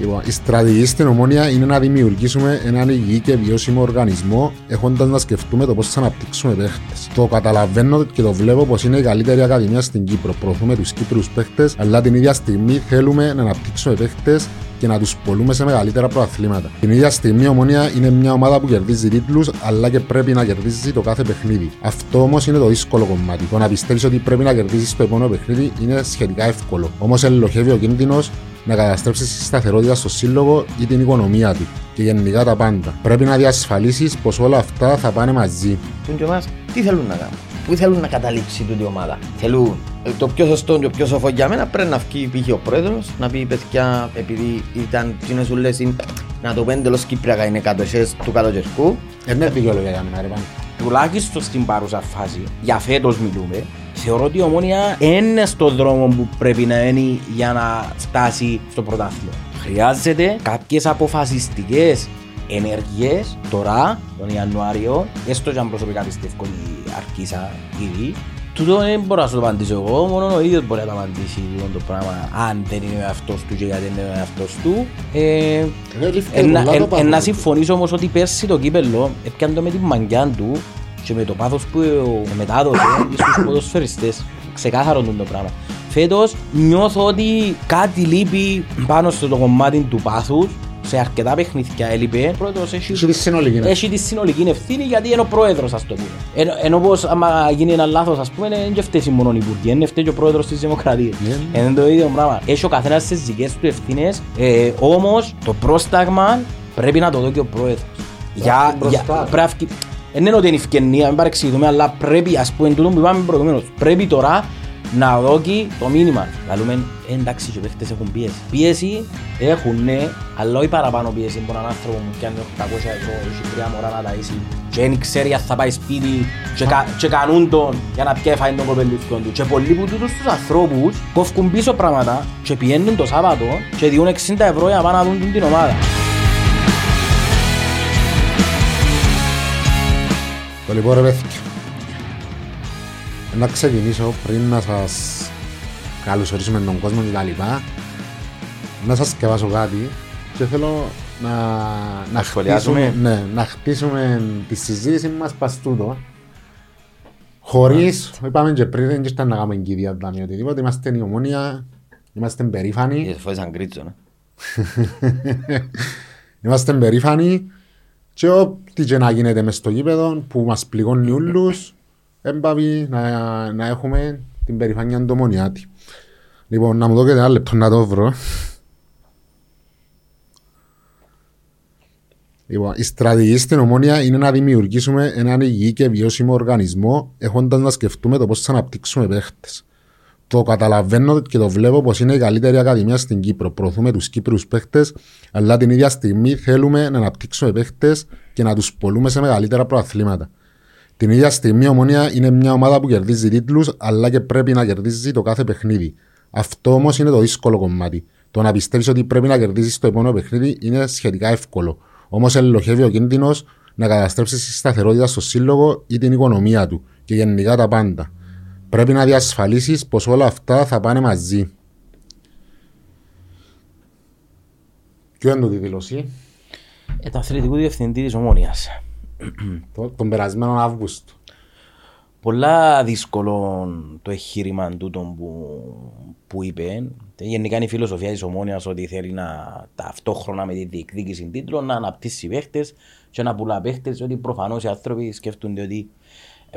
Λοιπόν, η στρατηγική στην ομόνια είναι να δημιουργήσουμε έναν υγιή και βιώσιμο οργανισμό, έχοντας να σκεφτούμε το πώς θα αναπτύξουμε παίχτες. Το καταλαβαίνω και το βλέπω πως είναι η καλύτερη ακαδημία στην Κύπρο. Προωθούμε τους Κύπρου παίχτες, αλλά την ίδια στιγμή θέλουμε να αναπτύξουμε παίχτες και να τους πολλούμε σε μεγαλύτερα προαθλήματα. Την ίδια στιγμή η Ομόνια είναι μια ομάδα που κερδίζει τίτλους, αλλά και πρέπει να κερδίζει το κάθε παιχνίδι. Αυτό όμως είναι το δύσκολο κομμάτι. Το να πιστεύεις ότι πρέπει να κερδίσει το επόμενο παιχνίδι είναι σχετικά εύκολο. Όμως ελοχεύει ο κίνδυνος να καταστρέψει τη σταθερότητα στο σύλλογο ή την οικονομία του και γενικά τα πάντα. Πρέπει να διασφαλίσεις πως όλα αυτά θα πάνε μαζί. τι θέλουν να κάνουν, πού θέλουν να καταλήξει τούτη ομάδα; Θέλουν ε, το πιο σωστό και πιο σοφό για μένα πρέπει να βγει π.χ. ο πρόεδρος να πει παιδιά επειδή ήταν τι σου λες να το πέντελο Κύπριακα είναι κάτω του καλοκαιρικού. Είναι δικαιολογία για μένα, ρε Τουλάχιστον στην παρούσα φάση, για φέτος μιλούμε, θεωρώ ότι η ομόνια είναι στον δρόμο που πρέπει να είναι για να φτάσει στο πρωτάθλημα. Χρειάζεται κάποιες αποφασιστικές ενέργειες τώρα, τον Ιανουάριο, έστω και αν προσωπικά πιστεύω ότι αρκίσα ήδη, Τούτο δεν μπορώ να σου το απαντήσω εγώ, μόνο ο ίδιος μπορεί να το απαντήσει το πράγμα αν δεν είναι ο εαυτός του και γιατί δεν είναι ο εαυτός του. Ε, να συμφωνήσω όμως ότι πέρσι το κύπελο έπιαν το με την μαγκιά του και με το πάθος που μετάδοσε στους ποδοσφαιριστές. Ξεκάθαρο το πράγμα. Φέτος νιώθω ότι κάτι λείπει πάνω στο κομμάτι του πάθους σε αρκετά παιχνίδια έλειπε. Ο πρόεδρος έχει, έχει, τη συνολική, έχει τη συνολική ευθύνη γιατί είναι ο πρόεδρος ας το πούμε. Εν, ενώ πως άμα γίνει ένα λάθος ας πούμε είναι και φταίει μόνο η Υπουργή, είναι φταίει και ο πρόεδρος της Δημοκρατίας. Yeah. Ναι. Είναι το ίδιο πράγμα. Έχει ο καθένας τις δικές του ευθύνες, ε, όμως το πρόσταγμα πρέπει να το δω και ο πρόεδρος. Για, για, πρέπει, δεν είναι ότι είναι ευκαινία, μην παρεξηγηθούμε, αλλά πρέπει, ας πούμε, τούτο που είπαμε προηγουμένως, πρέπει τώρα να δώσει το μήνυμα. Λαλούμε, εντάξει και παίχτες έχουν πίεση. Πίεση έχουν, ναι, αλλά όχι παραπάνω πίεση. Μπορεί έναν άνθρωπο που πιάνει 800 ευρώ, έχει τρία μωρά να ταΐσει και δεν ξέρει αν θα πάει σπίτι και, κα, και κανούν τον για να πιάει φάει τον κοπελούθκον του. Και πολλοί που τούτους τους ανθρώπους κόφκουν πίσω πράγματα και πιένουν το Σάββατο και διούν 60 ευρώ για να πάνε να δουν την ομάδα. Το λοιπόν ρε παιδιά, να ξεκινήσω πριν να σας καλωσορίσουμε τον κόσμο και τα λοιπά. Να σας σκευάσω κάτι και θέλω να, να, χτίσουμε, ναι, να χτίσουμε τη συζήτηση μας παστούτο χωρίς, είπαμε και πριν δεν ήταν να κάνουμε εγκύδια ή οτιδήποτε, είμαστε η ομόνια, είμαστε περήφανοι. Φώησαν κρίτσο, ναι. Είμαστε περήφανοι και ό,τι και να γίνεται μες στο γήπεδο που μας πληγώνει όλους έμπαβει να, να έχουμε την περηφάνεια του Μονιάτη. Λοιπόν, να μου δώσετε ένα λεπτό να το βρω. Λοιπόν, η στρατηγική στην ομόνια είναι να δημιουργήσουμε έναν υγιή και βιώσιμο οργανισμό, έχοντας να σκεφτούμε το πώς θα αναπτύξουμε παίχτες. Το καταλαβαίνω και το βλέπω πως είναι η καλύτερη ακαδημία στην Κύπρο. Προωθούμε τους Κύπρου παίχτες, αλλά την ίδια στιγμή θέλουμε να αναπτύξουμε παίχτες και να τους πολλούμε σε μεγαλύτερα προαθλήματα. Την ίδια στιγμή η Ομόνια είναι μια ομάδα που κερδίζει τίτλους, αλλά και πρέπει να κερδίζει το κάθε παιχνίδι. Αυτό όμως είναι το δύσκολο κομμάτι. Το να πιστεύει ότι πρέπει να κερδίσεις το επόμενο παιχνίδι είναι σχετικά εύκολο. Όμως ελοχεύει ο κίνδυνος να καταστρέψεις τη σταθερότητα στο σύλλογο ή την οικονομία του και γενικά τα πάντα. Πρέπει να διασφαλίσεις πως όλα αυτά θα πάνε μαζί. Ποιο είναι το τη δήλωση, ε, το αθλητικού διευθυντή της Ομόνιας τον περασμένο Αύγουστο. Πολλά δύσκολο το εγχείρημα τούτο που, που είπε. Γενικά είναι η φιλοσοφία της ομόνοια ότι θέλει να ταυτόχρονα με τη διεκδίκηση τίτλων να αναπτύσσει παίχτες και να πουλά παίχτες. Ότι προφανώς οι άνθρωποι σκέφτονται ότι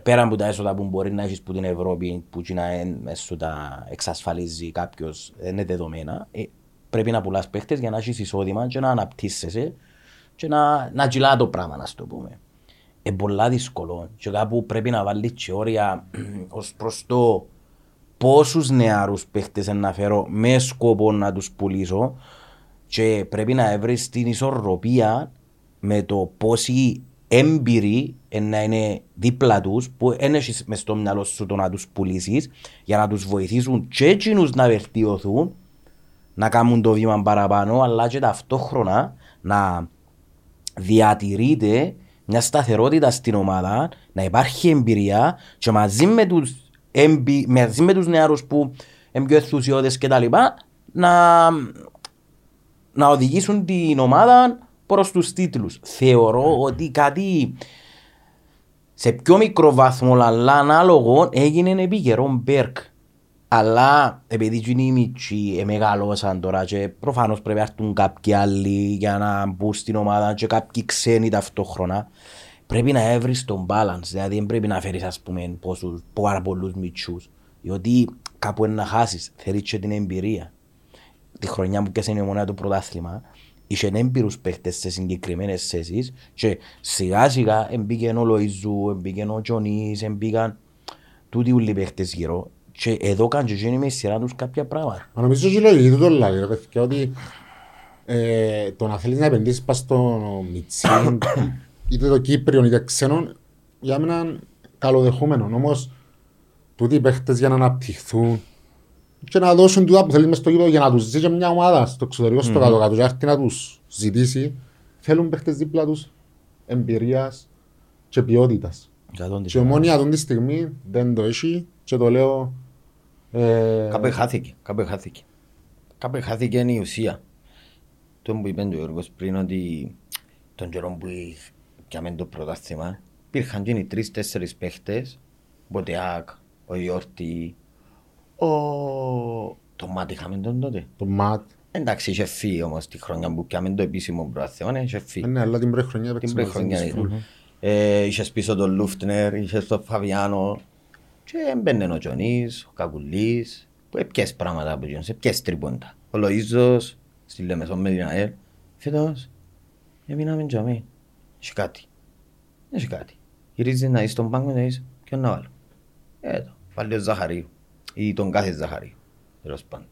πέρα από τα έσοδα που μπορεί να έχεις που την Ευρώπη, που να έσω τα εξασφαλίζει κάποιος, δεν είναι δεδομένα. Ε, πρέπει να πουλάς παίχτες για να έχεις εισόδημα και να αναπτύσσεσαι και να, να τζιλά το πράγμα, να το πούμε είναι πολλά δύσκολο και κάπου πρέπει να βάλεις και όρια ως προς το πόσους νεαρούς παίχτες να φέρω με σκοπό να τους πουλήσω και πρέπει να βρεις την ισορροπία με το πόσοι έμπειροι να είναι δίπλα τους που δεν έχεις μες στο μυαλό σου το να τους πουλήσεις για να τους βοηθήσουν και εκείνους να βελτιωθούν να κάνουν το βήμα παραπάνω αλλά και ταυτόχρονα να διατηρείται μια σταθερότητα στην ομάδα, να υπάρχει εμπειρία και μαζί με τους, εμπει... μαζί με τους νεάρους που είναι πιο ενθουσιώδες και τα λοιπά, να, να οδηγήσουν την ομάδα προς τους τίτλους. Θεωρώ ότι κάτι σε πιο μικρό βαθμό αλλά ανάλογο έγινε επί καιρό Μπέρκ. Αλλά επειδή είναι οι μητσοί μεγαλώσαν τώρα και προφανώς πρέπει να έρθουν κάποιοι άλλοι για να μπουν στην ομάδα και κάποιοι ξένοι ταυτόχρονα πρέπει να έβρεις τον balance, δηλαδή δεν πρέπει να φέρεις ας πούμε πόσους, πάρα πολλούς μητσούς διότι κάπου να χάσεις, θέλεις και την εμπειρία. Τη χρονιά που πιάσε η ομονία το πρωτάθλημα είχε έμπειρους παίχτες σε συγκεκριμένες θέσεις και σιγά σιγά εμπήκαν ο Λοϊζού, εμπήκαν ο Τζονής, εμπήκαν τούτοι όλοι οι παίχτες γύρω και εδώ κάνουν και γίνει με σειρά τους κάποια πράγματα. Μα νομίζω ότι λογική του το λέει, ρε παιδιά, ότι ε, το να θέλεις να επενδύσεις πας στο Μιτσί, είτε το Κύπριο είτε ξένο, για μένα είναι καλοδεχούμενο. Όμως, τούτοι οι παίχτες για να αναπτυχθούν και να δώσουν τούτα που θέλεις μες στο γήπεδο για να τους ζήσει και μια ομάδα στο εξωτερικό, στο κάτω κάτω και έρθει να τους ζητήσει, θέλουν παίχτες δίπλα τους εμπειρίας και ποιότητας. Και η ομόνια αυτή τη στιγμή δεν το έχει και το λέω ε, Κάπου χάθηκε, κάπου χάθηκε. Κάπου χάθηκε είναι η ουσία. Το που είπε ο Γιώργος πριν ότι τον καιρό που είχαμε το πρωτάθλημα υπήρχαν και οι τρεις-τέσσερις παίχτες Μποτεάκ, ο Ιόρτη, ο... το Μάτ είχαμε τον τότε. το ΜΑΤ. Εντάξει, είχε φύγει όμως τη χρονιά που πιάμε το επίσημο πρωτάθλημα, είχε Ε, φύγει. Ναι, αλλά την πρώτη χρονιά Την έπαιξε πρώτη μαζί χρονιά της ήταν. φουλ. Ε, Είχες πίσω τον Λούφτνερ, είχες τον Φαβιάνο και έμπαινε ο Τζονής, ο Κακουλής, που έπιες πράγματα από εκείνος, έπιες τρίποντα. Ο Λοΐζος, στη Λεμεσό με την ΑΕΛ, φέτος έμειναμε τζαμί. Έχει κάτι. Έχει κάτι. Γυρίζεις να είσαι στον πάγκο να είσαι, ποιον να βάλω. Ε, το, βάλει ο Ζαχαρίου ή τον κάθε Ζαχαρίου, τέλος πάντων.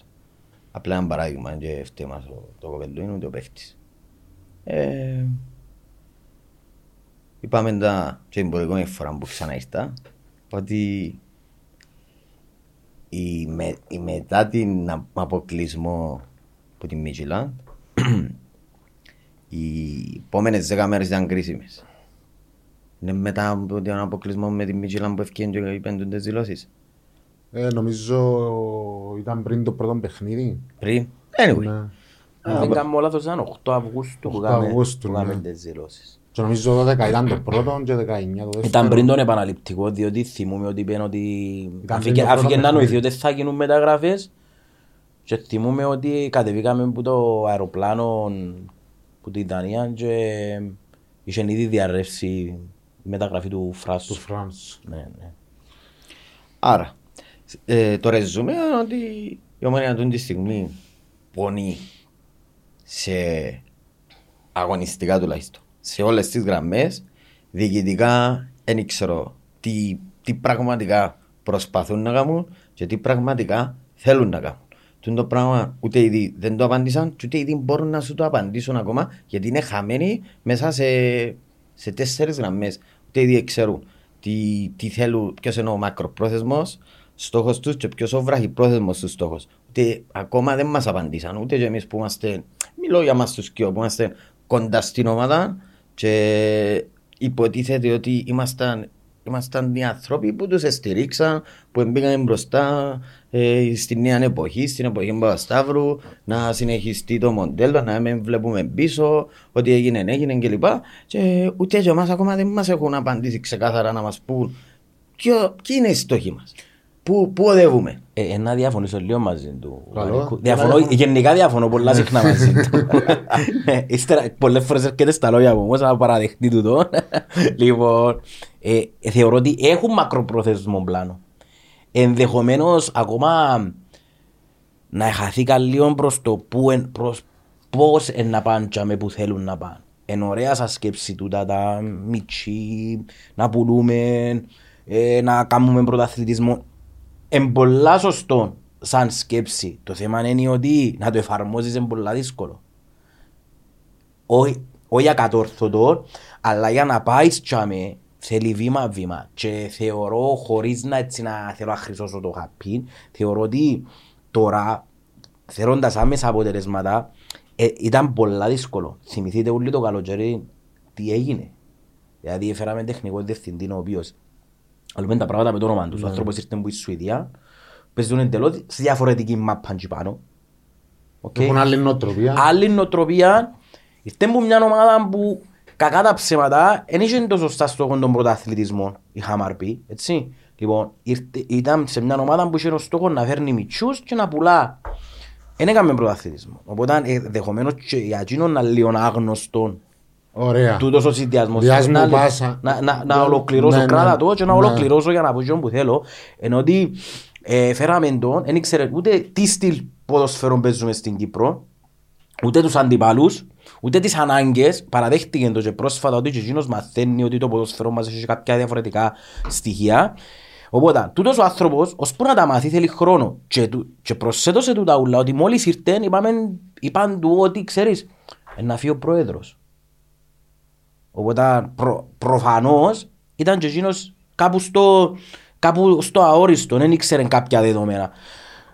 Απλά ένα παράδειγμα και φταίει μας ο- το κοπελού είναι ούτε ο παίχτης. Ε, Είπαμε τα και την προηγούμενη φορά που ξανά ήρθα ότι η, με, η μετά την α- αποκλεισμό από την Μίτσιλαντ οι επόμενες δέκα μέρες ήταν κρίσιμες. Είναι μετά από τον αποκλεισμό με την Μίτσιλαντ που ευκαιρία και οι πέντοντες δηλώσεις. Ε, νομίζω ήταν πριν το πρώτο παιχνίδι. Πριν, anyway. Ναι. Αν δεν κάνω λάθος ήταν 8 Αυγούστου που 8 κάμε- Αυγούστου, που κάμε ναι. τις δηλώσεις. Και νομίζω 12 ήταν το πρώτο και 19 το δεύτερο. Ήταν πριν τον επαναληπτικό, διότι θυμούμαι ότι είπαν ότι Ήταν αφήκε πριν το αφήκε πρώτο να νοηθεί παιχνίδι. ότι θα γίνουν μεταγραφές και θυμούμαι ότι κατεβήκαμε από το αεροπλάνο που την Δανία και είχε ήδη διαρρεύσει η μεταγραφή του του Φράσου. Φρανς. Ναι, ναι. Άρα, ε, το ρεζουμέ είναι ότι η Ομόνοια αυτή τη στιγμή πονεί σε αγωνιστικά τουλάχιστον. Σε όλες τις γραμμές, διοικητικά δεν ξέρω τι, τι πραγματικά προσπαθούν να κάνουν και τι πραγματικά θέλουν να κάνουν. Τι το πράγμα ούτε ήδη δεν το απάντησαν και ούτε ήδη μπορούν να σου το απαντήσουν ακόμα γιατί είναι χαμένοι μέσα σε, σε τέσσερις γραμμές. Ούτε ήδη ξέρουν τι, τι θέλουν, ποιος είναι ο μακροπρόθεσμος στόχος τους και ποιος ο βραχυπρόθεσμος του στόχο. Ούτε ακόμα δεν μας απαντήσαν, ούτε και εμείς που είμαστε, μιλώ για μας τους κοιό, που είμαστε κοντά στην ομάδα και υποτίθεται ότι ήμασταν, ήμασταν οι άνθρωποι που τους στηρίξαν, που μπήκαν μπροστά ε, στη νέα εποχή, στην εποχή Παπασταύρου, να συνεχιστεί το μοντέλο, να μην βλέπουμε πίσω, ότι έγινε, έγινε κλπ. Και ούτε και εμάς ακόμα δεν μας έχουν απαντήσει ξεκάθαρα να μας πούν ποιο, ποιοι είναι οι στόχοι μας, πού, πού οδεύουμε; Ε, ε, να διαφωνήσω λίγο μαζί του. Καλό. Βαρύκου. Διαφωνώ, γενικά διαφωνώ πολλά συχνά μαζί του. Ε, Ύστερα πολλές φορές έρχεται στα λόγια μου όμως να παραδεχτεί τούτο. Λοιπόν, ε, ε, θεωρώ ότι έχουν μακροπρόθεσμο πλάνο. Ενδεχομένως ακόμα να χαθήκα λίγο προς το που, εν- προς πώς εν να πάνε τζάμε που θέλουν να πάνε. Εν ωραία σας σκέψη τούτα τα μητσί, να πουλούμε, ε, να κάνουμε πρωταθλητισμό. Εν πολλά σωστό σαν σκέψη. Το θέμα είναι ότι να το εφαρμόζεις είναι πολλά δύσκολο. Όχι όχι ακατόρθωτο, αλλά για να πάεις τσάμε θέλει βήμα-βήμα. Και θεωρώ, χωρίς να, έτσι, να θέλω να χρυσώσω το χαπί, θεωρώ ότι τώρα, θεωρώντας άμεσα αποτελέσματα, ε, ήταν πολλά δύσκολο. Θυμηθείτε όλοι το καλοκαίρι τι έγινε. Δηλαδή έφεραμε τεχνικό διευθυντή ο οποίος ας πούμε τα πράγματα με το όνομα τους. Ο άνθρωπος ήρθε από τη Σουηδία, παίζουν εντελώς διαφορετική μάπα εκεί πάνω. Οκ. Έχουν άλλη νοοτροπία. Άλλη νοοτροπία. Ήρθε μου μια ομάδα που κακά τα ψέματα δεν είχε τόσο σωστά στόχο τον πρωταθλητισμό, η Hammarby, έτσι. Λοιπόν, ήρθε, ήταν σε μια ομάδα που είχε ως στόχο να φέρνει μιτσιούς και να πουλά. Δεν έκαμε πρωταθλητισμό. Οπότε ε, δεχομένως και για εκείνον να λίγο άγνωστο Ωραία. τούτος ο συνδυασμός. Διάσμου Να- πάσα. Να, να, να Ναι, ολοκληρώσω ναι, κράτα ναι. το και να Ναι. ολοκληρώσω για να πω εκείνο που θέλω. Ενώ ότι ε, φέραμε τον, δεν ήξερε ούτε τι στυλ ποδοσφαίρων παίζουμε στην Κύπρο, ούτε τους αντιπάλους, ούτε τις ανάγκες. Παραδέχτηκε το και πρόσφατα ότι και εκείνος μαθαίνει ότι το ποδοσφαίρο μας έχει κάποια διαφορετικά στοιχεία. Οπότε, τούτος ο άνθρωπος, ώσπου να τα μάθει, θέλει χρόνο. Και, του, και προσθέτω σε τούτα ούλα ότι μόλις ήρθε, είπαμε, είπαν του ότι, ξέρεις, ε, να φύγει ο πρόεδρος. Οπότε προ, προφανώς ήταν και εκείνος κάπου στο, κάπου στο αόριστο, δεν ήξερε κάποια δεδομένα.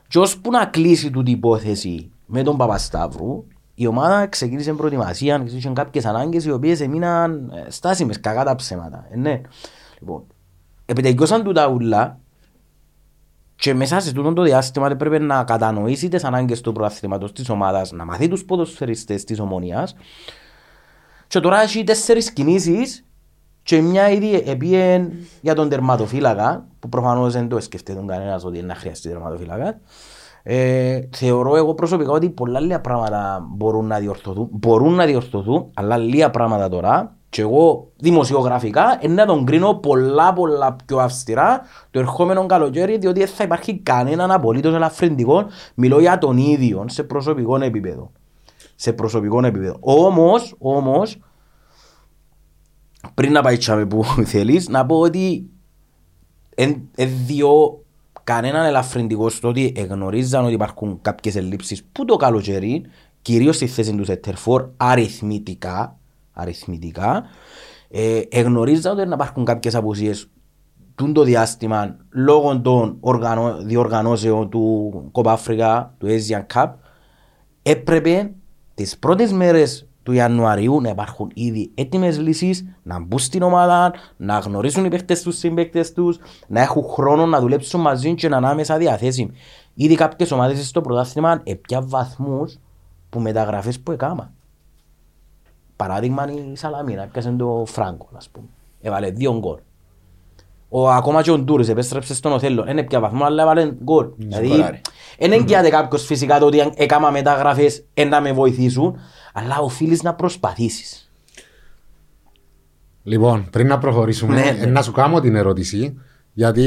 Και ώσπου να κλείσει τούτη υπόθεση με τον Παπασταύρου, η ομάδα ξεκίνησε προετοιμασία, είχε κάποιες ανάγκες οι οποίες έμειναν ε, στάσιμες, κακά τα ψέματα. Ε, ναι. Λοιπόν, επιτελειώσαν τούτα ούλα και μέσα σε τούτο το διάστημα έπρεπε να κατανοήσει τις ανάγκες του πρωταθλήματος της ομάδας, να μαθεί τους ποδοσφαιριστές της ομονίας και τώρα έχει τέσσερις κινήσεις και μια ήδη επίεν για τον τερματοφύλακα, που προφανώς δεν το σκεφτεί τον κανένας ότι να χρειαστεί τερματοφύλακα. Ε, θεωρώ εγώ προσωπικά ότι πολλά λίγα πράγματα μπορούν να διορθωθούν, μπορούν να διορθωθούν, αλλά λίγα πράγματα τώρα. Και εγώ δημοσιογραφικά είναι να τον κρίνω πολλά πολλά πιο αυστηρά το ερχόμενο καλοκαίρι διότι δεν θα υπάρχει κανέναν απολύτως ελαφρυντικό. Μιλώ για τον ίδιο σε προσωπικό επίπεδο σε προσωπικό επίπεδο. Όμως, όμως πριν να πάει τσάμε που θέλεις να πω ότι εν, εν διώ κανέναν ελαφρυντικός στο ότι εγνωρίζαν ότι υπάρχουν κάποιες ελλείψεις που το καλοκαίρι κυρίως στη θέση του Σεττερφόρ αριθμητικά αριθμητικά ε, εγνωρίζαν ότι να υπάρχουν κάποιες απουσίες τούν το διάστημα λόγω των οργανω... διοργανώσεων του Κόπα Αφρικά, του Asian Cup. Έπρεπε τις πρώτες μέρες του Ιανουαρίου να υπάρχουν ήδη έτοιμες λύσεις, να μπουν στην ομάδα, να γνωρίσουν οι παίκτες τους συμπαίκτες τους, να έχουν χρόνο να δουλέψουν μαζί και να είναι άμεσα διαθέσιμοι. Ήδη κάποιες ομάδες στο πρωτάθλημα έπια βαθμούς που μεταγραφές που έκανα. Παράδειγμα η Σαλαμίνα, έπιασε το Φράγκο, ας πούμε. Έβαλε δύο γκολ. Ο, ακόμα και ο Ντούρις επέστρεψε στον Οθέλο. Είναι πια βαθμό, αλλά έβαλε γκολ. Δηλαδή, σκοράρει. δεν εγγυάται κάποιος φυσικά το ότι αν έκαμα μεταγραφές ε, να με βοηθήσουν, αλλά οφείλεις να προσπαθήσεις. Λοιπόν, πριν να προχωρήσουμε, Ναι, ναι. ε, να σου κάνω την ερώτηση, γιατί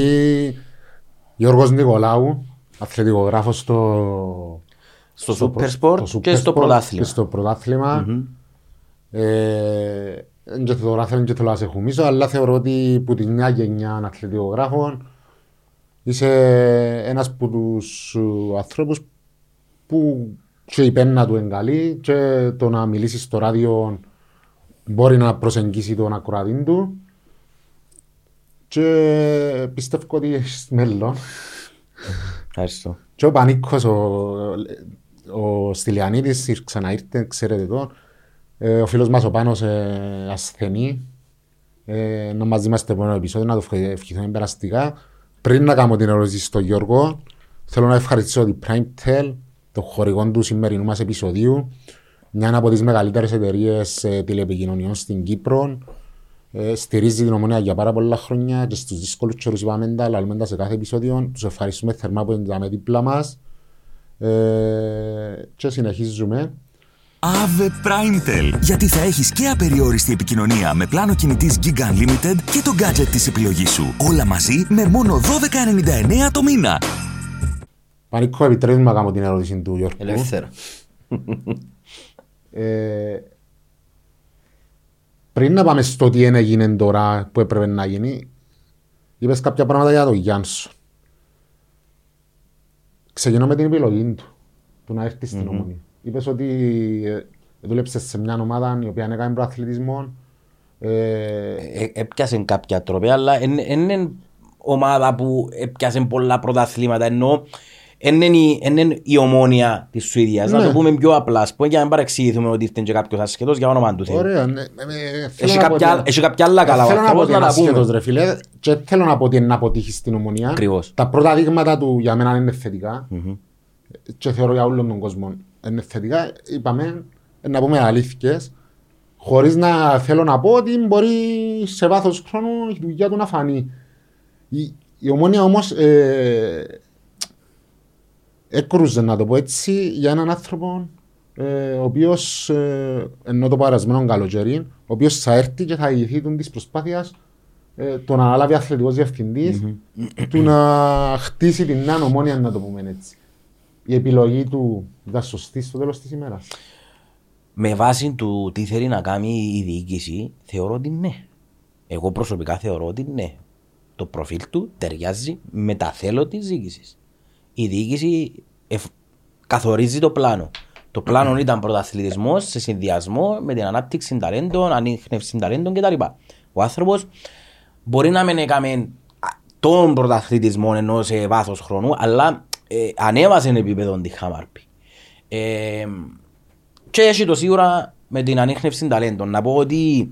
Γιώργος Νικολάου, αθλητικογράφος στο, Στο στο Super προ- Sport στο και Super στο Sport πρωτάθλημα. Και στο πρωτάθλημα. Ε, δεν και το γράφω, δεν και θέλω να σε χουμίσω, αλλά θεωρώ ότι που τη μια γενιά αθλητικογράφων είσαι ένας από τους ε, ανθρώπους που και η πένα του εγκαλεί και το να μιλήσεις στο ράδιο μπορεί να προσεγγίσει τον ακροατή του και πιστεύω ότι έχεις μέλλον. Ευχαριστώ. Και ο Πανίκος, ο, ο Στυλιανίδης, ήρ- ξαναήρθε, ξέρετε το. Ε, ο φίλος μας ο Πάνος ε, ασθενεί. Ε, να μαζί μας στο επόμενο επεισόδιο, να το ευχε- ευχηθούμε περαστικά. Πριν να κάνω την ερώτηση στον Γιώργο, θέλω να ευχαριστήσω την PrimeTel, το χορηγό του σημερινού μας επεισοδίου. Μια από τις μεγαλύτερες εταιρείες ε, τηλεπικοινωνιών στην Κύπρο. Ε, στηρίζει την ομονία για πάρα πολλά χρόνια και στους δύσκολους καιρούς είπαμε τα, λαλούμε τα σε κάθε επεισόδιο. Τους ευχαριστούμε θερμά που είναι δίπλα μας. Ε, και συνεχίζουμε. Ave Primetel. Γιατί θα έχεις και απεριόριστη επικοινωνία με πλάνο κινητής Giga Unlimited και το gadget της επιλογής σου. Όλα μαζί με μόνο 12,99 το μήνα. Πανίκο, επιτρέπεις να κάνω την ερώτηση του Γιώργου. Ελεύθερα. Ε, πριν να πάμε στο τι είναι έγινε τώρα που έπρεπε να γίνει, είπες κάποια πράγματα για τον Γιάνσον. Ξεκινώ με την επιλογή του, του να έρθει στην ομονία. Είπες ότι ε, δούλεψες σε μια ομάδα η οποία έκανε προαθλητισμό. Ε, Ε, έπιασε κάποια τρόπια, αλλά δεν είναι ομάδα που έπιασε πολλά πρωταθλήματα, ενώ δεν είναι η- εν είναι η ομόνια της Σουηδίας. Να Ναι. το πούμε πιο απλά, ας πούμε, για να μην παρεξηγηθούμε ότι ήρθε και κάποιος ασχετός για όνομα του Θεού. Ωραία, ναι, ε, ε, θέλω Έχει να πω κάποια- ότι- έχει κάποια άλλα καλά Ε, Θέλω να πω ανθρώπους ότι να είναι τα πούμε; ασχέτως, ρε φίλε και θέλω να πω ότι είναι να αποτύχει στην ομονία. Ακριβώς. Τα πρώτα δείγματα του για μένα είναι θετικά και θεωρώ για όλον τον κόσμο είναι θετικά, είπαμε ε, να πούμε αλήθικες, χωρίς να θέλω να πω ότι μπορεί σε βάθος χρόνου η δουλειά του να φανεί. Η, η ομόνια όμως ε, έκρουζε να το πω έτσι για έναν άνθρωπο ε, ο οποίος, ε, ενώ το παρασμένο καλοκαίρι, ο οποίος θα έρθει και θα ηγηθεί της προσπάθειας ε, το να αναλάβει αθλητικός διευθυντής, του να χτίσει την νέα ομόνια, να το πούμε έτσι. Η επιλογή του ήταν σωστή στο τέλος της ημέρας. Με βάση του τι θέλει να κάνει η διοίκηση, θεωρώ ότι ναι. Εγώ προσωπικά θεωρώ ότι ναι. Το προφίλ του ταιριάζει με τα θέλω της διοίκησης. Η διοίκηση εφ- καθορίζει το πλάνο. Το πλάνο ήταν πρωταθλητισμός σε συνδυασμό με την ανάπτυξη ταλέντων, ανείχνευση ταλέντων κτλ. Ο άνθρωπος μπορεί να μην έκαμε α, τον πρωταθλητισμό ενώ σε βάθος χρόνου, αλλά ε, ανέβασε επίπεδο τη Χαμάρπη. Ε, και έχει το σίγουρα με την ανείχνευση ταλέντων. Να πω ότι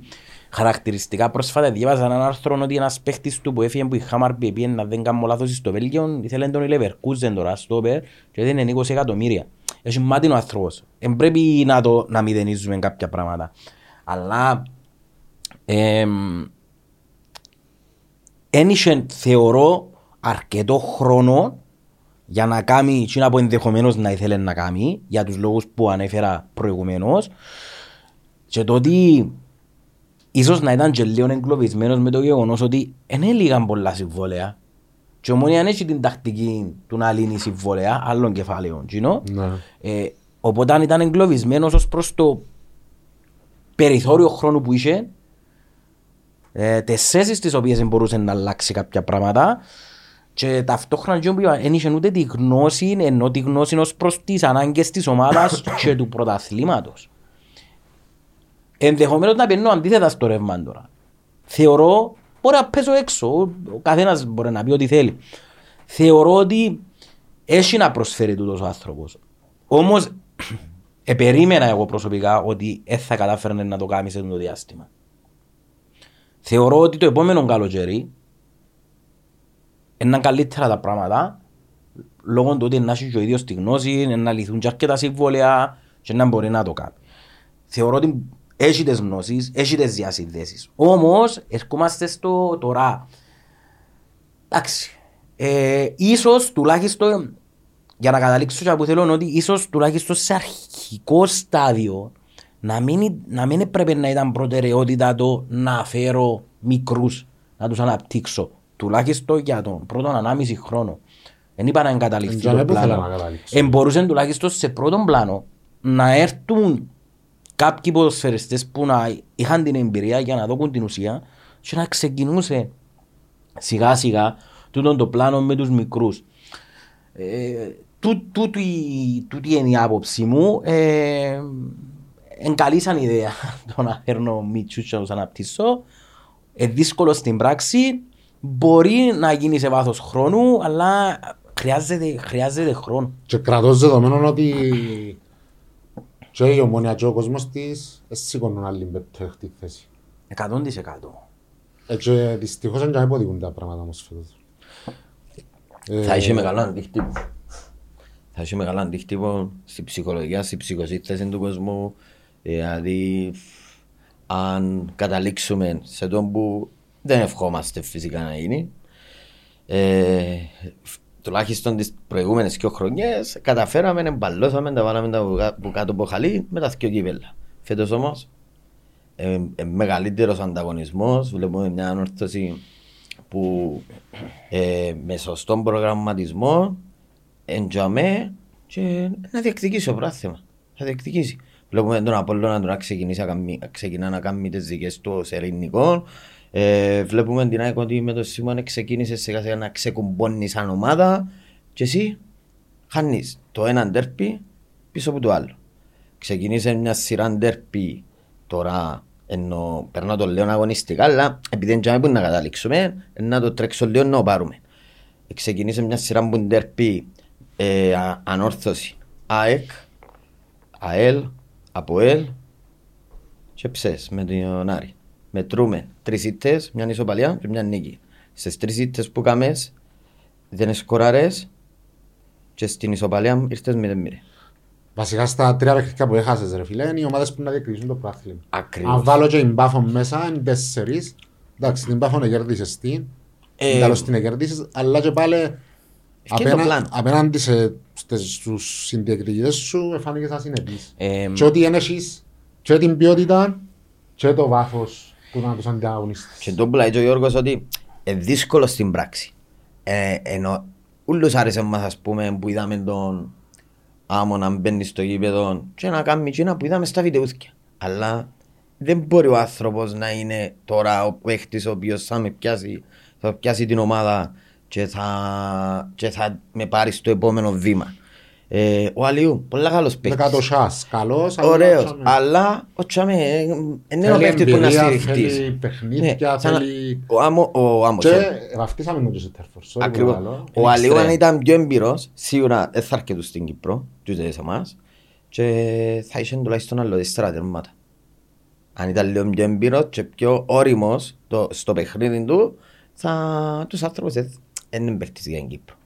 χαρακτηριστικά πρόσφατα διάβαζα έναν άρθρο ότι ένας παίχτης του που έφυγε που η Χάμαρπη πήγε να δεν κάνω λάθος στο Βέλγιο ήθελε τον Leverkusen τώρα στο Όπερ και δεν είναι 20 εκατομμύρια. Έχει μάτι ο άνθρωπος. Δεν πρέπει να, το, να μηδενίζουμε κάποια πράγματα. Αλλά εμ, ένιξε θεωρώ αρκετό χρόνο για να κάνει εκείνα που ενδεχομένω να ήθελε να κάνει για τους λόγους που ανέφερα προηγουμένως και το ότι ίσως να ήταν και λίγο εγκλωβισμένος με το γεγονός ότι δεν έλυγαν πολλά συμβόλαια και ομόνια αν έχει την τακτική του να λύνει συμβόλαια άλλων κεφάλαιων κοινό, Ναι. ε, οπότε αν ήταν εγκλωβισμένος ως προς το περιθώριο χρόνου που είχε ε, τις θέσεις τις οποίες δεν μπορούσε να αλλάξει κάποια πράγματα και ταυτόχρονα και δεν είχε ούτε τη γνώση ενώ τη γνώση ως προς τις ανάγκες της ομάδας και του πρωταθλήματος. Ενδεχομένως να πιένω αντίθετα στο ρεύμα τώρα. Θεωρώ, μπορεί να πέσω έξω, ο ο καθένας μπορεί να πει ό,τι θέλει. Θεωρώ ότι έχει να προσφέρει τούτος ο άνθρωπος. Όμως, επερίμενα εγώ προσωπικά ότι δεν θα κατάφερνε να το κάνει σε αυτό το διάστημα. Θεωρώ ότι το επόμενο καλοκαίρι είναι καλύτερα τα πράγματα λόγω του ότι να έχεις και ο ίδιος τη γνώση, να λυθούν και αρκετά συμβόλαια και να μπορεί να το κάνει. Θεωρώ ότι έχει τις γνώσεις, έχει τις διασυνδέσεις. Όμως, ερχόμαστε στο τώρα. Εντάξει. Ε, ίσως τουλάχιστον, για να καταλήξω και που θέλω, είναι ότι ίσως τουλάχιστον σε αρχικό στάδιο να μην, να μην έπρεπε να ήταν προτεραιότητα το να φέρω μικρούς, να τους αναπτύξω. Τουλάχιστον για τον πρώτο ανάμιση χρόνο. Δεν είπα να εγκαταλειφθεί Εντζαμέ το που θέλω πλάνο. να καταλήξω. Ε, μπορούσαν τουλάχιστον σε πρώτον πλάνο να έρθουν κάποιοι ποδοσφαιριστές που να είχαν την εμπειρία για να δώσουν την ουσία και να ξεκινούσε σιγά σιγά τούτο το πλάνο με τους μικρούς. Ε, τού- τούτη, τούτη είναι η άποψη μου. Ε, εν καλή σαν ιδέα το να φέρνω μίτσους και να τους αναπτύσσω. Ε, δύσκολο στην πράξη. Μπορεί να γίνει σε βάθος χρόνου, αλλά χρειάζεται, χρειάζεται χρόνο. Και κρατώ δεδομένο ότι και η ομόνια και ο κόσμος της δεν σηκώνουν άλλη πέπτωχτη θέση. 100%. Ε, και δυστυχώς δεν υποδεικούν τα πράγματα όμως φέτος. Ε, Θα είχε μεγάλο αντίκτυπο. Θα είχε μεγάλο αντίκτυπο στη ψυχολογία, στη ψυχοσύνθεση του κόσμου. Δηλαδή, αν καταλήξουμε σε τον που δεν ευχόμαστε φυσικά να γίνει, ε, τουλάχιστον τις προηγούμενες δύο χρονιές καταφέραμε, εμπαλώσαμε, τα βάλαμε τα που κά- που κάτω από χαλί με τα δυο κύπελα. Φέτος όμως, ε, ε, μεγαλύτερος ανταγωνισμός, βλέπουμε μια ανόρθωση που ε, με σωστό προγραμματισμό εντιαμέ και να διεκδικήσει το πράθυμα. Θα διεκδικήσει. Βλέπουμε τον Απόλλωνα να ξεκινήσει να κάνει, ξεκινά να κάνει τις δικές του ως ελληνικό. Ε, βλέπουμε την ΑΕΚ ότι με τον Σίμον ξεκίνησε σιγά σιγά να ξεκουμπώνει σαν ομάδα και εσύ χάνεις το ένα ντέρπι πίσω από το άλλο. Ξεκινήσε μια σειρά ντέρπι τώρα ενώ περνάω το λέω αγωνιστικά αλλά επειδή δεν ξέρω που να καταλήξουμε να το τρέξω λίγο να το πάρουμε. Ξεκινήσε μια σειρά που ντέρπι ε, α- ανόρθωση ΑΕΚ, ΑΕΛ, ΑΠΟΕΛ και ψες με τον Άρη. Μετρούμε τρεις ήττες, μια ισοπαλία και μια νίκη. Στις τρεις ήττες που κάμες δεν σκοράρες και στην ισοπαλία ήρθες με μοίρες. Βασικά στα τρία παιχνίδια που έχασες ρε φίλε, είναι οι ομάδες που να διεκδικήσουν το πρωτάθλημα. Ακριβώς. Αν βάλω και την Πάφο μέσα, είναι τέσσερις. Εντάξει, την Πάφο να κερδίσεις την. Ε, Καλώς την κερδίσεις, αλλά και πάλι είναι το απένα- πλάνο. απέναντι σε, στις- στους συντεκτικητές σου εφάνηκες ασυνεπής. Ε, Και ότι δεν έχεις και την ποιότητα και το βάθος που να τους ανταγωνιστείς. Και το που λέει και ο Γιώργος ότι είναι δύσκολο στην πράξη. Ε, ενώ ούλους άρεσε μας ας πούμε που είδαμε τον άμμο να μπαίνει στο γήπεδο και να κάνει εκείνα που είδαμε στα βιντεούθηκια. Αλλά δεν μπορεί ο άνθρωπος να είναι τώρα ο παίχτης ο οποίος θα με πιάσει, θα πιάσει την ομάδα και θα, και θα με πάρει στο επόμενο βήμα. Ε, ο Αλιού, πολλά καλός παίχτης. Δεκατοσάς, καλός. αλλά Ωραίος, τσάμε. αλλά ο Τσάμε ε, ε, είναι ο Θέλει παίχτης που να εμπειρία, στηριχτείς. θέλει παιχνίδια, Ναι, σαν να- θέλει- Ο Άμμο, ο Άμμος, Και ε, βαφτίσαμε τον και Τέρφορ. sorry που ακριβώς. το λέω. Ο Αλίου αν Εξτρέμ. ήταν πιο εμπειρός, σίγουρα δεν θα έρχεται στην Κύπρο, τους δεν εμάς, και θα είχε τουλάχιστον άλλο τέσσερα τερμάτα. Αν ήταν λίγο πιο εμπειρός και πιο όριμος το- στο παιχνίδι του, θα τους άνθρωπους δεν δεν είναι παίχτης για την Κύπρο.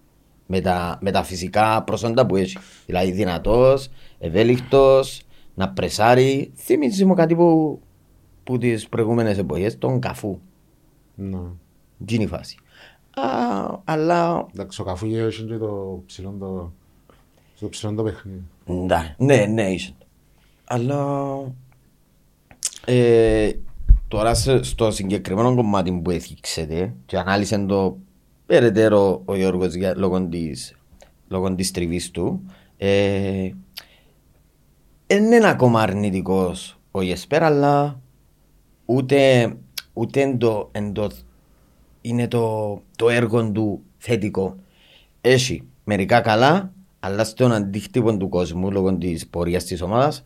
Με τα, με τα φυσικά προσόντα που έχει. Δηλαδή δυνατός, ευέλικτος, να πρεσάρει. Θυμίζει μου κάτι που, που τις προηγούμενες εποχές, τον καφού. Ναι. Τι είναι η φάση. Α, αλλά Εντάξει, ο Καφού είχε και το ψηλό το... Το ψηλό το παιχνίδι. Ναι, ναι, ναι, είσαι. Αλλά ε, τώρα σε- στο συγκεκριμένο κομμάτι που έθιξετε και ανάλυσε το περαιτέρω ο Γιώργος για, λόγω, της, λόγω της τριβής του ε, δεν είναι ακόμα αρνητικός ο Γεσπέρ αλλά ούτε, ούτε εν το, εν το, είναι το, το έργο του θετικό. Έχει μερικά καλά, αλλά στον αντίκτυπο του κόσμου λόγω της πορείας της ομάδας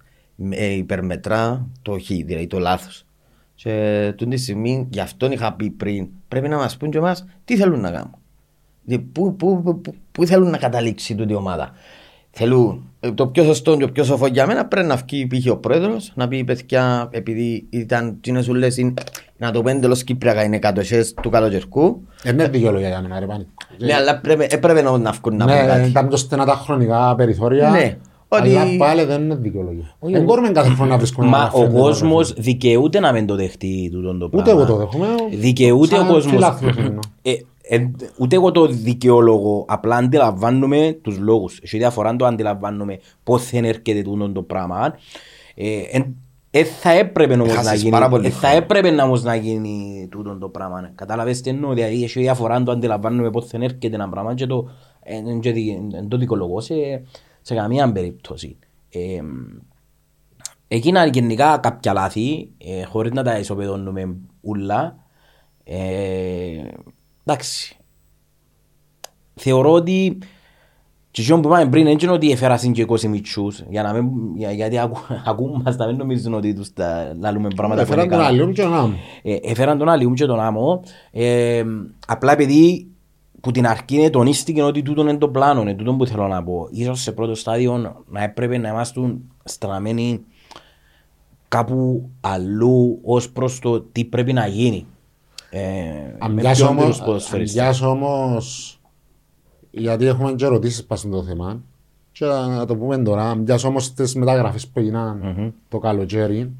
υπερμετρά το χ, δηλαδή το λάθος. Και τούτη τη στιγμή, γι' αυτό είχα πει πριν, πρέπει να μας πούν και εμάς τι θέλουν να κάνουν. Δηλαδή, Πού, πού, πού, πού- πού θέλουν να καταλήξει τούτη η ομάδα. Θέλουν ε, το πιο σωστό και το πιο σοφό για μένα πρέπει να βγει π.χ. ο πρόεδρος να πει παιδιά, επειδή ήταν τι να σου λες, είναι- να το πέντε τέλο Κύπριακα είναι κατοχέ του καλοκαιρικού. Δεν είναι δικαιολογία για μένα, ρε Πάνη. Ναι, αλλά πρέπει, έπρεπε να, να βγουν να πούν Ναι, κάτι. ήταν πιο στενά τα χρονικά περιθώρια. Ναι, Αλλά ότι- πάλι δεν είναι δικαιολογία. Δεν μπορούμε κάθε χρόνο να βρίσκουμε Μα ένα ο φρέντο, κόσμος ρε φίλε. δικαιούται να μην το δεχτεί τούτον το πράγμα. Ούτε εγώ το δέχομαι. Δικαιούται ο Σαν κόσμος. φιλάθλος εννοώ. Ε, ούτε εγώ το δικαιολογώ. Απλά αντιλαμβάνομαι τους λόγους. Έχει διαφορά το αντιλαμβάνομαι πώς δεν έρχεται τούτο το πράγμα. Ε, εν- ε, θα έπρεπε όμως να Έχασες γίνει, πάρα πολύ ε, θα χρόνο. έπρεπε να, όμως να γίνει τούτο το πράγμα. Κατάλαβες τι εννοώ, δηλαδή έχει διαφορά το αντιλαμβάνομαι πώς δεν έρχεται ένα πράγμα και το, ε, ε, και δι- ε, το δικαιολογώ σε, σε καμία περίπτωση. Ε, Έγιναν γενικά κάποια λάθη, ε, χωρίς να τα ισοπεδώνουμε ούλα. Ε, εντάξει. Θεωρώ ότι και εκείνο που είπαμε πριν, δεν είναι ότι έφερασαν και 20 μητσούς, για να μην, για, γιατί ακού, ακούν μας να μην νομίζουν ότι τους τα λαλούμε πράγματα που Έφεραν είναι τον καλά. άλλον και τον άμμο. Ε, έφεραν τον Αλιούμ και τον Άμμο. Ε, απλά επειδή που την αρχή τονίστηκε ότι τούτο είναι το πλάνο, είναι τούτο που θέλω να πω. Ίσως σε πρώτο στάδιο να έπρεπε να είμαστε στραμμένοι κάπου αλλού ως προς το τι πρέπει να γίνει. Ε, Αν με πιάσω πιο όμως, εμπειρούς αν ποδοσφαιριστές. πιάσω όμως, γιατί έχουμε και ερωτήσεις πάνω στο θέμα, και να το πούμε τώρα, αν πιάσω όμως τις μεταγραφές που έγιναν το καλοκαίρι,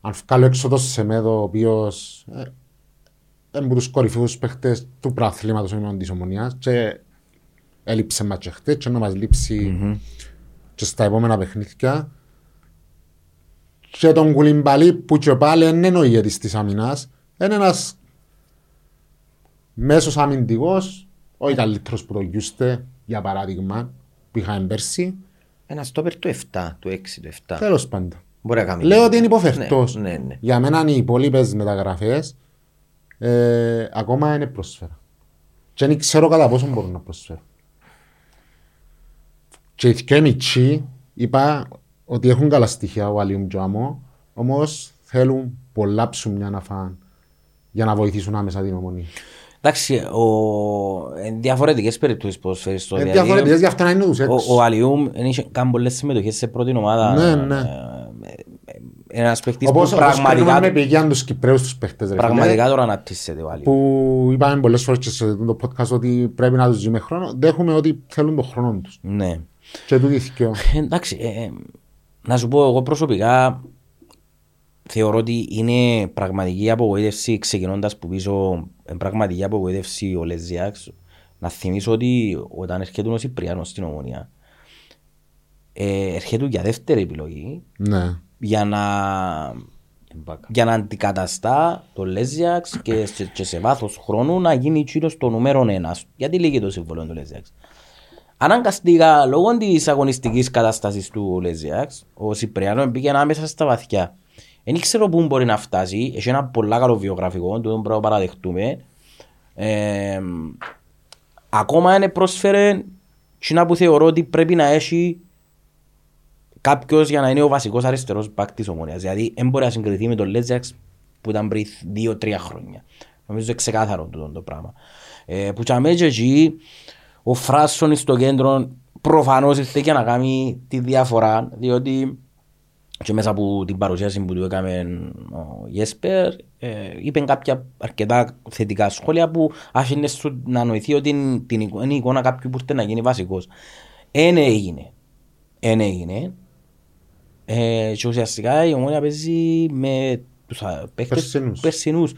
αν βγάλω έξω το Σεμέδο, ο οποίος ε, είναι από τους κορυφαίους παίχτες του πρωταθλήματος εννοώ της Ομονίας και έλειψε μας και χτες και να μας λείψει και στα επόμενα παιχνίδια και τον Κουλιμπαλί που και πάλι δεν είναι ο ηγέτης της αμυνάς είναι ένας μέσος αμυντικός όχι καλύτερος που το Γιούστε για παράδειγμα που είχαμε πέρσι Ένα στόπερ του 7, του 6, του 7. τέλος πάντων Μπορεί να κάνει. Λέω ότι είναι υποφερτός. Ναι, ναι, ναι. Για μένα οι υπόλοιπες μεταγραφές ε, ακόμα είναι πρόσφερα. Και δεν ξέρω κατά πόσο μπορούν να προσφέρουν. Και οι δυο μητσοί είπα ότι έχουν καλά στοιχεία ο Αλίουμ και ο Άμμο, όμως θέλουν πολλά ψουμιά να φάνε για να βοηθήσουν άμεσα την ομονία. Εντάξει, ο... εν διαφορετικές περιπτώσεις ποδοσφαίρες Είναι διαφορετικές, γι' αυτό να είναι τους Ο, έξω. ο Αλιούμ είχε κάνει πολλές συμμετοχές σε πρώτη ομάδα. Ναι, ναι. Ε, ε, Ένας παίκτης Όπως, που όπως πραγματικά, κρίνουμε με πηγιάν τους Κυπρέους τους παίχτες, ρε φίλε. πραγματικά τώρα αναπτύσσεται ο Αλιούμ. που είπαμε πολλές φορές και σε το podcast ότι πρέπει να τους ζούμε χρόνο, δέχομαι ότι θέλουν τον χρόνο τους. Ναι. Και του δίθηκε. Εντάξει, ε, ε, να σου πω εγώ προσωπικά θεωρώ ότι είναι πραγματική απογοήτευση ξεκινώντας που πίσω ε, πραγματική απογοήτευση ο Λεζιάξ να θυμίσω ότι όταν έρχεται ο Σιπριάνος στην Ομονία ε, έρχεται για δεύτερη επιλογή Ναι. Για να, για να αντικαταστά το Λέζιαξ και, σε, και σε βάθος χρόνου να γίνει τσίρος το νούμερο ένας. Γιατί λύγει το συμβόλαιο του Λέζιαξ. Αναγκαστικά λόγω της αγωνιστικής κατάστασης του Λέζιαξ, ο Σιπριάνο μπήκε ανάμεσα στα βαθιά. Δεν ξέρω πού μπορεί να φτάσει. Έχει ένα πολύ καλό βιογραφικό, το πρέπει να παραδεχτούμε. Ε, ακόμα είναι πρόσφερε τσινά που θεωρώ ότι πρέπει να έχει κάποιος για να είναι ο βασικός αριστερός μπακ της ομονίας. Δηλαδή, δεν μπορεί να συγκριθεί με τον Λέζαξ που ήταν πριν δύο-τρία χρόνια. Νομίζω ξεκάθαρο τούτο το πράγμα. Ε, που τσαμέ και εκεί, ο Φράσον στο κέντρο προφανώς ήρθε και να κάνει τη διαφορά, διότι και μέσα από την παρουσίαση που του έκαμε ο Γέσπερ, ε, είπε κάποια αρκετά θετικά σχόλια που άφηνες σου να νοηθεί ότι είναι την εικόνα, είναι η εικόνα κάποιου που ήρθε να γίνει βασικός. Εν έγινε. Εν έγινε. Ε, και ουσιαστικά η ομόνια παίζει με τους α, παίχτες Περσινούς. περσινούς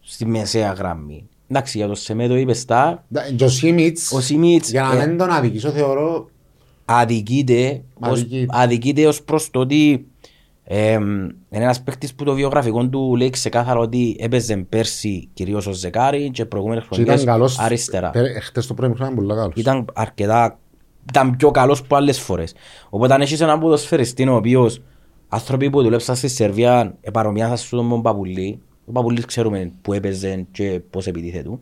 στη μεσαία γραμμή. Εντάξει, για το Σεμέτο είπες στα, Ναι, Και ο Σίμιτς, ο Σιμίτς για να ε, μην τον αδικήσω, θεωρώ αδικείται, ως, Αδικείται. αδικείται ως προς το ότι ε, είναι ένας παίκτης που το βιογραφικό του λέει ξεκάθαρα ότι έπαιζε πέρσι κυρίως ως ζεκάρι και προηγούμενες και ήταν χρονιές καλός. αριστερά. Πε- Χτες το πρώτο χρόνο ήταν πολύ καλός. Ήταν αρκετά, ήταν πιο καλός από άλλες φορές. Οπότε αν έχεις έναν ποδοσφαιριστή ο οποίος άνθρωποι που δουλέψαν στη Σερβία επαρομοιάσαν σου τον Παπουλή. Ο Παπουλής ξέρουμε που έπαιζε και πώς επιτίθετουν.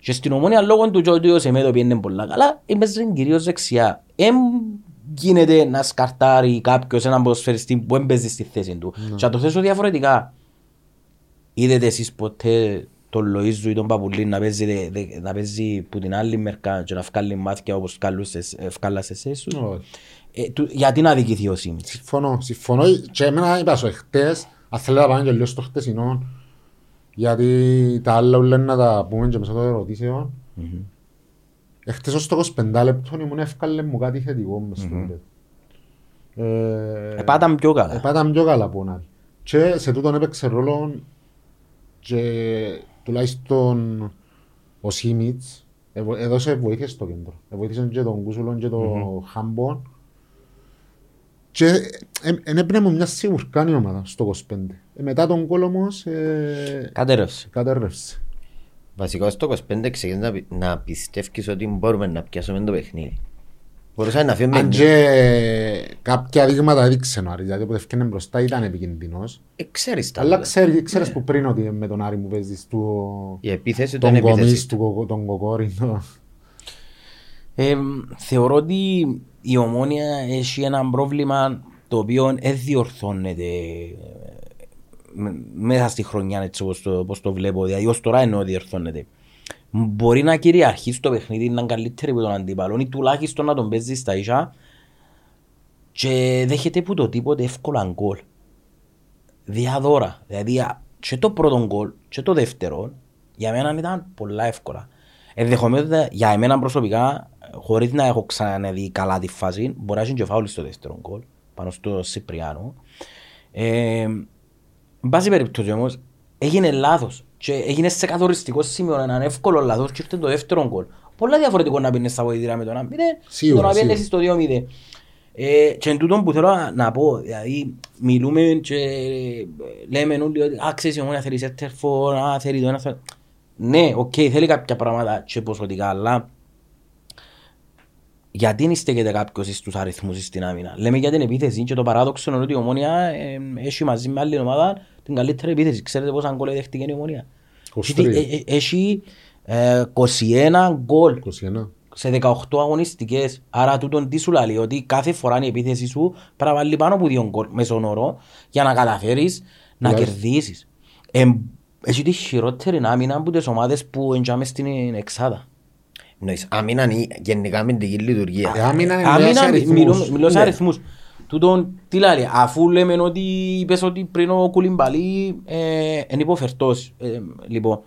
Και στην ομόνια λόγω του Τζόντιο σε μέτω πιένε πολλά καλά, έπαιζε κυρίως δεξιά. Εμ γίνεται να σκαρτάρει κάποιος έναν ποδοσφαιριστή που έμπαιζε στη θέση του. Και να το θέσω διαφορετικά. Είδετε εσείς ποτέ τον Λοΐζου ή τον Παπουλή να παίζει, δε- δε- να παίζει που την άλλη μερικά και να βγάλει μάτια όπως βγάλασαι σε εσείς. Όχι. Ε, του- γιατί να δικηθεί ο Σίμιτς; Συμφωνώ, συμφωνώ και εμένα είπα σου εχθές, αν θέλω να πάμε και λίγο στο χτεσινό, γιατί τα άλλα όλα να τα πούμε και μέσα των ερωτήσεων. Εχθές ως το 25 λεπτό ήμουν εύκαλε μου κάτι θετικό μες στο τέλος. Ε, Επάταν πιο καλά. Επάταν πιο καλά από να Και σε τούτον έπαιξε ρόλο και τουλάχιστον ο Σίμιτς εβο- έδωσε βοήθειες στο κέντρο. Βοήθησε και τον Κούσουλον και τον Χάμπον. Και δεν έπαιρνε μου μια σιγουρκάνη ομάδα στο 25. Ε, μετά τον κόλ όμως ε, Κατέρευσε. κατέρρευσε. Βασικά στο 25 ξεκίνησε να, πι- να πιστεύεις ότι μπορούμε να πιάσουμε το παιχνίδι. Μπορούσαμε να φύγουμε... Αν και κάποια δείγματα έδειξε ο Άρης, δηλαδή που έφτιανε μπροστά ήταν επικίνδυνος. Ε, ξέρεις τα Αλλά άλλα. ξέρεις, ξέρεις που πριν ότι με τον Άρη μου παίζεις του, Η επίθεση ήταν τον επίθεση. κομίς, του κοκο- τον κοκόρι. το- Ε, θεωρώ ότι η ομόνια έχει ένα πρόβλημα το οποίο δεν διορθώνεται ε, με- μέσα στη χρονιά έτσι όπως το, όπως το βλέπω. Δηλαδή ως τώρα εννοώ διορθώνεται. Μπορεί να κυριαρχεί στο παιχνίδι να είναι καλύτερη από τον αντίπαλο ή τουλάχιστον να τον παίζει στα ίσα και δέχεται που το τίποτε εύκολα γκολ. Διαδώρα. Δηλαδή α, και το πρώτο γκολ και το δεύτερο για μένα ήταν πολλά εύκολα. Ενδεχομένως για εμένα προσωπικά, χωρίς να έχω ξαναδεί καλά τη φάση, μπορεί να έχει και φάουλ στο δεύτερο γκολ, πάνω στο Σιπριάνο. Ε, Εν πάση περιπτώσει όμως, έγινε λάθος και έγινε σε καθοριστικό σημείο έναν εύκολο λάθος και ήρθε το δεύτερο γκολ. Πολλά διαφορετικό να πίνεις στα βοηθήρα με το να πίνεις, Σίγουρα, το να πίνεις σίγουρα. στο 2-0. Ε, και εν τούτον που θέλω να- να πω, δηλαδή μιλούμε και λέμε όλοι ότι «Α, ξέρεις η Ομόνοια θέλει σέντερφορ, α, θέλει το ένα, θέλει...» Ναι, οκ, θέλει κάποια πράγματα και ποσοτικά, αλλά γιατί δεν στέκεται κάποιος στους αριθμούς στην άμυνα. Λέμε για την επίθεση και το παράδοξο είναι ότι η Ομόνοια ε, έχει μαζί με άλλη ομάδα την καλύτερη επίθεση. Ξέρετε πόσα γκολ δέχτηκε η Ομόνοια; 23. Έχει, ε, ε, έχει ε, 21 γκολ 21. σε 18 αγωνιστικές. Άρα τούτον τι σου λέει, ότι κάθε φορά η επίθεση σου πρέπει να βάλει πάνω από δύο γκολ μέσον όρο για να καταφέρεις να Τουλάχιστον. κερδίσεις. Ε, έχει τη χειρότερη άμυνα από τις ομάδες που εν τζιαμέ στην εξάδα. Εννοείς, άμυνα είναι γενικά αμυντική λειτουργία. Ε, άμυνα είναι Άμυνα, σε αριθμούς. μιλώ- μιλώ σε Ναι. αριθμούς. Τούτον, τι λέει, αφού λέμε ότι είπες ότι πριν ο Κουλιμπαλί ε, είναι υποφερτός. Ε, λοιπόν,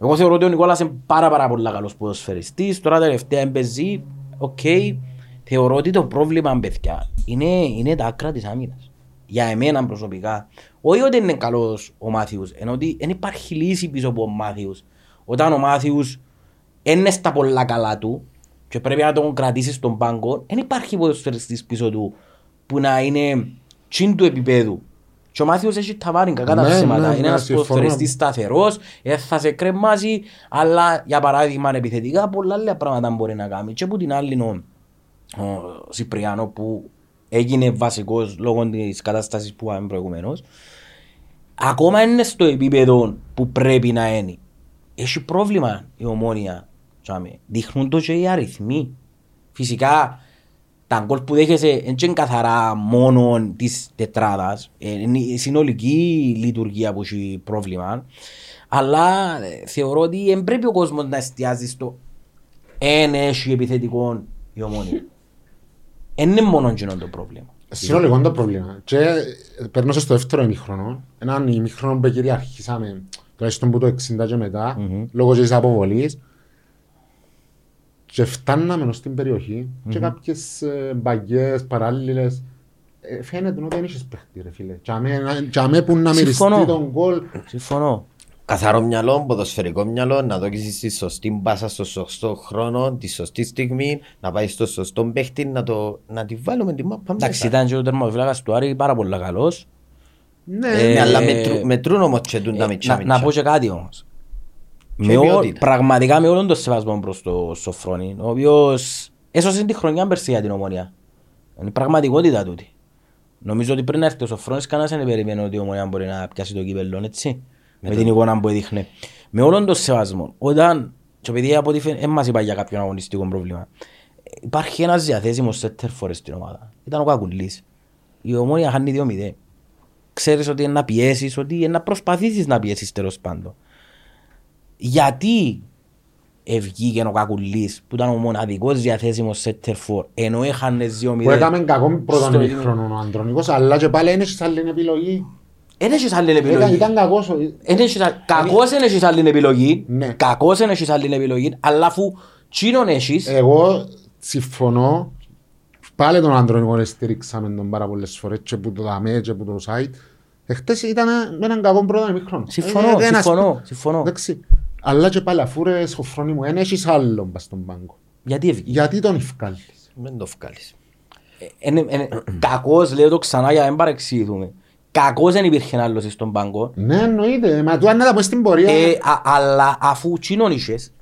εγώ θεωρώ ότι ο Νικόλας είναι πάρα πάρα πολύ καλός ποδοσφαιριστής. Τώρα τελευταία εμπεζή, οκ. Θεωρώ ότι το πρόβλημα, παιδιά, είναι, είναι τα άκρα της άμυνας. Για εμένα προσωπικά. Όχι ότι είναι καλός ο Μάθιους, ενώ ότι δεν υπάρχει λύση πίσω από ο Μάθιους. Όταν ο Μάθιους είναι στα πολλά καλά του και πρέπει να τον κρατήσεις στον πάγκο, δεν υπάρχει ποδοσφαιριστής πίσω του που να είναι τσιν του επίπεδου. Και ο Μάθιος έχει ταβάνει κακά τα Ναι, ψήματα. ναι, είναι ναι, ένας συμφωνώ. ποδοσφαιριστής σταθερός, ε, θα σε κρεμάσει, αλλά για παράδειγμα επιθετικά πολλά άλλα πράγματα μπορεί να κάνει. Και που την άλλη ο, ο Σιπριάνο που έγινε βασικός λόγω της κατάστασης που είπαμε προηγουμένως, ακόμα είναι στο επίπεδο που πρέπει να είναι. Έχει πρόβλημα η ομόνια. Τσάμε. Δείχνουν το και οι αριθμοί. Φυσικά τα γκολ που δέχεσαι δεν είναι καθαρά μόνο της τετράδας. Είναι η συνολική λειτουργία που έχει πρόβλημα. Αλλά ε, θεωρώ ότι δεν πρέπει ο κόσμος να εστιάζει στο εν έχει επιθετικό η ομόνια. Δεν είναι μόνο εκείνο το πρόβλημα. Συνολικό είναι το πρόβλημα. Και ε, περνώσε στο δεύτερο ημίχρονο. Έναν ημίχρονο που κυριαρχήσαμε τουλάχιστον που το 60 και μετά, λόγω της αποβολής. Και φτάναμε ως την περιοχή και κάποιες ε, μπαγιές, παράλληλες. Ε, Φαίνεται ότι δεν είχες παίχτη ρε φίλε. Τζαμέ- Τζαμέ που να μυριστεί Συμφωνώ. τον γκολ. Συμφωνώ. Καθαρό μυαλό, ποδοσφαιρικό μυαλό, να δώσεις τη σωστή μπάσα στο σωστό χρόνο, τη σωστή στιγμή, να πάει στο σωστό παίχτη, να, το, να τη βάλουμε τη μάπα Εντάξει, μέσα. ήταν και ο τερματοφύλακας του Άρη πάρα πολύ καλός. Ναι, Ε, Ναι, αλλά μετρού- μετρούν όμως και τούν τα Ε, μητσά να, να πω και κάτι όμως. Και Με ό, ποιότητα. πραγματικά με όλον το σεβασμό προς το Σοφρόνη, ο οποίος έσωσε τη χρονιά πέρσι για την ομονία. Είναι η πραγματικότητα τούτη. Νομίζω ότι πριν να έρθει ο Σοφρόνης κανένας δεν περίμενε ότι η ομονία μπορεί να πιάσει το κύπελλο, έτσι. Με την εικόνα που έδειχνε. Με όλον το σεβασμό, όταν, και επειδή από ό,τι φαίνεται, δεν μας είπα για κάποιον αγωνιστικό πρόβλημα, υπάρχει ένας διαθέσιμος σέτερ φορές στην ομάδα. Ήταν ο Κακουλής. Η ομόνια χάνει 2-0. Ξέρεις ότι είναι να πιέσεις, ότι είναι να προσπαθήσεις να πιέσεις τέλος πάντων. Γιατί ευγήκε ο Κακουλής που ήταν ο μοναδικός διαθέσιμος σέτερ φορ ενώ έχανε 2-0. που έκαμε κακό πρώτον στο- ημίχρονο ο Αντρονικός, αλλά και πάλι δεν έχεις άλλη επιλογή. Δεν έχεις άλλη Ήταν, επιλογή. ήταν κακός. ο- Εν έχεις α- Κακώς δεν έχεις άλλη επιλογή. Ναι. Κακώς δεν έχεις άλλη επιλογή. Αλλά αφού τσίνον έχεις, Εγώ συμφωνώ. Πάλι τον Αντρονικό στηρίξαμε τον πάρα πολλές φορές και που το δαμέ και που το site. Εχθές ήταν με έναν κακό πρώτο ημίχρονο. Συμφωνώ, Ε, δεν ας συμφωνώ, πω- συμφωνώ. Εντάξει. Αλλά και πάλι αφού ρε σχοφρόνι μου, δεν έχεις άλλον πας στον πάγκο. γιατί ευγήκε. Γιατί τον ευκάλεις. Δεν το βγάλεις. Είναι- είναι- Κακώς, λέω το ξανά για να μην παρεξηγηθούμε. Κακώς δεν υπήρχε άλλος στον πάγκο. Ναι, εννοείται. Μα του αν να τα πω στην πορεία. Ε, α- αλλά αφού τσίνον είχες,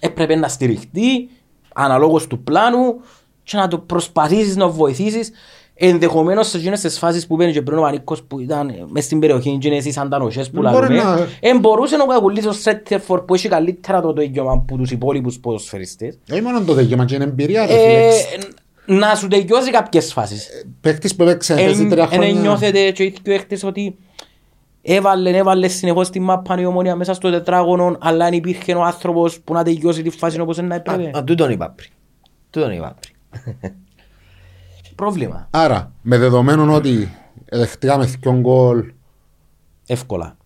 έπρεπε να στηριχτεί αναλόγως του πλάνου και να το προσπαθήσεις να βοηθήσεις ενδεχομένως σε εκείνες τις φάσεις που μπαίνει και πριν ο Πανίκος που ήταν μες στην περιοχή και είναι εσείς αντανοσές που Δεν μπορεί λαλούμε να- εν μπορούσε να κακουλήσει ο Σέτερφορ που έχει καλύτερα το δικαίωμα από τους υπόλοιπους ποδοσφαιριστές Όχι μόνο το δικαίωμα και είναι εμπειρία. ρε ε, φίλε. να σου τελειώσει κάποιες φάσεις Παίκτης που έπαιξε παίζει τρία Εν χρόνια. νιώθετε και οι δυο έχτες ότι έβαλε, έβαλε συνεχώς τη μάπα η ομόνια μέσα στο τετράγωνο αλλά αν υπήρχε ο άνθρωπος που να τελειώσει τη φάση όπως να έπρεπε. Α, τούτον είπα πριν. Τούτον είπα πριν. Πρόβλημα. Άρα, με δεδομένο ότι δεχτήκαμε δυο γκολ Εύκολα.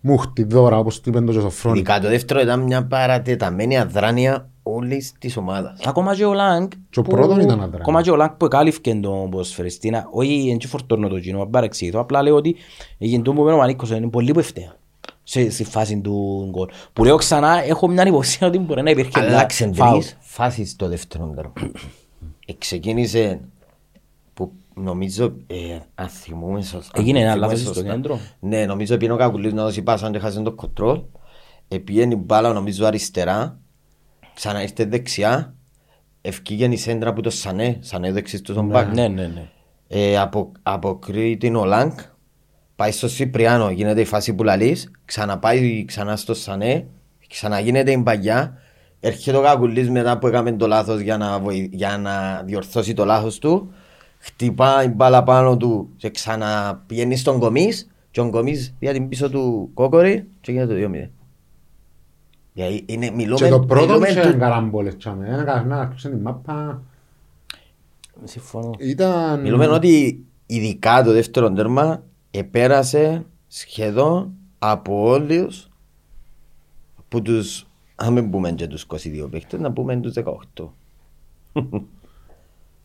μούχτη δώρα όπως του είπαν το Ζωφρόνη. Ειδικά το δεύτερο ήταν μια παρατεταμένη αδράνεια όλης της ομάδας. Ακόμα και ο Λάγκ Και ο που- πρώτον ήταν αδράνη. Ακόμα και ο Λάγκ που εκάλυφκε τον ποδοσφαιριστή να- όχι εν και φορτώνω το κοινό, παρεξηγηθώ, απλά λέω ότι έγινε το που είπε ο Μανίκος είναι πολύ που ευθέα σε, στη φάση του γκολ. Που λέω ξανά, έχω μια υποψία ότι μπορεί να υπήρχε Αλλάξε φάουλ. τρεις φάσεις στο δεύτερο τέρμα. Ξεκίνησε που νομίζω, ε, αν θυμούμε σωστά. Έγινε αν ένα θυμούμε λάθος στο σωστά. κέντρο. Ναι, νομίζω πήγαινε ο Κακουλής να δώσει πάσα και χάσε το κοντρόλ. Επήγαινε η μπάλα νομίζω αριστερά. Ξανά ήρθε δεξιά. Ευκήγε η σέντρα που το Σανέ. Σανέ δεξί του τον μπακ. Ναι, ναι, ναι. Ε, απο, αποκρύει την ο Λάγκ. Πάει στο Σιπριάνο, γίνεται η φάση που λαλείς. Ξαναπάει ξανά στο Σανέ. Ξαναγίνεται η μπαγιά. Έρχεται ο Κακουλής μετά που έκαμε το λάθος για να, βοη- για να διορθώσει το λάθος του. Χτυπάει η μπάλα πάνω του και ξαναπηγαίνει στον Κομίς. Και ο Κομίς δια την πίσω του Κόκορη και γίνεται το 2-0. Δηλαδή είναι, μιλούμε, Και το πρώτο μιλούμε είχε του- καραμπόλες. τσάμε. Ένα καρνά, άρχισε την μάπα. Συμφωνώ. Ήταν... Μιλούμε ότι ειδικά το δεύτερο τέρμα επέρασε σχεδόν από όλους που τους αν μην πούμε και τους 22 παίχτες, να πούμε τους 18.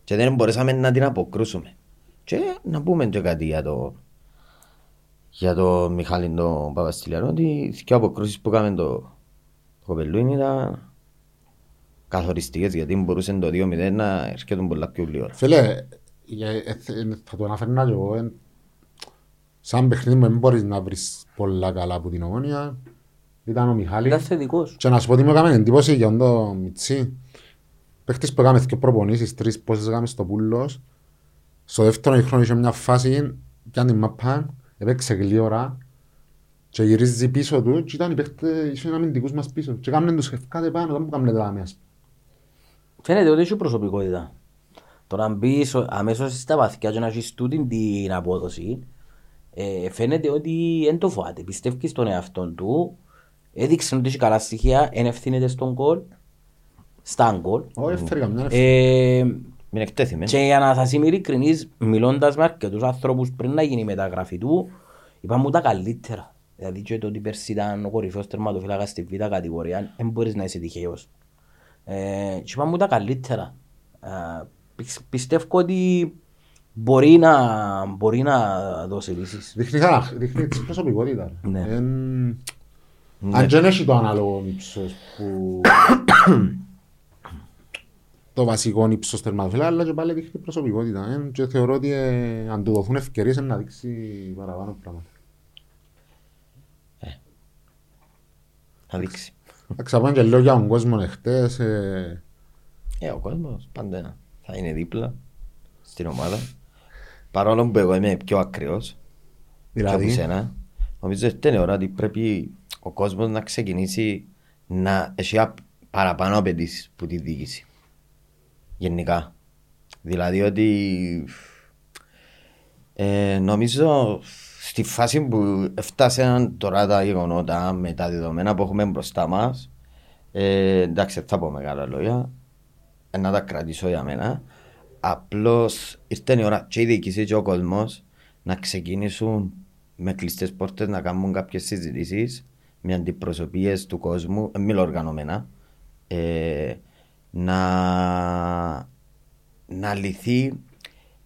Και δεν μπορέσαμε να την αποκρούσουμε. Και να πούμε και κάτι για το για το Μιχάλη τον Παπαστηλιανό ότι οι δύο αποκρούσεις που κάναμε το, το κοπελούιν ήταν καθοριστικές γιατί μπορούσε το 2-0 να έρχεται πολλά πιο γλυόρα. Φίλε, για- ε, θε- θα το αναφέρνα και εγώ. ε, Σαν παιχνίδι δεν μπορείς να βρεις πολλά καλά από την ομόνια. Ήταν ο Μιχάλης. Ήταν θετικός. Και να σου πω ότι μου έκαμε εντύπωση για το Μιτσί. Παίχτης που έκαμε δύο προπονήσεις, τρεις πόσες έκαμε στο Πούλος. Στο δεύτερο χρόνο είχε μια φάση, πιάνει την μαπά, έπαιξε γλύωρα και γυρίζει πίσω του και ήταν οι παίχτες, είχαν αμυντικούς μας πίσω. Και έκαναν τους ευκάτε πάνω, δεν μου κάνουν τα άμεσα. Φαίνεται ότι έχει προσωπικότητα. Το να μπεις αμέσως στα βαθιά και να έχεις τούτη την απόδοση, ε, φαίνεται ότι δεν το φοβάται. Πιστεύεις στον εαυτό του, έδειξε ότι έχει καλά στοιχεία, δεν ευθύνεται στον κόλ, στα γκολ. Όχι, έφερε καμιά ευθύνη. Ε, Μην εκτέθημε. και για να σας είμαι ειλικρινής, μιλώντας με αρκετούς ανθρώπους πριν να γίνει η μεταγραφή του, είπαν μου τα καλύτερα. Δηλαδή και το ότι πέρσι ήταν ο κορυφαίος τερματοφύλακας στη β' κατηγορία, δεν μπορείς να είσαι τυχαίος. Ε, και είπαν μου τα καλύτερα. Ε, πι- πιστεύω ότι μπορεί να, μπορεί να δώσει λύσεις. Δείχνει, χαρα- δείχνει της προσωπικότητας. Ναι. Εν- Αν και δεν έχει το ανάλογο ύψος που... το βασικό ύψος τερματοφύλακα, αλλά και πάλι δείχνει προσωπικότητα. ε, Και θεωρώ ότι ε, αν του δοθούν ευκαιρίες είναι να δείξει παραπάνω πράγματα. Να δείξει. Θα ξαπάνε και λέω για τον κόσμο εχθές. ε, Ε, ο κόσμος πάντα θα είναι δίπλα στην ομάδα. Παρόλο που εγώ είμαι πιο ακραίος Δηλαδή; και από σένα, νομίζω ότι είναι ώρα ότι πρέπει ο κόσμος να ξεκινήσει να έχει απ- παραπάνω απαιτήσεις που τη διοίκηση. Γενικά. Δηλαδή ότι ε, νομίζω στη φάση που φτάσαν τώρα τα γεγονότα με τα δεδομένα που έχουμε μπροστά μας ε, εντάξει δεν θα πω μεγάλα λόγια ε, να τα κρατήσω για μένα απλώς ήρθε η ώρα και η διοίκηση και ο κόσμος να ξεκινήσουν με κλειστές πόρτες να κάνουν κάποιες συζητήσεις με αντιπροσωπείες του κόσμου, ε, μιλώ οργανωμένα ε, να, να λυθεί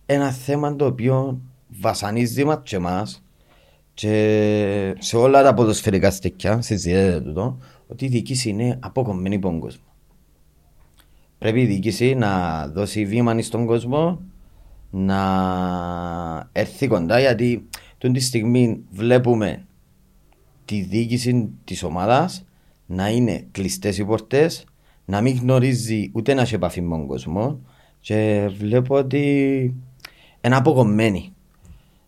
ένα θέμα το οποίο βασανίζει μας και εμάς και σε όλα τα ποδοσφαιρικά στεκιά συζητείται τούτο ότι η διοίκηση είναι αποκομμένη από τον κόσμο. Πρέπει η διοίκηση να δώσει βήμα στον κόσμο να έρθει κοντά γιατί τον τη στιγμή βλέπουμε τη διοίκηση της ομάδας να είναι κλειστές οι πορτές, να μην γνωρίζει ούτε να έχει επαφή με τον κόσμο και βλέπω ότι είναι αποκομμένη.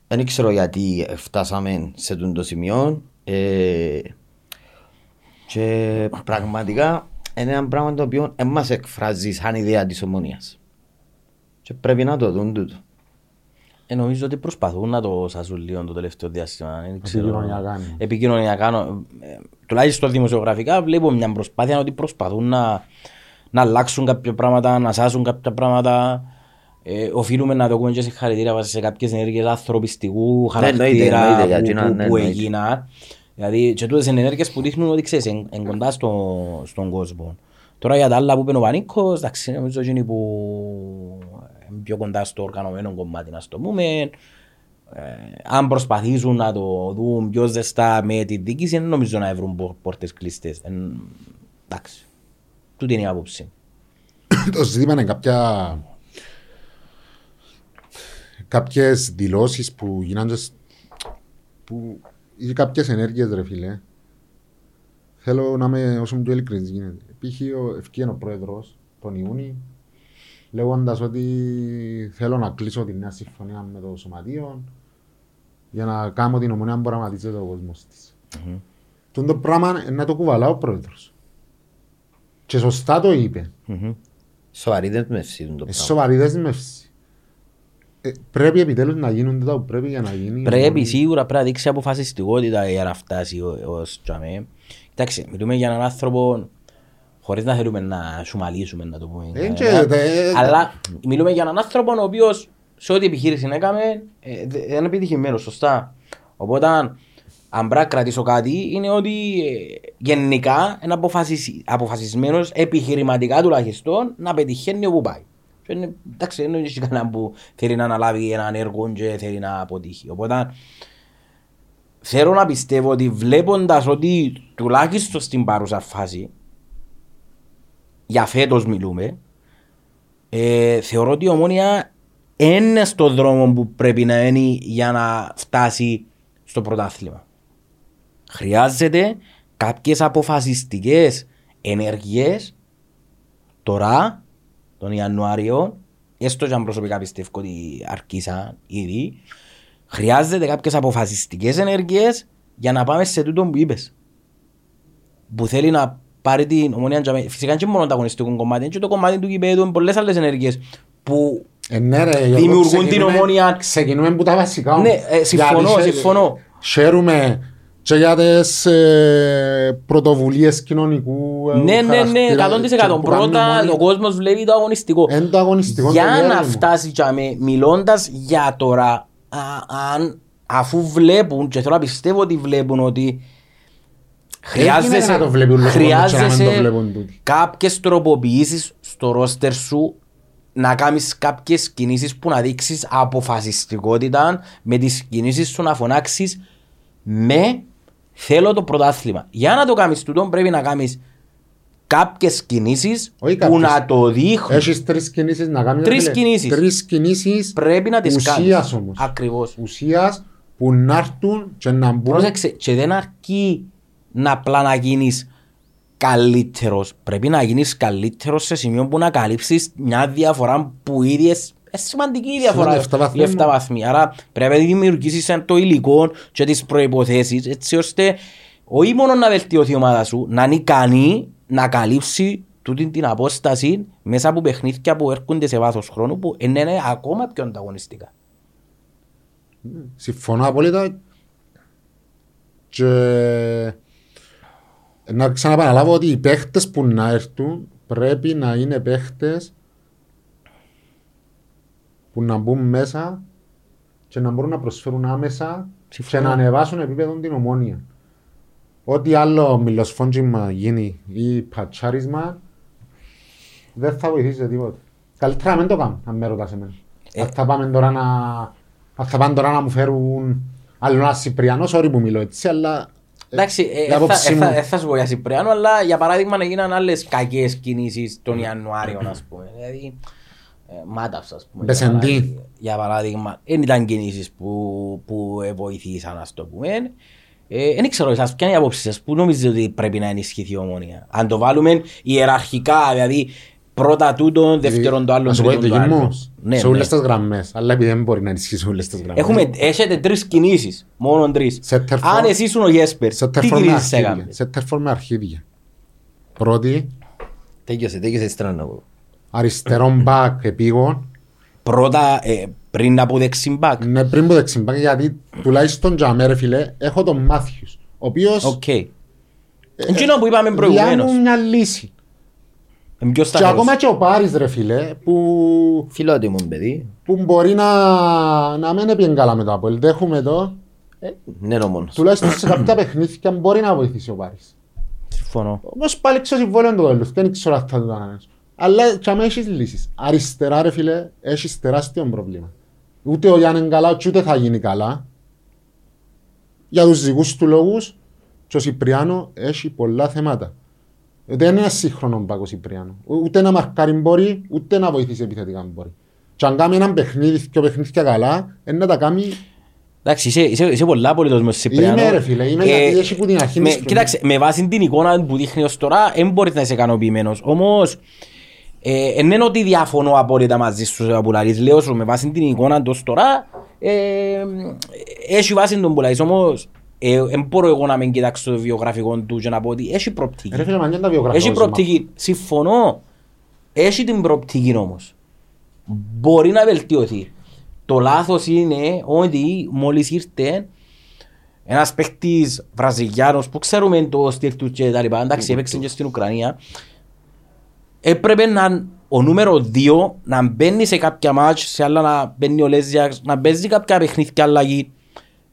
Δεν ξέρω γιατί φτάσαμε σε αυτό το σημείο ε, και πραγματικά είναι ένα πράγμα το οποίο δεν μας εκφράζει σαν ιδέα της ομονίας. Και πρέπει να το δουν τούτο. Ε, νομίζω ότι προσπαθούν να το σάζουν λίγο το τελευταίο διάστημα. Δεν ξέρω. Επικοινωνιακά, ναι. Επικοινωνιακά. Νο- ε, Τουλάχιστον δημοσιογραφικά βλέπω μια προσπάθεια ότι προσπαθούν να, να αλλάξουν κάποια πράγματα, να σάζουν κάποια πράγματα. Ε, οφείλουμε να δούμε και συγχαρητήρια βάσει σε κάποιες ενέργειες ανθρωπιστικού Ναι, εννοείται, χαρακτήρα εννοείται, για που, εκείνα, που, ναι, που εννοείται. έγιναν. Δηλαδή και τούτες είναι ενέργειες που δείχνουν ότι ξέρεις, εν, εν κοντά στο, στον κόσμο. Τώρα για τα άλλα που είπε ο Πανίκος, εντάξει, νομίζω ότι είναι που είναι πιο κοντά στο οργανωμένο κομμάτι, να το πούμε. Ε, αν προσπαθήσουν να το δουν πιο ζεστά με τη δίκηση, δεν νομίζω να βρουν πο- πόρτες κλειστές. Εν, εντάξει, τούτη είναι η άποψη. το ζήτημα είναι κάποια κάποιες δηλώσεις που γίνανε σ- που ή κάποιες ενέργειες ρε φίλε θέλω να είμαι όσο πιο ειλικρινής γίνεται π.χ. ο- ευκήγεν ο πρόεδρος τον Ιούνι λέγοντας ότι θέλω να κλείσω τη νέα συμφωνία με το σωματείο για να κάνω την ομονία που πραγματίζεται ο κόσμος της. Τον το πράγμα είναι να το κουβαλά ο πρόεδρος. Και σωστά το είπε. Σοβαρή δεσμεύση είναι το Ε, πράγμα. σοβαρή δέσμευση. Ε, πρέπει επιτέλους να γίνουν τούτα που πρέπει για να γίνει. Πρέπει σίγουρα πρέπει να δείξει αποφασιστικότητα για να φτάσει ω- ως τζαμέ. Κοιτάξτε, μιλούμε για έναν άνθρωπο χωρίς να θέλουμε να σουμαλίσουμε να το πούμε. Ε, Ε, και, ε, ε, Αλλά μιλούμε για έναν άνθρωπο ο οποίος σε ό,τι επιχείρηση έκαμε ε, δε- δεν είναι επιτυχημένος, σωστά. Οπότε αν πρέπει να κρατήσω κάτι, είναι ότι ε, γενικά είναι αποφασισ... αποφασισμένος επιχειρηματικά τουλάχιστον να πετυχαίνει όπου πάει. Και είναι- Εντάξει, δεν είναι κανένα που θέλει να αναλάβει έναν έργο και θέλει να αποτύχει. Οπότε θέλω να πιστεύω ότι βλέποντας ότι τουλάχιστον στην παρούσα φάση για φέτος μιλούμε ε, θεωρώ ότι η ομόνια είναι στο δρόμο που πρέπει να είναι για να φτάσει στο πρωτάθλημα. Χρειάζεται κάποιες αποφασιστικές ενέργειες τώρα, τον Ιανουάριο, έστω και αν προσωπικά πιστεύω ότι αρκίσαν ήδη, χρειάζεται κάποιες αποφασιστικές ενέργειες για να πάμε σε τούτο που είπες. Που θέλει να πάρει την ομονία τζαμέ. Φυσικά και μόνο το αγωνιστικό κομμάτι, και το κομμάτι του κυπέδου, είναι πολλές άλλες ενέργειες που Ε, ναι, ρε, Γιώργο, Δημιουργούν την ξεκινούμε- ομόνια. Ξεκινούμε από τα βασικά. όμως. Ναι, ε, συμφωνώ, Γιατί χε- συμφωνώ. Χαίρουμε και για τις ε, πρωτοβουλίες κοινωνικού ε, Ναι, ναι, ναι, χαρακτήρα 100%. που κάνουν Πρώτα ομόνια. ο κόσμος βλέπει το αγωνιστικό. Εν το αγωνιστικό. Για το να γέρον μου. φτάσει τζαμέ, μιλώντας για τώρα, α, αν, αφού βλέπουν, και θέλω να πιστεύω ότι βλέπουν ότι γίνεται να το βλέπει όλος ο κόσμος και να μην το χρειάζεσαι βλέπουν τούτοι. κάποιες τροποποιήσεις στο ρόστερ σου να κάνεις κάποιες κινήσεις που να δείξεις αποφασιστικότητα με τις κινήσεις σου να φωνάξεις με θέλω το πρωτάθλημα. Για να το κάνεις τούτο πρέπει να κάνεις κάποιες κινήσεις Όχι που κάποιες. να το δείχνουν. Έχεις τρεις κινήσεις να κάνεις. Τρεις ρε φίλε. κινήσεις. Τρεις κινήσεις Πρέπει να τις κάνεις. ουσίας όμως. Ακριβώς. Ουσίας που να έρθουν και να μπουν. Πρόσεξε, και δεν αρκεί να απλά να γίνεις καλύτερος. Πρέπει να γίνεις καλύτερος σε σημείο που να καλύψεις μια διαφορά που ήδη είναι σημαντική η διαφορά. Σημαίνει εφτά βαθμοί, Οι εφτά ναι. βαθμοί. Άρα πρέπει να δημιουργήσεις ένα το υλικό και τις προϋποθέσεις έτσι ώστε όχι μόνο να βελτιωθεί η ομάδα σου, να είναι ικανή να καλύψει τούτη την απόσταση μέσα από παιχνίδια που έρχονται σε βάθος χρόνου που είναι είναι ακόμα πιο ανταγωνιστικά. Συμφωνώ απόλυτα και να ξαναπαναλάβω ότι οι παίχτες που να έρθουν πρέπει να είναι παίχτες που να μπουν μέσα και να μπορούν να προσφέρουν άμεσα και να ανεβάσουν επίπεδο την ομόνια. Ό,τι άλλο μιλοσφόντζιμα γίνει ή πατσάρισμα δεν θα βοηθήσει σε τίποτα. Καλύτερα να μην το κάνω, αν με ρωτάς εμένα. Ε. Αν θα πάμε τώρα να... Αν θα πάνε τώρα να μου φέρουν άλλο ένα Σιπριανό, sorry που μιλώ έτσι, αλλά... Εντάξει, η ε, ε, θα, άποψή ε, μου- θα, ε, θα σου πω για Σιπριάνο, αλλά για παράδειγμα να γίναν άλλες κακές κινήσεις τον Ιανουάριο, ας πούμε. Δηλαδή, ε, μάταυς, ας πούμε. για Μπεσεντή. παράδειγμα- Για παράδειγμα, δεν ήταν κινήσεις που, που ε, βοηθήσαν, ας το πούμε. Ε, δεν ξέρω, εσάς ποια είναι η άποψη σας, πού νομίζετε ότι πρέπει να ενισχυθεί η ομόνια; Αν το βάλουμε ιεραρχικά, δηλαδή πρώτα τούτο, δεύτερον το άλλο. Να σου πω τη δική μου, σε όλες ναι. τις γραμμές. Αλλά επειδή δεν μπορεί να ενισχύει σε όλες τις γραμμές. Έχουμε, έχετε τρεις κινήσεις, μόνο τρεις. Αν εσύ ήσουν ο Γέσπερ. Σε τέρφορ με αρχίδια. Πρώτη. Τέγιωσε, τέγιωσε στράνα. Αριστερό μπακ επίγον. Πρώτα, ε, πριν από δεξιμπακ. Ναι, πριν από δεξιμπακ, γιατί τουλάχιστον για φίλε, έχω τον ο Okay. Ε, που είπαμε ε, μια λύση. Είναι πιο Και σταθερός. ακόμα και ο Πάρης, ρε φίλε, που, Φιλότιμο παιδί. που μπορεί να, να μην έπιεν καλά με το Απόελ. Δέχομαι το, Ε, Ναι, είναι ο μόνος. τουλάχιστον σε κάποια παιχνίδια μπορεί να βοηθήσει ο Πάρης. Συμφωνώ. Όμως πάλι ξέρω συμβόλαιο του τέλους, δεν ξέρω αν θα το κάνεις. Αλλά και άμα έχεις λύσεις. Αριστερά ρε φίλε, έχεις τεράστιο πρόβλημα. Ούτε ο Γιάννη είναι καλά, και ούτε θα γίνει καλά. Για τους δικούς του λόγους, και ο Σιπριάνο έχει πολλά θέματα. Δεν είναι ένα σύγχρονο μπακ ο Σιπριάνο. Ούτε να μαρκάρει μπορεί, ούτε να βοηθήσει επιθετικά μπορεί. Και αν κάνει ένα παιχνίδι και παιχνίδια καλά, είναι να τα κάνει Εντάξει, είσαι, είσαι, είσαι πολλά απολύτως μες Σιπριάνο. Είμαι, ρε φίλε, είμαι, γιατί έχει που την αρχή με, μες στο- Κοίταξε, με βάση την εικόνα που δείχνει ως τώρα, δεν μπορείς να είσαι ικανοποιημένος. Όμως, ε, εν είναι ότι διαφωνώ απόλυτα μαζί σου που λαλείς. Λέω σου, με βάση την εικόνα του ως τώρα, ε, έχει βάση τον που λαλείς. Όμως, δεν μπορώ εγώ να μην κοιτάξω το βιογραφικό του και να πω ότι έχει προοπτική. Ρε φίλε, μα είναι τα βιογραφικά Έχει σου, προοπτική. Συμφωνώ. Έχει την προοπτική όμως. Μπορεί να βελτιωθεί. Το λάθος είναι ότι μόλις ήρθε ένας παίχτης Βραζιλιάνος που ξέρουμε το στυλ του και τα λοιπά. Εντάξει, έπαιξε και στην Ουκρανία. Έπρεπε να ο νούμερο 2 να μπαίνει σε κάποια μάτς, σε άλλα να μπαίνει ο Λέζιαξ, να παίζει κάποια παιχνίδια αλλαγή.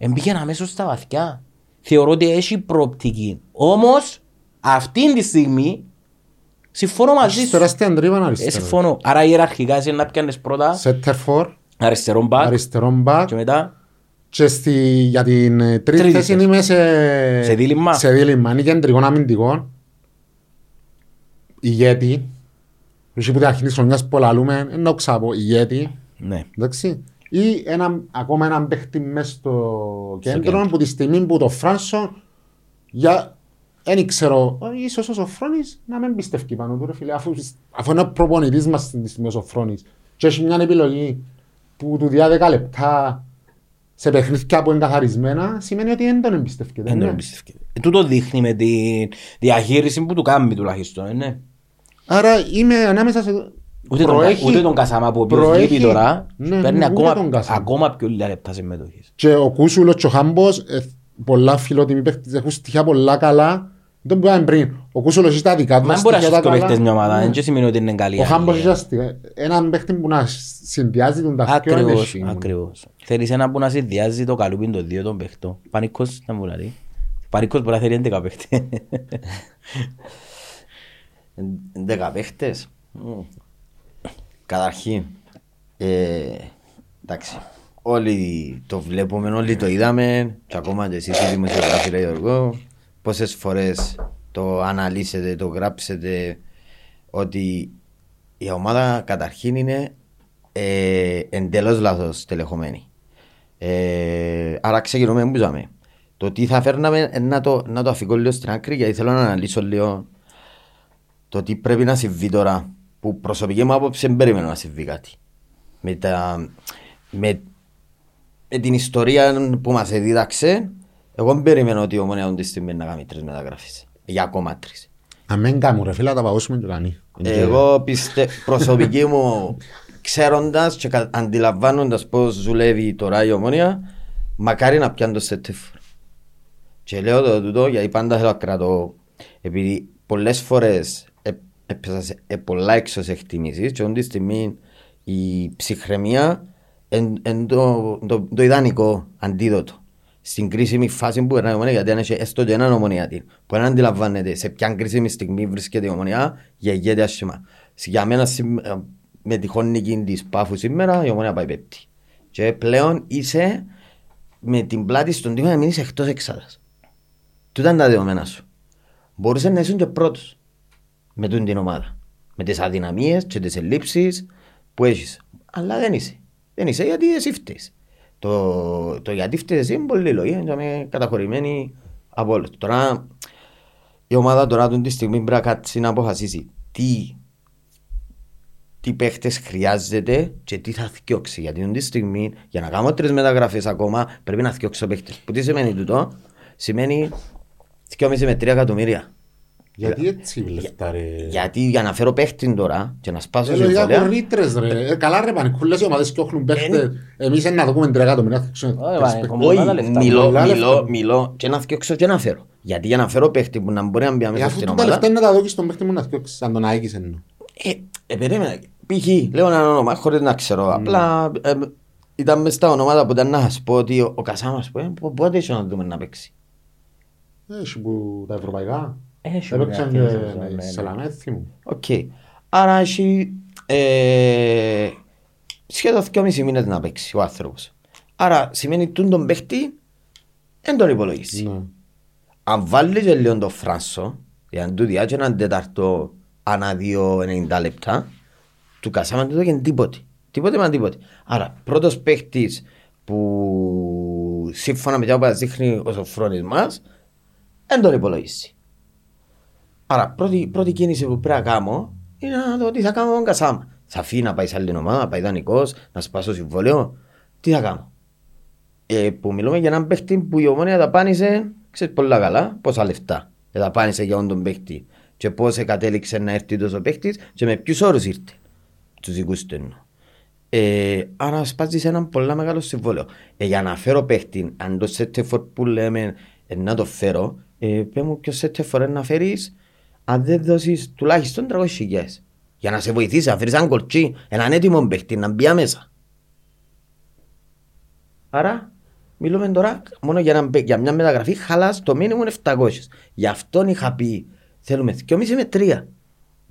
Εμπήγαινε αμέσως στα βαθιά. θεωρώ ότι έχει προοπτική. Όμως, αυτή τη στιγμή, συμφωνώ μαζί Έχεις σου. τεράστια τρύπα Ε, αριστερά. συμφωνώ. Άρα ιεραρχικά εσύ να πιάνεις πρώτα Center for, αριστερό μπακ αριστερό μπακ και μετά και στη, για την ε, τρίτη Τρίτη θέση θέση. είμαι σε, Σε δίλημμα. σε δίλημμα. Είναι κεντρικό αμυντικό. Ηγέτη. Εσύ που την αρχή της χρονιάς που λαλούμε, ενώ ξαπώ, ηγέτη. ναι. Εντάξει. Ή ένα, ακόμα έναν παίχτη μέσα στο κέντρο κέντρο. που τη στιγμή που το Φράνσο για δεν ξέρω, ε, ίσως ο Σοφρόνης να μην πιστεύει πάνω του ρε φίλε αφού, αφού είναι ο προπονητής μας στην στιγμή ο Σοφρόνης και έχει μια επιλογή που του διά 10 λεπτά σε παιχνίδια που είναι καθαρισμένα σημαίνει ότι δεν τον εμπιστεύεται. Δεν ναι. το εμπιστεύεται. Ε, τούτο δείχνει με τη διαχείριση που του κάνει τουλάχιστον. ε, ναι. Άρα είμαι ανάμεσα σε... Ούτε, τον, προέχει- ούτε τον Κασάμα που ο οποίος προέχει- λείπει τώρα Ναι, παίρνει ναι, ούτε ακόμα, τον Κασάμα. ακόμα πιο λίγα λεπτά συμμετοχής. Και ο Κούσουλος και ο Χάμπος, ε, πολλά φιλότιμοι παίχτες, έχουν στοιχεία πολλά καλά. Δεν που είπαμε πριν. Ο Κούσουλος έχει τα δικά του Μα τα δεν μπορεί να στοιχεία έχει τα και καλά. παίχτες μια ομάδα, Ναι. δεν σημαίνει ότι είναι καλή. Ο Χάμπος άλλη. έχει τα στοιχεία. Έναν παίχτη που να συνδυάζει τον ταυτιό είναι Ακριβώς, εσύ. ακριβώς. Θέλεις ένα που να συνδυάζει το καλούπι των δύο των παιχτών. Πανικός να μου λέει. Πανικός μπορεί να θέλει 11 παίχτες. Δέκα παίχτες. Μμ. Καταρχήν, ε, εντάξει, όλοι το βλέπουμε, όλοι το είδαμε και ακόμα και εσείς οι δημοσιογράφοι ρε Γιώργο, πόσες φορές το αναλύσετε, το γράψετε ότι η ομάδα καταρχήν είναι ε, εντελώς λάθος τελεχωμένη. Ε, άρα ξεκινούμε που ζάμε. Το τι θα φέρναμε ε, να το, να το αφηγώ λίγο στην άκρη γιατί θέλω να αναλύσω λίγο το τι πρέπει να συμβεί τώρα που προσωπική μου άποψη δεν περίμενα να συμβεί κάτι. Με, τα, με, με την ιστορία που μας δίδαξε εγώ δεν περίμενα ότι η ομόνια αυτή τη στιγμή να κάνει τρεις μεταγραφές. Για ακόμα τρεις. Αν μην κάνουν ρε φίλε, θα τα παγώσουμε και κάνει. Εγώ πιστεύω, προσωπική μου, ξέροντας και κα- αντιλαμβάνοντας πώς δουλεύει τώρα η ομόνια, μακάρι να πιάνω το σετέφορ. Και λέω το τούτο γιατί πάντα θέλω να κρατώ. Επειδή πολλές φορές έπαιζα σε ε, πολλά έξω σε εκτιμήσει, και αυτή τη στιγμή η ψυχραιμία είναι το, το, το ιδανικό αντίδοτο. Στην κρίσιμη φάση που περνάει η ομονία, γιατί αν έχει έστω και έναν ομονιάτη που δεν αντιλαμβάνεται σε ποια κρίσιμη στιγμή βρίσκεται η ομονία, γεγέται άσχημα. Για μένα συμ- ε, με τυχόν νίκη της Πάφου σήμερα η ομονία πάει πέπτη. Και πλέον είσαι με την πλάτη στον τοίχο να μείνεις εκτός εξάδας. Τούτα είναι τα δεδομένα σου. Μπορούσες να ήσουν και πρώτος με τούτη την ομάδα. Με τις αδυναμίες και τις ελλείψεις που έχεις. Αλλά δεν είσαι. Δεν είσαι γιατί εσύ φταίεις. Το, το γιατί φταίεις εσύ είναι πολύ λόγια. Είναι καταχωρημένη από όλους. Τώρα η ομάδα τώρα αυτή τη στιγμή πρέπει να κάτσει να αποφασίσει τι, τι παίχτες χρειάζεται και τι θα θυκιώξει. Γιατί αυτή τη στιγμή για να κάνω τρεις μεταγραφές ακόμα πρέπει να θυκιώξω παίχτες. Που τι σημαίνει τούτο; Σημαίνει 2,5 με 3 εκατομμύρια. Γιατί έτσι λεφτά ρε. Γιατί για να φέρω παίχτη τώρα και να σπάσω Ε, λογικά συμβόλαια. κορνίτρες ρε. Ε, Καλά ρε πανικούλες οι ομάδες και όχλουν παίχτες. Εμείς είναι να δούμε τρία εκατομμύρια. θα ξέρουμε Ωραία, τρεις πάνε, παίχτες. κομμάτι. Όχι, Πολλά λεφτά. μιλώ, Πολλά μιλώ, λεφτά. μιλώ και να φτιάξω και να φέρω. Γιατί για να φέρω παίχτη που να μπορεί να μπει Ε, αμέσως Αφού στην τα λεφτά ομάδα. είναι τα δόκεις στον παίχτη μου να θυκιώξεις. Αν τον αίκεις εννοώ. Ε, ε, περίμενα. Π.χ. λέω ένα όνομα χωρίς να ξέρω. Απλά ε, ήταν μες στα ονόματα που ήταν να σας πω ότι ο, ο Κασάμας που ε, πο- πότε είσαι να δούμε να παίξει. Έχει που τα ευρωπαϊκά. Έχει Έπαιξαν μια και θέση, ναι, ναι. σε λαμέθη μου. Οκ. Άρα έχει ε, σχεδόν 2,5 μήνες να παίξει ο άνθρωπος. Άρα σημαίνει ότι τον παίχτη δεν τον υπολογίσει. Ναι. αν βάλεις και λίγο το Φράνσο, για να του διάξει έναν τέταρτο ανά δύο 90 λεπτά, του κασάμε το και τίποτε. Τίποτε μα τίποτε. Άρα, πρώτος παίχτης που σύμφωνα με τα που μας δείχνει ο Σοφρόνης μας, δεν τον υπολογίσει. Άρα, πρώτη, πρώτη κίνηση που πρέπει να κάνω είναι να δω τι θα κάνω με τον Κασάμα. Θα φύγει να πάει σε άλλη ομάδα, να πάει δανεικός, να σπάσω συμβόλαιο. Τι θα κάνω. Ε, που μιλούμε για έναν παίχτη που η ομόνια δαπάνησε, ξέρεις πολλά καλά, πόσα λεφτά δαπάνησε για τον παίχτη και πώς κατέληξε να έρθει τόσος παίχτης και με ποιους όρους ήρθε. Τους δικούς του εννοώ. Ε, άρα σπάζεις έναν πολλά μεγάλο συμβόλαιο. Ε, για να φέρω παίχτη, αν το σέτεφορ που λέμε ε, να το φέρω, ε, πέ μου ποιο σέτεφορ να φέρεις αν δεν δώσεις τουλάχιστον 300 χιλιάδες. Για να σε βοηθήσει, να φέρεις έναν κολτσί, έναν έτοιμο παίχτη, να μπει μέσα. Άρα, Μιλούμε τώρα μόνο για, ένα, μπε- για μια μεταγραφή χαλάς το μήνυμο 700. Γι' αυτόν είχα πει θέλουμε 2,5 με 3.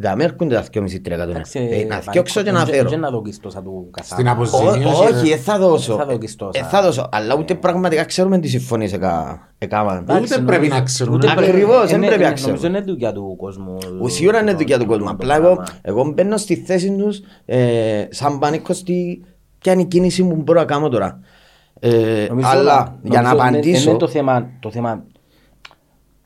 Δεν με έρχονται τα 2,5-3 εκατομμύρια. Ε, Να διώξω και να φέρω. Και να δοκίσεις τόσα του καθαρά. Στην Ω- αποζημίωση. Όχι, δεν θα δώσω. Δεν θα δοκίσεις τόσα. Ε, θα δώσω. Αλλά ούτε πραγματικά ξέρουμε τις συμφωνίες εκα- έκαναν. Ούτε πρέπει να ξέρουμε. Ούτε πρέπει- Ακριβώς, δεν είναι- πρέπει να είναι- ξέρουμε. Νομίζω είναι δουλειά του κόσμου. Σίγουρα είναι δουλειά του κόσμου. το Απλά εγώ, πράγμα. εγώ μπαίνω στη θέση τους ε, σαν πανίκο στη ποια είναι η κίνηση που μπορώ να κάνω τώρα. Ε, Νομίζω- αλλά για να νομίζω είναι- απαντήσω. Είναι το θέμα, το θέμα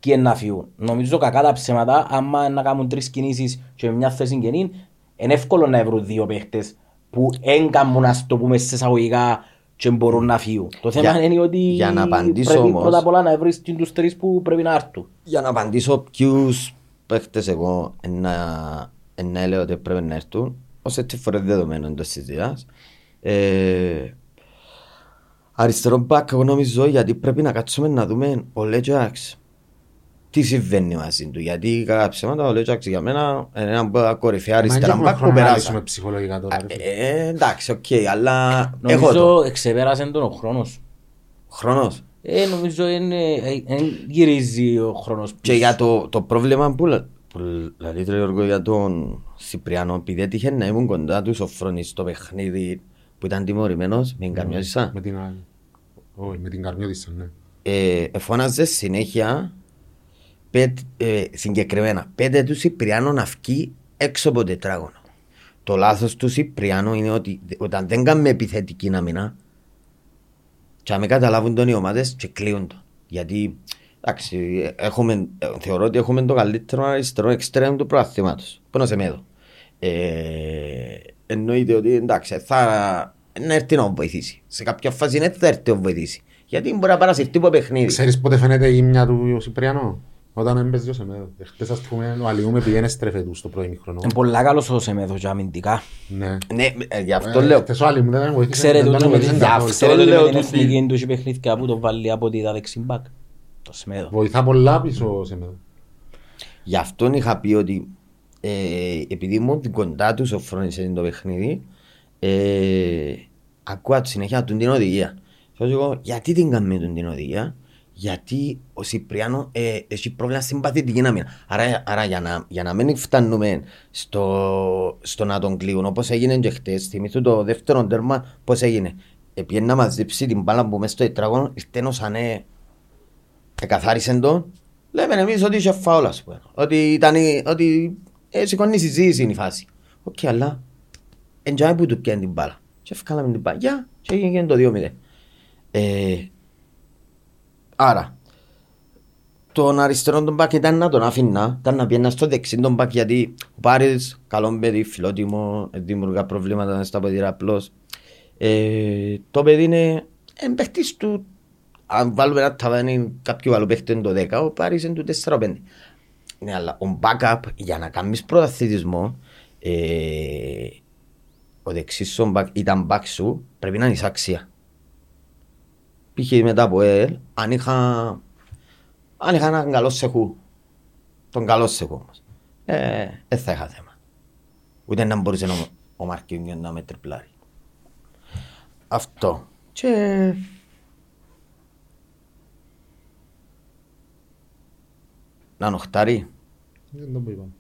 και είναι να φύγουν. Νομίζω κακά τα ψέματα, άμα να κάνουν τρεις κινήσεις και με μια θέση καινή, είναι εύκολο να βρουν δύο παίχτες που έγκαμουν, ας το πούμε, σε εισαγωγικά και μπορούν να φύγουν. Το θέμα Για- είναι ότι για να απαντήσω πρέπει όμως- πρώτα απ' όλα να βρεις και τους τρεις που πρέπει να έρθουν. Για να απαντήσω ποιους παίχτες εγώ να, να λέω ότι πρέπει να έρθουν, ως έτσι φορές δεδομένο εντός της δουλειάς. Ε, αριστερό μπακ εγώ νομίζω γιατί πρέπει να κάτσουμε να δούμε ο Λέτζαξ τι συμβαίνει μαζί του. Γιατί κατά ψέματα ο Λέτζαξ για μένα είναι ένα κορυφαία Μα δεν αριστερά έχουμε μπακ που χρόνο να περάσα. λύσουμε ψυχολογικά τώρα. ρε φίλε. Ε, εντάξει, οκ, αλλά έχω το. Νομίζω εξεπέρασε τον ο χρόνος. Χρόνος. Ε, νομίζω είναι, ε, ε, γυρίζει ο χρόνος Και για το, το πρόβλημα που, λα- που λέει το Γιώργο για τον Σιπριάνο, επειδή έτυχε να ήμουν κοντά του ο Φρόνης στο παιχνίδι που ήταν τιμωρημένος, με εγκαμιώτησα, Με την άλλη. Όχι, με την καρμιώτησα, ναι. ε, εφώναζε συνέχεια πέτ, ε, συγκεκριμένα πέντε τους Σιπριάνο να βγει έξω από τετράγωνο. Το λάθος τους Σιπριάνο είναι ότι όταν δεν κάνουμε επιθετική άμυνα και αν με καταλάβουν τον οι ομάδες και κλείουν το. Γιατί εντάξει, έχουμε, ε, θεωρώ ότι έχουμε το καλύτερο αριστερό εξτρέμ του προαθήματος. Πόνο σε μέδο. Ε, εννοείται ότι εντάξει, θα να έρθει να βοηθήσει. Σε κάποια φάση δεν θα έρθει να βοηθήσει. Γιατί μπορεί να παρασυρθεί από παιχνίδι. Ξέρεις πότε φαίνεται η γύμνια του Σιπριανό. Όταν έμπαιζε ο Σεμέδο. Χτες ας πούμε ο Αλιού με πήγαινε στρέφε του στο πρώτο ημίχρονο. Είναι πολλά καλός ο Σεμέδος και αμυντικά. Ναι. Ναι, ε, γι' αυτό Ε, λέω. χτες ο Αλιού δεν βοήθησε. Ξέρετε δεν ότι τον με βοήθησε την καθόλου. αυτό ξέρετε ότι λέω με την ότι- εθνική του και παιχνίδια που το βάλει από τη δεξιμπάκ. Το Σεμέδο. Βοηθά πολλά πίσω ο Σεμέδος. Γι' αυτό είχα πει ότι ε, επειδή ήμουν κοντά τους ο Φρόνης είναι το παιχνίδι, ε, ακούω του συνέχεια του την οδηγία. Θα σου πω, γιατί την κάνουμε του την οδηγία, γιατί ο Σιπριάνο ε, έχει πρόβλημα συμπαθητική άμυνα. Άρα, άρα για, να, για να μην φτάνουμε στο, στο να τον κλείουν όπως έγινε και χτες, θυμήθου το δεύτερο τέρμα πώς έγινε. Επειδή να μας δείψει την μπάλα που μέσα στο τετράγωνο, ήρθε ένας ανέ εκαθάρισε τον. Λέμε εμείς ότι είχε φάουλα, ας πούμε. Ότι ήταν, ότι ε, σηκώνεις συζήτηση είναι η φάση. Οκ, αλλά εντιάμε που του πιάνει την μπάλα. Και ευκάλαμε την παγιά και έγινε το 2-0. Ε, άρα, τον αριστερό τον μπακ ήταν να τον αφήνα, ήταν να πιένα στο δεξί τον μπακ γιατί ο Πάρης, καλό παιδί, φιλότιμο, δημιουργά προβλήματα στα ποδήλα απλώς. Ε, το παιδί είναι εμπαίχτης του, αν βάλουμε ένα ταβάνι κάποιου άλλου παίχτη είναι το 10, ο Πάρης είναι του 4-5. Ναι, αλλά ο backup για να κάνεις πρωταθλητισμό, ε, ο δεξής σου back, ήταν back σου, πρέπει να είναι αξία. Π.χ. μετά από ελ, αν είχα, αν είχα έναν καλό σεχού, τον καλό σεχού όμως, ε, δεν θα είχα θέμα. Ούτε να μπορούσε ο, ο Μαρκίνιος να με τριπλάρει. Αυτό. Και... Να νοχτάρει. Δεν το που είπαμε.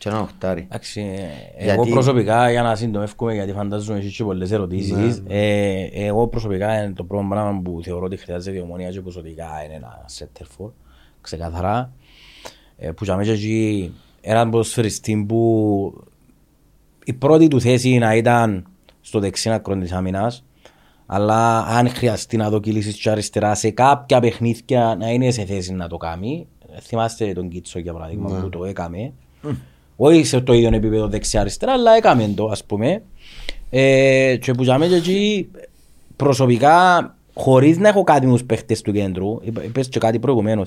Και να νοχτάρει. Εντάξει, ε, Γιατί- εγώ προσωπικά για να συντομεύουμε γιατί φαντάζομαι έχεις και πολλές ερωτήσεις ε, εγώ προσωπικά ε, το πρώτο πράγμα που θεωρώ ότι χρειάζεται η ομονία και προσωπικά είναι ένα center for ξεκαθαρά. Ε, που για μέσα εκεί έναν ποδοσφαιριστή που η πρώτη του θέση να ήταν στο δεξί άκρο της άμυνας αλλά αν χρειαστεί να δω κυλήσεις και αριστερά σε κάποια παιχνίδια να είναι σε θέση να το κάνει. Θυμάστε τον Κίτσο για παράδειγμα που το έκαμε όχι σε το ίδιο επίπεδο δεξιά-αριστερά, αλλά έκαμε το, ας πούμε. Ε, και που τζάμε και εκεί, προσωπικά, χωρίς να έχω κάτι με τους παίχτες του κέντρου, είπα- είπες και κάτι προηγουμένως,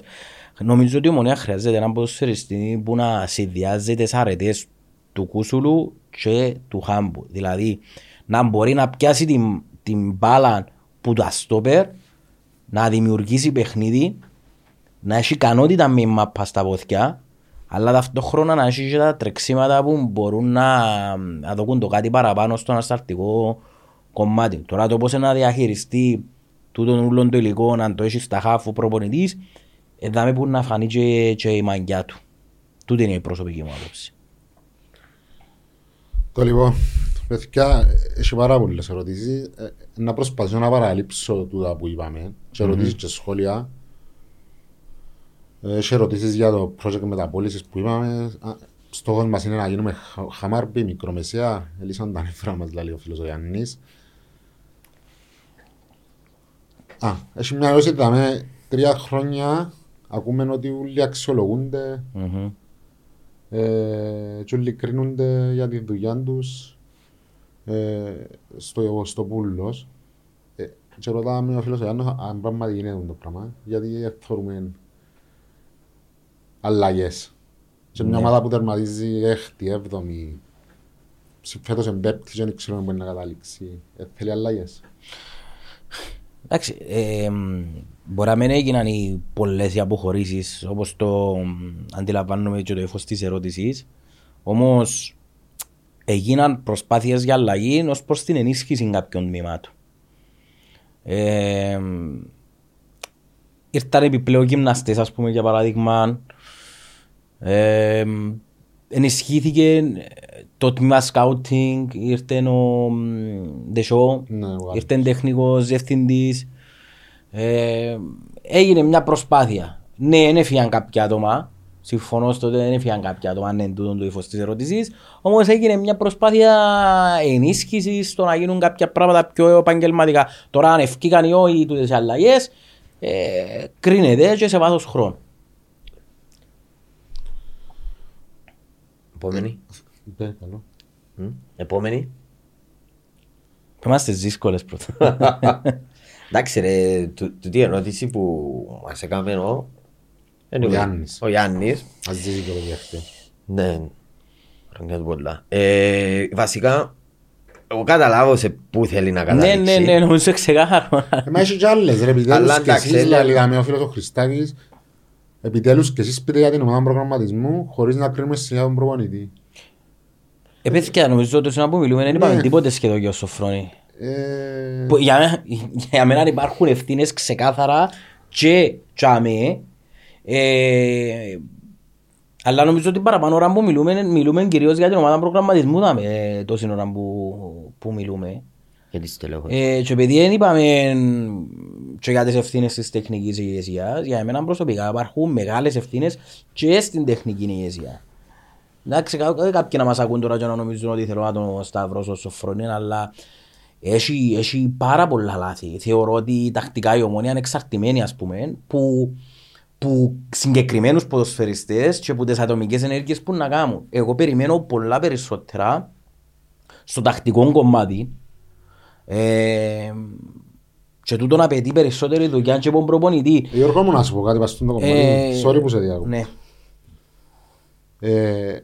νομίζω ότι η Ομονία χρειάζεται έναν ποδοσφαιριστή που να συνδυάζει τις αρετές του Κούσουλου και του Χάμπου. Δηλαδή, να μπορεί να πιάσει την, την μπάλα που το αστόπερ, να δημιουργήσει παιχνίδι, να έχει ικανότητα με μάπα στα πόθηκια, αλλά ταυτόχρονα να έχεις και τα τρεξίματα που μπορούν να, να δοκούν το κάτι παραπάνω στο ανασταλτικό κομμάτι. Τώρα το πώς να διαχειριστεί τούτον ούλον το υλικό, αν το έχεις στα χάφου ο προπονητής, εδάμε που να φανεί και, και η μαγκιά του. Τούτη είναι η προσωπική μου άποψη. Το λοιπόν, παιδιά, έχει πάρα πολλές ερωτήσεις. Ε, να προσπαθήσω να παραλείψω τούτα που είπαμε. Και ερωτήσεις και σχόλια. Ε, Έχει ερωτήσεις για το project μεταπόλησης που είπαμε. Α, Στόχος μας είναι να γίνουμε χα- χαμάρπι, μικρομεσαία. Ελίσσαν τα νεφρά μας, λέει ο φίλος ο Γιάννης. Α, έχει μια ερώτηση, είδαμε τρία χρόνια ακούμε ότι όλοι αξιολογούνται Μμμ. ε, και όλοι κρίνονται για τη δουλειά τους ε, στο, στο πούλος. Ε, και ρωτάμε ο φίλος ο Γιάννος αν πράγματι γίνεται το πράγμα, γιατί θέλουμε αλλαγές. Και μια Ναι. ομάδα που τερματίζει έκτη, έβδομη, σε- φέτος εμπέπτης και δεν ξέρουμε πού να καταλήξει. Ε, θέλει αλλαγές. Εντάξει, ε, μ, μπορεί να μην έγιναν οι πολλές οι αποχωρήσεις όπως το μ, αντιλαμβάνομαι και το ύφος της ερώτησης όμως έγιναν προσπάθειες για αλλαγή ως προς την ενίσχυση κάποιων τμήματων. Ε, μ, ήρθαν επιπλέον γυμναστές ας πούμε για παράδειγμα ε, μ, ενισχύθηκε το τμήμα σκάουτινγκ, ήρθε ο Ντεσό, Ναι, ο Γάλλος. ήρθε τεχνικός διευθυντής. Ε, έγινε μια προσπάθεια. Ναι, δεν έφυγαν κάποια άτομα. Συμφωνώ στο ότι δεν έφυγαν κάποια άτομα, ναι, τούτο το ύφος της ερώτησης. Όμως έγινε μια προσπάθεια ενίσχυσης στο να γίνουν κάποια πράγματα πιο επαγγελματικά. Τώρα αν ευκήκαν ή όχι τούτες οι αλλαγές, ε, κρίνεται και σε βάθος χρόνου. Επόμενη. Ναι, καλό. Μμ. Επόμενη. Είμαστε δύσκολες πρώτα. Εντάξει ρε, του- τούτη η ερώτηση που μας έκαμε ο... Ο Γιάννης. Ο Γιάννης. Ας ζήσει και το διαχτή. Ναι, χρόνια του πολλά. Ε, βασικά, εγώ καταλάβω σε πού θέλει να ναι, καταλήξει. ναι, ναι, νομίζω ξεκάθαρο. Ε, Μα έχει κι άλλες ρε, Αλλά επιτέλους και εντάξει, εσείς, έλα. λέει ο φίλος ο Χριστάκης, επιτέλους και εσείς πείτε για την ομάδα προγραμματισμού χωρίς να κρίνουμε σε τον προπονητή. Επίσης νομίζω ότι στον που μιλούμε δεν είπαμε Ναι. τίποτε σχεδόν για ο Σοφρόνη. Ε, Που Για μένα, για μένα υπάρχουν ευθύνες ξεκάθαρα και τσάμε. Ε, αλλά νομίζω ότι παραπάνω ώρα που μιλούμε, μιλούμε κυρίως για την ομάδα προγραμματισμού δάμε, τόση ώρα που, που μιλούμε. Για τη στελέχωση. Ε, και επειδή δεν είπαμε και για τις ευθύνες της τεχνικής ηγεσίας, για εμένα προσωπικά υπάρχουν μεγάλες ευθύνες και στην τεχνική ηγεσία. Εντάξει, κα- κα- κάποιοι να μας ακούν τώρα και να νομίζουν ότι θέλω να τον σταυρώσω στο φρόνι, αλλά έχει, έχει πάρα πολλά λάθη. Θεωρώ ότι τακτικά η ομόνια είναι εξαρτημένη, ας πούμε, που, που συγκεκριμένους ποδοσφαιριστές και που τις ατομικές ενέργειες που να κάνουν. Εγώ περιμένω πολλά περισσότερα στο τακτικό κομμάτι ε, και τούτον απαιτεί περισσότερη δουλειά και από τον προπονητή. Ε, Γιώργο μου να σου πω κάτι πας στο κομμάτι. Ε, Sorry που σε διάκω. Ναι. Ε,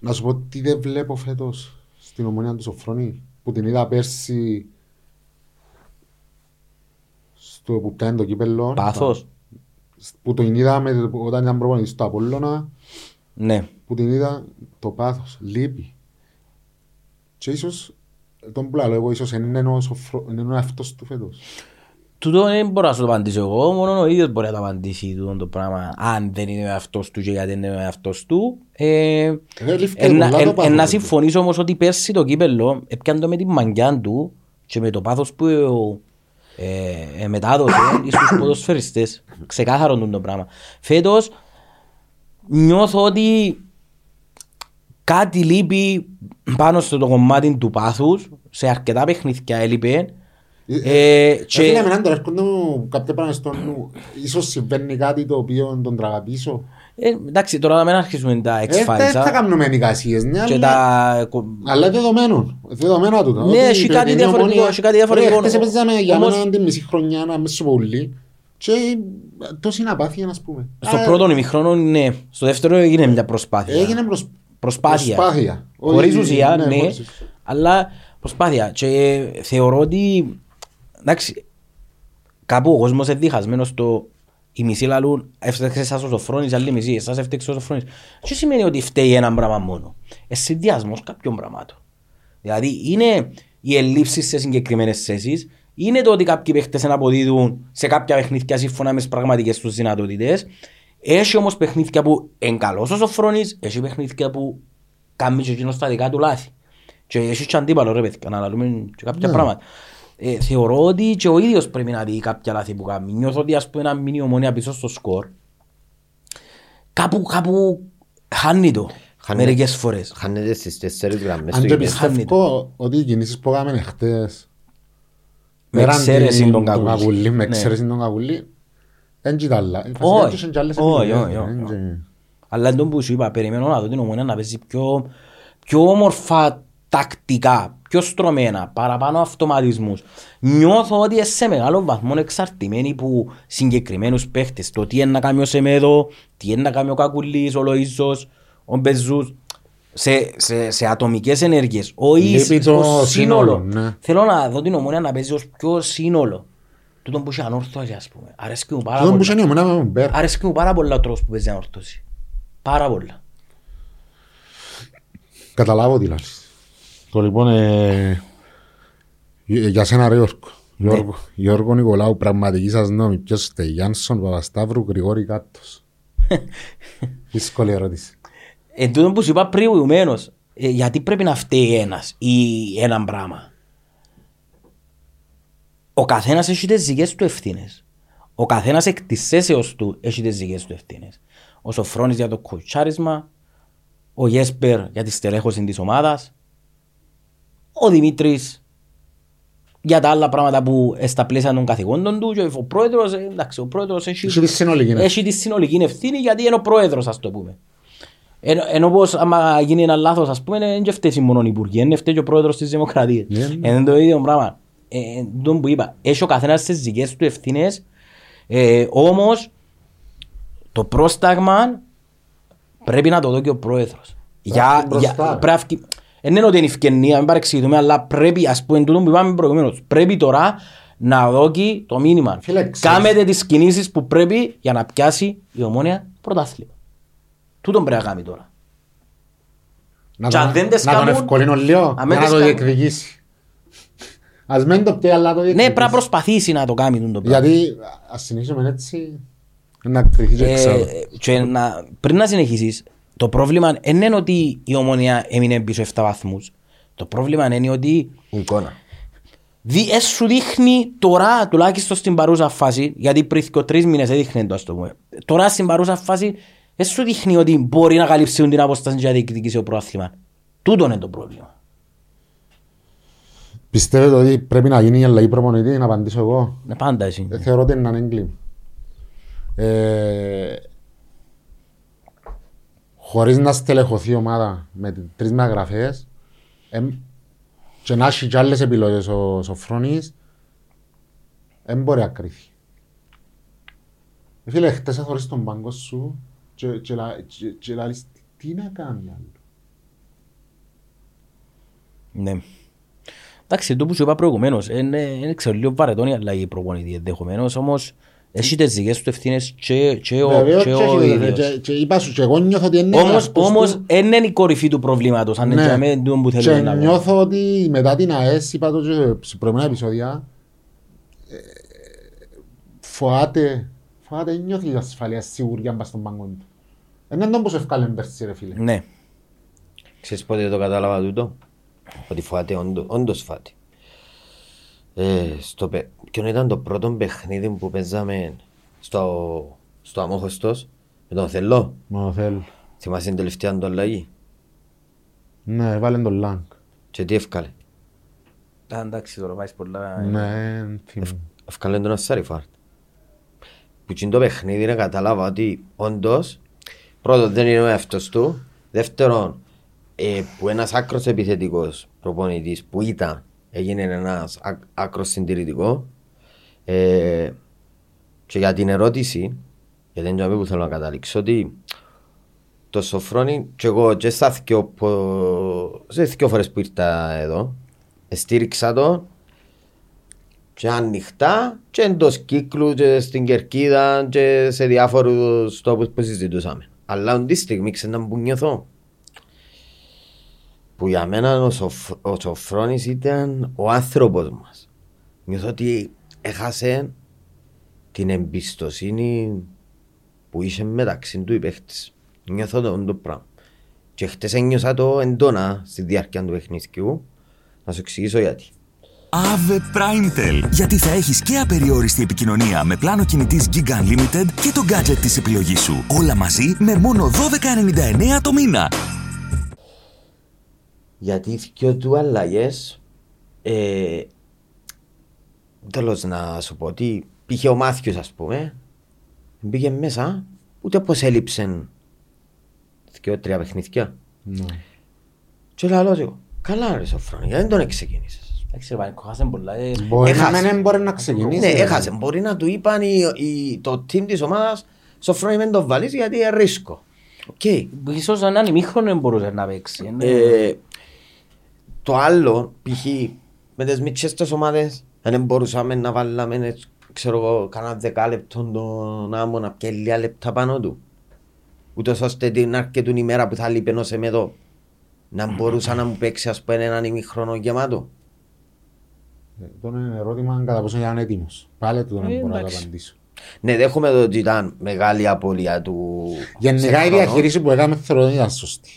να σου πω τι δεν βλέπω φέτος στην ομονία του Σοφρόνη που την είδα πέρσι στο που κάνει το κύπελλο. Πάθος. Που το είδα με, όταν ήταν προπονητής στο Απόλλωνα Ναι. που την είδα το πάθος, λείπει. Και ίσως, τον που λέω εγώ, ίσως είναι ο, Σοφρο, είναι ο αυτός του φέτος. Τούτο δεν μπορώ να σου το απαντήσω εγώ, μόνο ο ίδιος μπορεί να το απαντήσει τούτο το πράγμα. Αν δεν είναι ο εαυτός του και γιατί δεν είναι ο εαυτός του. Ε, Ε, λήφθηκε εν- πολλά το εν- πάθος εν να του. συμφωνήσω όμως ότι πέρσι το κύπελλο έπιανε το με τη μαγκιά του και με το πάθος που ε, ε, μετάδοσε στους ποδοσφαιριστές. Ξεκάθαρο τούτο το πράγμα. Φέτος νιώθω ότι κάτι λείπει πάνω στο το κομμάτι του πάθους. Σε αρκετά παιχνίδια έλειπε. Ε, Και... και- Φίλε, εμένα τώρα έρχονται μου κάποια πράγματα στο νου. Ίσως συμβαίνει κάτι το οποίο τον τραβά πίσω. Ε, εντάξει, τώρα να μην αρχίσουμε τα Ε, δεν θα X-Files κάνουμε εικασίες, ναι, και αλλά... τα... Αλλά δεδομένο. Δεδομένα τούτα. Ναι, Ότι έχει η κάτι Πετρινή διαφορετικό, Ομόνια- έχει κάτι διαφορετικό. Ρε, χτες έπαιζαμε για Όμως- μένα τη μισή χρονιά να μέσα πολύ και τόση απάθεια να πούμε. Στο Α, πρώτο ημιχρόνο, ναι. Στο δεύτερο έγινε μια προσπάθεια. Έγινε προσ... προσπάθεια. προσπάθεια. Χωρίς Όχι- ουσία, ναι, ναι, χωρίς ουσία. αλλά προσπάθεια. Και θεωρώ ότι, εντάξει, κάπου ο κόσμος είναι διχασμένος στο οι μισοί λαλούν έφταξε εσάς ο Σοφρόνης, άλλοι μισοί, εσάς έφταξε ο Σοφρόνης. Τι σημαίνει ότι φταίει ένα πράγμα μόνο; Είναι συνδυασμός κάποιων πραγμάτων. Δηλαδή είναι οι ελλείψεις σε συγκεκριμένες θέσεις, είναι το ότι κάποιοι παίχτες να αποδίδουν σε κάποια παιχνίδια σύμφωνα με τις πραγματικές τους δυνατότητες. Έχει όμως παιχνίδια που είναι καλός ο Σοφρόνης, έχει παιχνίδια που κάνει και εκείνος τα δικά του λάθη. Και έχει και αντίπαλο ρε παιδιά, να λαλούμε και κάποια Ναι. πράγματα. Ε, θεωρώ ότι και ο ίδιος πρέπει να δει κάποια λάθη που κάνει. Νιώθω ότι ας πούμε να μείνει η ομόνια πίσω στο σκορ. Κάπου, κάπου χάνει το Χάνει. μερικές φορές. Χάνεται στις τέσσερις γραμμές Αν του και γηπέδου. πιστεύω ότι οι κινήσεις που έκαμε χτες Με πέραν εξαίρεση την- τον τον Κακούλη. Κακούλη, με Ναι. εξαίρεση τον Κακούλη, δεν ήταν άλλα. Όχι. Φασικά και άλλες Όχι, επιλογές, όχι, όχι. δεν και- Αλλά εντός που σου είπα, περιμένω να δω την ομονία να παίζει πιο, πιο όμορφα τακτικά, πιο στρωμένα, παραπάνω αυτοματισμούς. Νιώθω ότι είναι σε μεγάλο βαθμό εξαρτημένοι που συγκεκριμένους παίχτες. Το τι είναι να κάνει ο Σεμέδο, τι είναι να κάνει ο Κακουλής, ο Λοΐζος, ο Μπεζούς. Σε, σε, σε ατομικές ενέργειες. Ο Λείπει ίσης, το το σύνολο. σύνολο, ναι. Θέλω να δω την ομονία να παίζει ως πιο σύνολο. Τούτον που είχε ανόρθωση ας πούμε. Αρέσκει μου πάρα Αυτό που πολύ. είχε η ομονία με τον Μπέρ. Αρέσκει μου πάρα πολλά ο τρόπος που παίζει ανόρθωση. Πάρα πολλά. Καταλάβω τι λάθος. Το λοιπόν, ε, για για σένα ρε Γιώργο. Γιώργο, Γιώργο Νικολάου, πραγματική σας νόμη. Ποιος είστε, Γιάνσον, Παπασταύρου, Γρηγόρη Κάτος. Δύσκολη ερώτηση. Εν τούτο που σου είπα προηγουμένως, ε, γιατί πρέπει να φταίει ένας ή έναν πράγμα; Ο καθένας έχει τις δικές του ευθύνες. Ο καθένας εκ της αίσεως του έχει τις δικές του ευθύνες. Ο Σοφρόνης για το κουτσάρισμα, ο Γέσπερ για τη στελέχωση της ομάδας, ο Δημήτρης για τα άλλα πράγματα που ε, στα πλαίσια των καθηγόντων του και ο πρόεδρος, ε, εντάξει, ο πρόεδρος έχει, Έχει τη συνολική ευθύνη. έχει τη συνολική ευθύνη γιατί είναι ο πρόεδρος ας το πούμε. Εν, ενώ πως άμα γίνει ένα λάθος ας πούμε δεν και φταίει μόνο οι υπουργοί, είναι φταίει και ο πρόεδρος της Δημοκρατίας. Ναι, ναι. Είναι το ίδιο πράγμα. Ε, ε, τον που είπα, έχει ο καθένας τις δικές του ευθύνες ε, όμως το πρόσταγμα πρέπει να το δω και ο πρόεδρος. Για, έρθει για, μπροστά. πρέπει να φκει- δεν είναι ότι είναι ευκαινία, μην παρεξηγηθούμε, αλλά πρέπει, ας πούμε, τούτο που είπαμε προηγουμένως, πρέπει τώρα να δώσει το μήνυμα. Φίλε, ξέρεις- Κάμετε τις κινήσεις που πρέπει για να πιάσει η ομόνια πρωτάθλημα. Τούτον πρέπει να κάνει τώρα. Να Και αν τον- δεν τις να τον κάνουν- ευκολύνω λίγο, αν για δεν να τις το κάνουν- διεκδικήσει. Ας μην το πιέει, αλλά το Ναι, διεκδικήσει. πρέπει να προσπαθήσει να το κάνει τούτο πράγμα. Γιατί ας συνεχίσουμε έτσι, να κρυθεί και Ε, ξέρω. και να, πριν να συνεχίσεις, το πρόβλημα δεν είναι ότι η ομόνια έμεινε πίσω 7 βαθμούς. Το πρόβλημα είναι ότι Εικόνα. δι, ε, σου δείχνει τώρα, τουλάχιστον στην παρούσα φάση, γιατί πριν και τρεις μήνες έδειχνε το, ας το πούμε. Τώρα στην παρούσα φάση, δεν σου δείχνει ότι μπορεί να καλύψουν την απόσταση για να διεκδικήσει ο πρόθυμα. Τούτο είναι το πρόβλημα. Πιστεύετε ότι πρέπει να γίνει η αλλαγή προπονητή, να απαντήσω εγώ; Είναι πάντα εσύ. Ε, Θεωρώ ότι είναι ένα έγκλημα. Ε, χωρίς να στελεχωθεί η ομάδα με τις τρεις μεταγραφές εμ, και να έχει και άλλες επιλογές ο Σοφρόνης δεν μπορεί να κρύφει. Ε, Φίλε, χτες εθωρείς τον πάγκο σου και, και, λα- και, και λαλείς, τι να κάνει άλλο; Ναι. Εντάξει, το που σου είπα προηγουμένως, είναι, είναι ξέρω λίγο βαρετόν η αλλαγή προπονητή ενδεχομένως, όμως έχει τις δικές του ευθύνες και, και, ο, Βεβαίως και και ο έχει, ίδιος. και- και είπα σου και εγώ νιώθω ότι είναι Όμως, αυτός όμως του- δεν είναι η κορυφή του προβλήματος, αν είναι Ναι. για μένα τούτο που Και θέλουμε να πούμε. νιώθω ότι μετά την ΑΕΣ, είπα το και σε προηγούμενα επεισόδια, ε, φοάται, φοάται, νιώθει η ασφαλεία σιγουριά μπας στον πάγκο του. Δεν είναι τον που σε ευκάλεν πέρσι ρε φίλε. Ναι. Ξέρεις πότε το κατάλαβα τούτο; Ότι φάτε όντω, όντως φάτε. Ε, στο, παι- ποιον ήταν το πρώτο παιχνίδι που παίζαμε στο, στο Αμόχωστος; Με τον Θελό. Μα θέλω. Θυμάσαι την τελευταία του αλλαγή; Ναι, βάλε τον Λάγκ. Και τι έφκαλε; Α, Εντάξει τώρα βάζεις πολλά... Ναι, θυμάμαι. Έφκαλε τον Ασάριφαρτ. Που είναι το παιχνίδι να κατάλαβα ότι όντως πρώτον δεν είναι ο εαυτός του. Δεύτερον, ε, που ένας άκρος επιθετικός προπονητής που ήταν έγινε ένας άκ- άκρος συντηρητικό ε, και για την ερώτηση γιατί είναι το που θέλω να καταλήξω ότι το Σοφρόνι και εγώ και στα δυο, πο- σε δυο φορές που ήρθα εδώ στήριξα το και ανοιχτά και εντός κύκλου και στην Κερκίδα και σε διάφορους τόπους που συζητούσαμε. Αλλά όντι στιγμή ξένα που νιώθω που για μένα ο, Σοφ, ο Σοφρόνης ήταν ο άνθρωπος μας. Νιώθω ότι έχασε την εμπιστοσύνη που είχε μεταξύ του οι παίχτες. Νιώθω το, το πράγμα. Και χτες ένιωσα το εντόνα στη διάρκεια του παιχνιδιού. Να σου εξηγήσω γιατί. Ave Primetel. Γιατί θα έχεις και απεριόριστη επικοινωνία με πλάνο κινητής Gig Unlimited και το gadget της επιλογής σου. Όλα μαζί με μόνο 12,99 το μήνα. Γιατί οι δυο του αλλαγές ε, τέλος να σου πω ότι πήγε ο Μάθιος ας πούμε μπήκε μέσα ούτε πως έλειψε δυο τρία παιχνίδια Ναι. και λέω εγώ καλά ρε Σοφρόνη γιατί δεν τον ξεκίνησες Εντάξει, ρε Πανίκο, χάσαν πολλά. ε, Μπορεί να Έχασε. μην μπορεί να ξεκινήσει. ναι ρε. έχασε μπορεί να του είπαν οι, οι, το team της ομάδας Σοφρόνη μην το βάλεις γιατί είναι ρίσκο Οκ. Ίσως έναν ημίχρονο μπορούσε να παίξει. Ε, Ε, το άλλο, π.χ. με τις μικρές τις ομάδες, δεν μπορούσαμε να βάλουμε, ε, ξέρω εγώ, κανένα δεκάλεπτο τον άμμο να πιέει λίγα λεπτά πάνω του. Ούτως ώστε την αρκετούν ημέρα που θα λείπει ενός εμέδο να μπορούσα να μου παίξει ας πούμε έναν ημίχρονο γεμάτο. Ε, Το είναι ερώτημα κατά πόσο είναι έτοιμος. Πάλι του Ε, δεν μπορώ να το εντάξει. απαντήσω. Ναι, δέχομαι το ότι ήταν μεγάλη απώλεια του. Γενικά σε η χρόνο. διαχείριση που έκαμε θεωρώ ότι ήταν σωστή.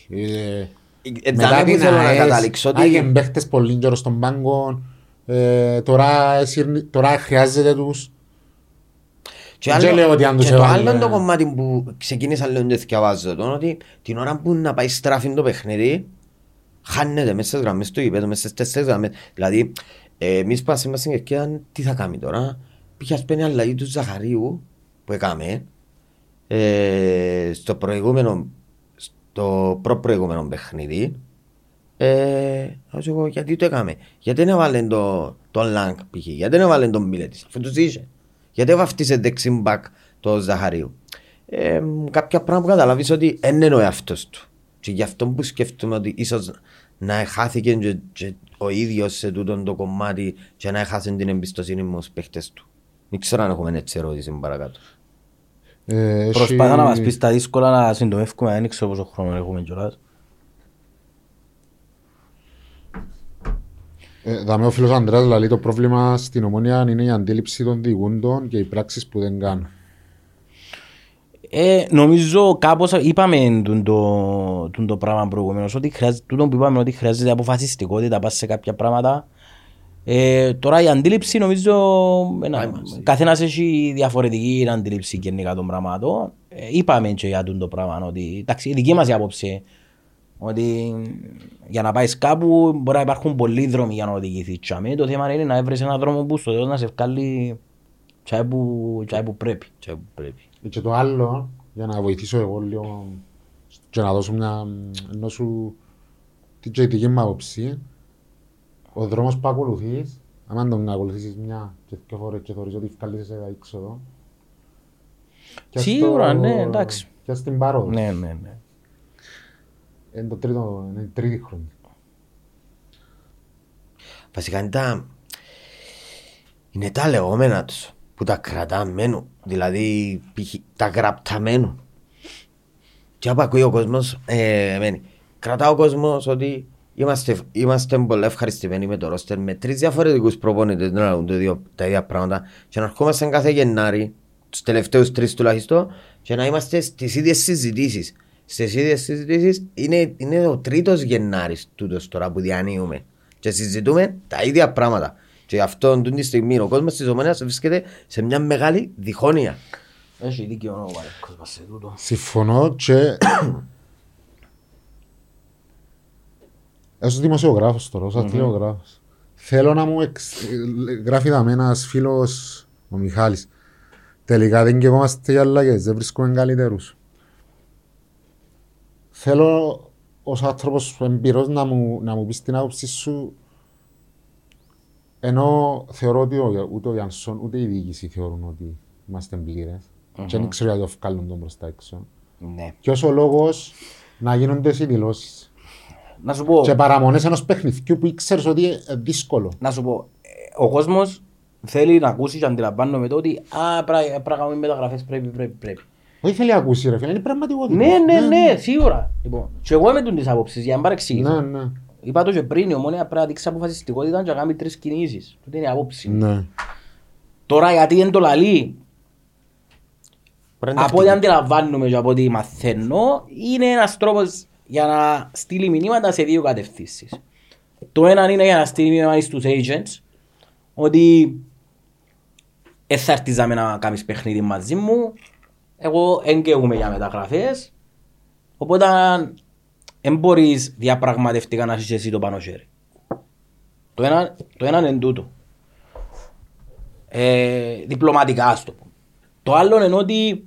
Ε, Ε, Μετά δεν την θέλω να ΑΕΣ, καταλήξω ότι. άγιεν παίχτες πολύ καιρό στον πάγκο. ε, Τώρα εσύρνει- τώρα χρειάζεται τους. Και, Δεν άλλο, λέω ότι αν τους και το έβαλε- άλλο το κομμάτι που ξεκίνησα λίγο να διαβάζω το, ότι την ώρα που να πάει στράφη το παιχνίδι, χάνεται μέσα στις γραμμές του γηπέδου, μέσα στις τέσσερις γραμμές. Δηλαδή, ε, εμείς που είμαστε στην ευκαιρία, τι θα κάνει τώρα; Πήγε ας πένει αλλαγή του Ζαχαρίου, που έκαμε, ε, στο προηγούμενο, στο προ-προηγούμενο παιχνίδι, ε, ας εγώ, γιατί το έκαμε. Γιατί δεν έβαλε το, το Λάγκ π.χ. Γιατί δεν έβαλε τον Μίλετης. Αυτό τους είχε. Γιατί βαφτίσε δεξιμπακ το Ζαχαρίου. Ε, κάποια πράγματα που καταλάβεις ότι δεν είναι ο εαυτός του. Και γι' αυτό που σκέφτομαι ότι ίσως να χάθηκε και, και ο ίδιος σε τούτο το κομμάτι και να έχασε την εμπιστοσύνη μου στους παίχτες του. Δεν ξέρω αν έχουμε έτσι ερώτηση παρακάτω. Ε, έχει- Προσπάθα να μας πεις τα δύσκολα να συντομεύουμε, δεν ξέρω πόσο χρόνο έχουμε κιόλας. Ε, Δαμε ο φίλος Ανδρέας λέει το πρόβλημα στην ομόνια είναι η αντίληψη των διηγούντων και οι πράξεις που δεν κάνουν. Ε, νομίζω κάπως είπαμε τούν το, τούν το πράγμα προηγουμένως ότι χρειάζεται, τούτο που είπαμε ότι χρειάζεται αποφασιστικότητα πας σε κάποια πράγματα. Ε, τώρα η αντίληψη νομίζω ένα, καθένας έχει διαφορετική αντίληψη γενικά των πραγμάτων. Ε, είπαμε και για τούν το πράγμα ότι εντάξει, η δική μας η άποψη ότι για να πάεις κάπου μπορεί να υπάρχουν πολλοί δρόμοι για να οδηγηθείς τσάμε. Το θέμα είναι να βρεις έναν δρόμο που στο τέλος να σε βγάλει τσάι που, τσάι που πρέπει. Και πρέπει. Ε, Και το άλλο, για να βοηθήσω εγώ λίγο και να δώσω μια ενώ σου την και δική μου άποψη, ο δρόμος που ακολουθείς, άμα τον ακολουθήσεις μια και δύο φορές και θεωρείς ότι βγάλεις σε έξοδο, και Σίγουρα, στο- ναι, εντάξει. Και στην παρόδο. Ναι, ναι, ναι. Είναι το τρίτο, είναι η τρίτη χρονιά. Βασικά είναι τα, είναι τα λεγόμενα τους που τα κρατάμένου. Δηλαδή π.χ. τα γραπταμένου. Και από ακούει ο κόσμος, ε, μένει. κρατά ο κόσμος ότι είμαστε, είμαστε πολύ ευχαριστημένοι με το ρόστερ με τρεις διαφορετικούς προπονητές να λάβουν το ίδιο- τα ίδια πράγματα και να ερχόμαστε κάθε Γενάρη, τους τελευταίους τρεις τουλάχιστον, και να είμαστε στις ίδιες συζητήσεις. Στις ίδιες συζητήσεις είναι, είναι ο τρίτος Γενάρης τούτος τώρα που διανύουμε και συζητούμε τα ίδια πράγματα. Και γι' αυτό τούτη τη στιγμή ο κόσμος της Ομόνιας βρίσκεται σε μια μεγάλη διχόνοια. Έχει δίκιο ο Βαλέκος μας σε τούτο. Συμφωνώ και Ως δημοσιογράφος τώρα, ως αθλιογράφος. Θέλω να μου εξ... γράφει δαμε ένας φίλος, ο Μιχάλης. Τελικά δεν καίγομαστε για αλλαγές, δεν βρίσκουμε καλύτερους. Θέλω ως άνθρωπος εμπειρός να μου, να μου πεις την άποψη σου ενώ θεωρώ ότι ο- ούτε ο Γιάνσον ούτε η διοίκηση θεωρούν ότι είμαστε πλήρες και δεν ξέρω γιατί το βγάλουν τον προς τα έξω. Ναι. Ποιος ο λόγος να γίνονται οι δηλώσεις Να σου πω, και παραμονές ενός παιχνιδιού που ήξερες ότι είναι δύσκολο. να σου πω, ε, ο κόσμος θέλει να ακούσει και αντιλαμβάνομαι το ότι α, πρέπει πρέπει να κάνουμε μεταγραφές, πρέπει, πρέπει, πρέπει. Όχι θέλει να ακούσει ρε φίλε, είναι πραγματικότητα. Ναι, ναι, ναι, σίγουρα. Λοιπόν, και εγώ είμαι τούν της άποψης, για να μην παρεξηγήσω. Ναι, ναι. Είπα το και πριν, η ομόνια πρέπει να δείξει αποφασιστικότητα και να κάνει τρεις κινήσεις. Τούτη είναι η άποψη μου. Ναι. Τώρα γιατί δεν το λαλεί, Πρέπει να από ό,τι αντιλαμβάνομαι και από ό,τι μαθαίνω, είναι ένας τρόπος για να στείλει μηνύματα σε δύο κατευθύνσεις. Το ένα είναι για να στείλει μήνυμα στους agents ότι δεν θα έρθεις να με να κάνεις παιχνίδι μαζί μου, εγώ εγκαίγομαι για μεταγραφές, οπότε δεν μπορείς διαπραγματευτικά να έχεις εσύ το πάνω χέρι. Το ένα, το ένα είναι τούτο. Ε, διπλωματικά ας το πω. Το άλλο είναι ότι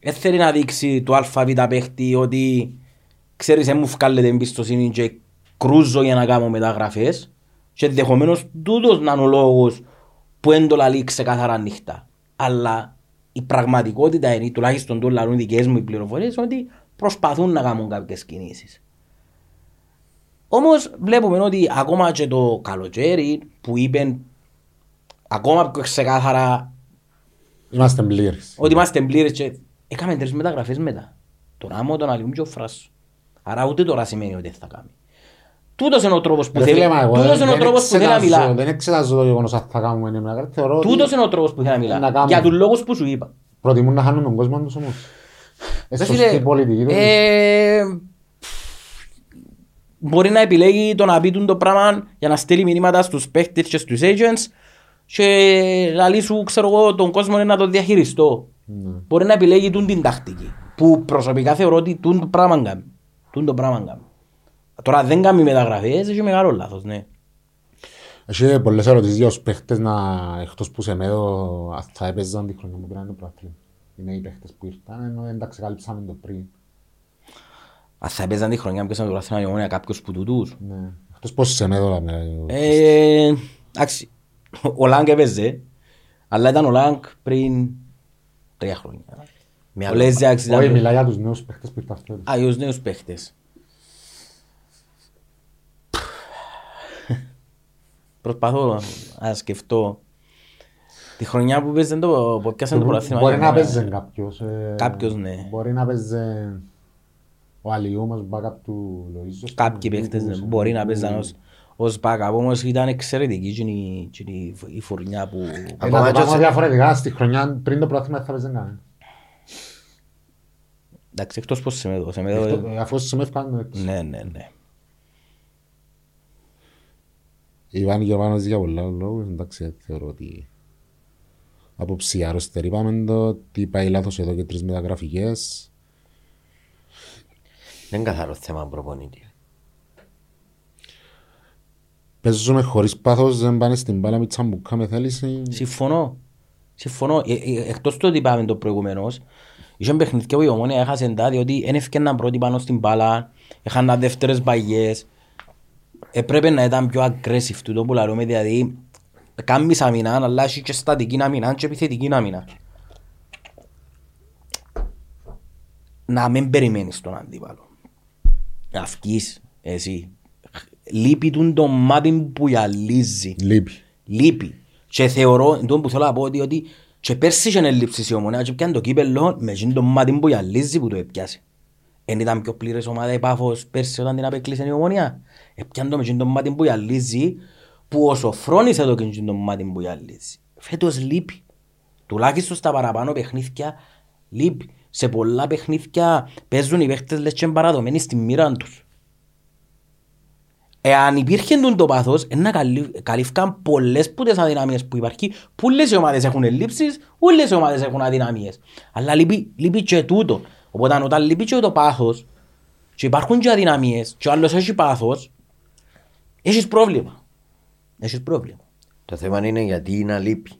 δεν θέλει να δείξει το ΑΒ παίχτη ότι ξέρεις δεν μου βγάλετε εμπιστοσύνη και κρούζω για να κάνω μεταγραφές και ενδεχομένως τούτος να είναι ο λόγος που δεν το λαλεί ξεκάθαρα νύχτα. Αλλά η πραγματικότητα είναι, τουλάχιστον το λαλούν οι δικές μου οι πληροφορίες, ότι προσπαθούν να κάνουν κάποιες κινήσεις. Όμως βλέπουμε ότι ακόμα και το καλοκαίρι που είπε ακόμα πιο ξεκάθαρα Είμαστε πλήρες. ότι είμαστε πλήρες και έκαμε τρεις μεταγραφές μετά. Τον Άμμο, τον Αλιούμ και ο Φράσο. Άρα ούτε τώρα σημαίνει ότι δεν θα κάνει. Τούτος είναι ο τρόπος που Ρε θέλει, φίλε, μα εγώ τούτος είναι ο δεν τρόπος που θέλει να εξετάζω- μιλά. Δεν εξετάζω το γεγονός αν θα κάνουμε ένα μεταγραφή. Θεωρώ ότι Τούτος είναι ο τρόπος που θέλει να Να μιλά. κάνουμε. Για τους λόγους που σου είπα. προτιμούν να χάνουν τον κόσμο τους όμως. Ε, Ρε σωστή φίλε, πολιτική του. ε, Μπορεί να επιλέγει το να πει τούτο το πράγμα για να στείλει μηνύματα στους παίχτες και στους agents και να λύσου, ξέρω εγώ, τον κόσμο είναι να το διαχειριστώ. Ναι. Μπορεί να επιλέγει τούν την τακτική. Που προσωπικά θεωρώ ότι τούν το πράγμα κάνει. Τούν το πράγμα κάνει. Τώρα δεν κάνει μεταγραφές, έχει μεγάλο λάθος, ναι. Έχει πολλές ερωτήσεις για τους παίχτες να, εκτός που σε μέδω, αν θα έπαιζαν τη χρονιά που πήραν το πρωτάθλημα. Είναι οι παίχτες που ήρθαν, ενώ δεν τα ξεκαλύψαμε το πριν. Αν θα έπαιζαν τη χρονιά που πέσαμε το λάθος η ομόνια κάποιος που τούτους. Ναι. Εκτός πως σε μέδω, αλλά με- Ε, Εντάξει, ο Λάγκ έπαιζε, αλλά ήταν ο Λάγκ πριν τρία χρόνια. Με Ο άλλο- Λέζιαξ Όχι, ήταν... μιλά για τους νέους παίχτες που ήρθαν φέτος. Α, για τους νέους παίχτες. Προσπαθώ να σκεφτώ. Τη χρονιά που παίζαν το, που έπιασαν το πρωτάθλημα. Μπορεί η να Ομόνια. παίζει κάποιος. ε, Κάποιος, ναι. Μπορεί να παίζει ο Αλιού μας, backup του Λοΐζος. Κάποιοι παίχτες ναι, μπορεί να παίζαν ως, ως backup, όμως ήταν εξαιρετική εκείνη- εκείνη η φουρνιά που... Ε, Ακόμα να το και πάμε σε- διαφορετικά, στη χρονιά πριν το πρωτάθλημα δεν θα παίζει κανένα. Εντάξει, εκτός πως σε μέδω. Σε μέδω Εκτό- ε, Αφού σε με έφκανε έξω. ναι, ναι, ναι. Ιβάν Γερμάνος για πολλά λόγους, εντάξει, θεωρώ ότι άποψη άρρωστερη είπαμε το, ότι πάει λάθος εδώ και τρεις μεταγραφικές. Δεν είναι καθαρό θέμα προπονητή. Παίζουμε χωρίς πάθος, δεν πάνε στην μπάλα με τσαμπουκά με θέληση. Συμφωνώ. Συμφωνώ. Ε, ε, εκτός του ότι είπαμε το προηγουμένως, είχε παιχνίδια που η ομόνια έχασε εντά διότι δεν έφτιαναν πρώτοι πάνω στην μπάλα, είχαν δεύτερες μπαγιές. Έπρεπε να ήταν πιο aggressive τούτο που λαρούμε, δηλαδή κάνεις αμυνά, αλλά έχει και στατική αμυνά και επιθετική αμυνά. Να μην περιμένεις τον αντίπαλο. Να βγεις εσύ. Λείπει τούν το μάτι που γυαλίζει. Λείπει. Λείπει. Και θεωρώ, εντός που θέλω να πω ότι, ότι και πέρσι είχε έλλειψη η ομονία και πιάνε το κύπελλο με εκείνο το μάτι που γυαλίζει που το έπιασε. Εν ήταν πιο πλήρες ομάδα η Πάφος πέρσι όταν την απέκλεισε η ομονία. Έπιανε το με εκείνο το μάτι που γυαλίζει που όσο φρόνησε το και εκείνο το μάτι που γυαλίζει. Φέτος λείπει. Τουλάχιστον στα παραπάνω παιχνίδια λείπει. Σε πολλά παιχνίδια παίζουν οι παίχτες λες και είναι παραδομένοι στη μοίρα τους. Εάν υπήρχε τούτο το πάθος, να καλύ- καλύφκαν πολλές που τις αδυναμίες που υπάρχει. Πολλές οι ομάδες έχουν ελλείψεις, όλες οι ομάδες έχουν αδυναμίες. Αλλά λείπει, λείπει και τούτο. Οπότε όταν λείπει και το πάθος, και υπάρχουν και αδυναμίες, και ο άλλος έχει πάθος, έχεις πρόβλημα. Έχεις πρόβλημα. Το θέμα είναι γιατί να λείπει.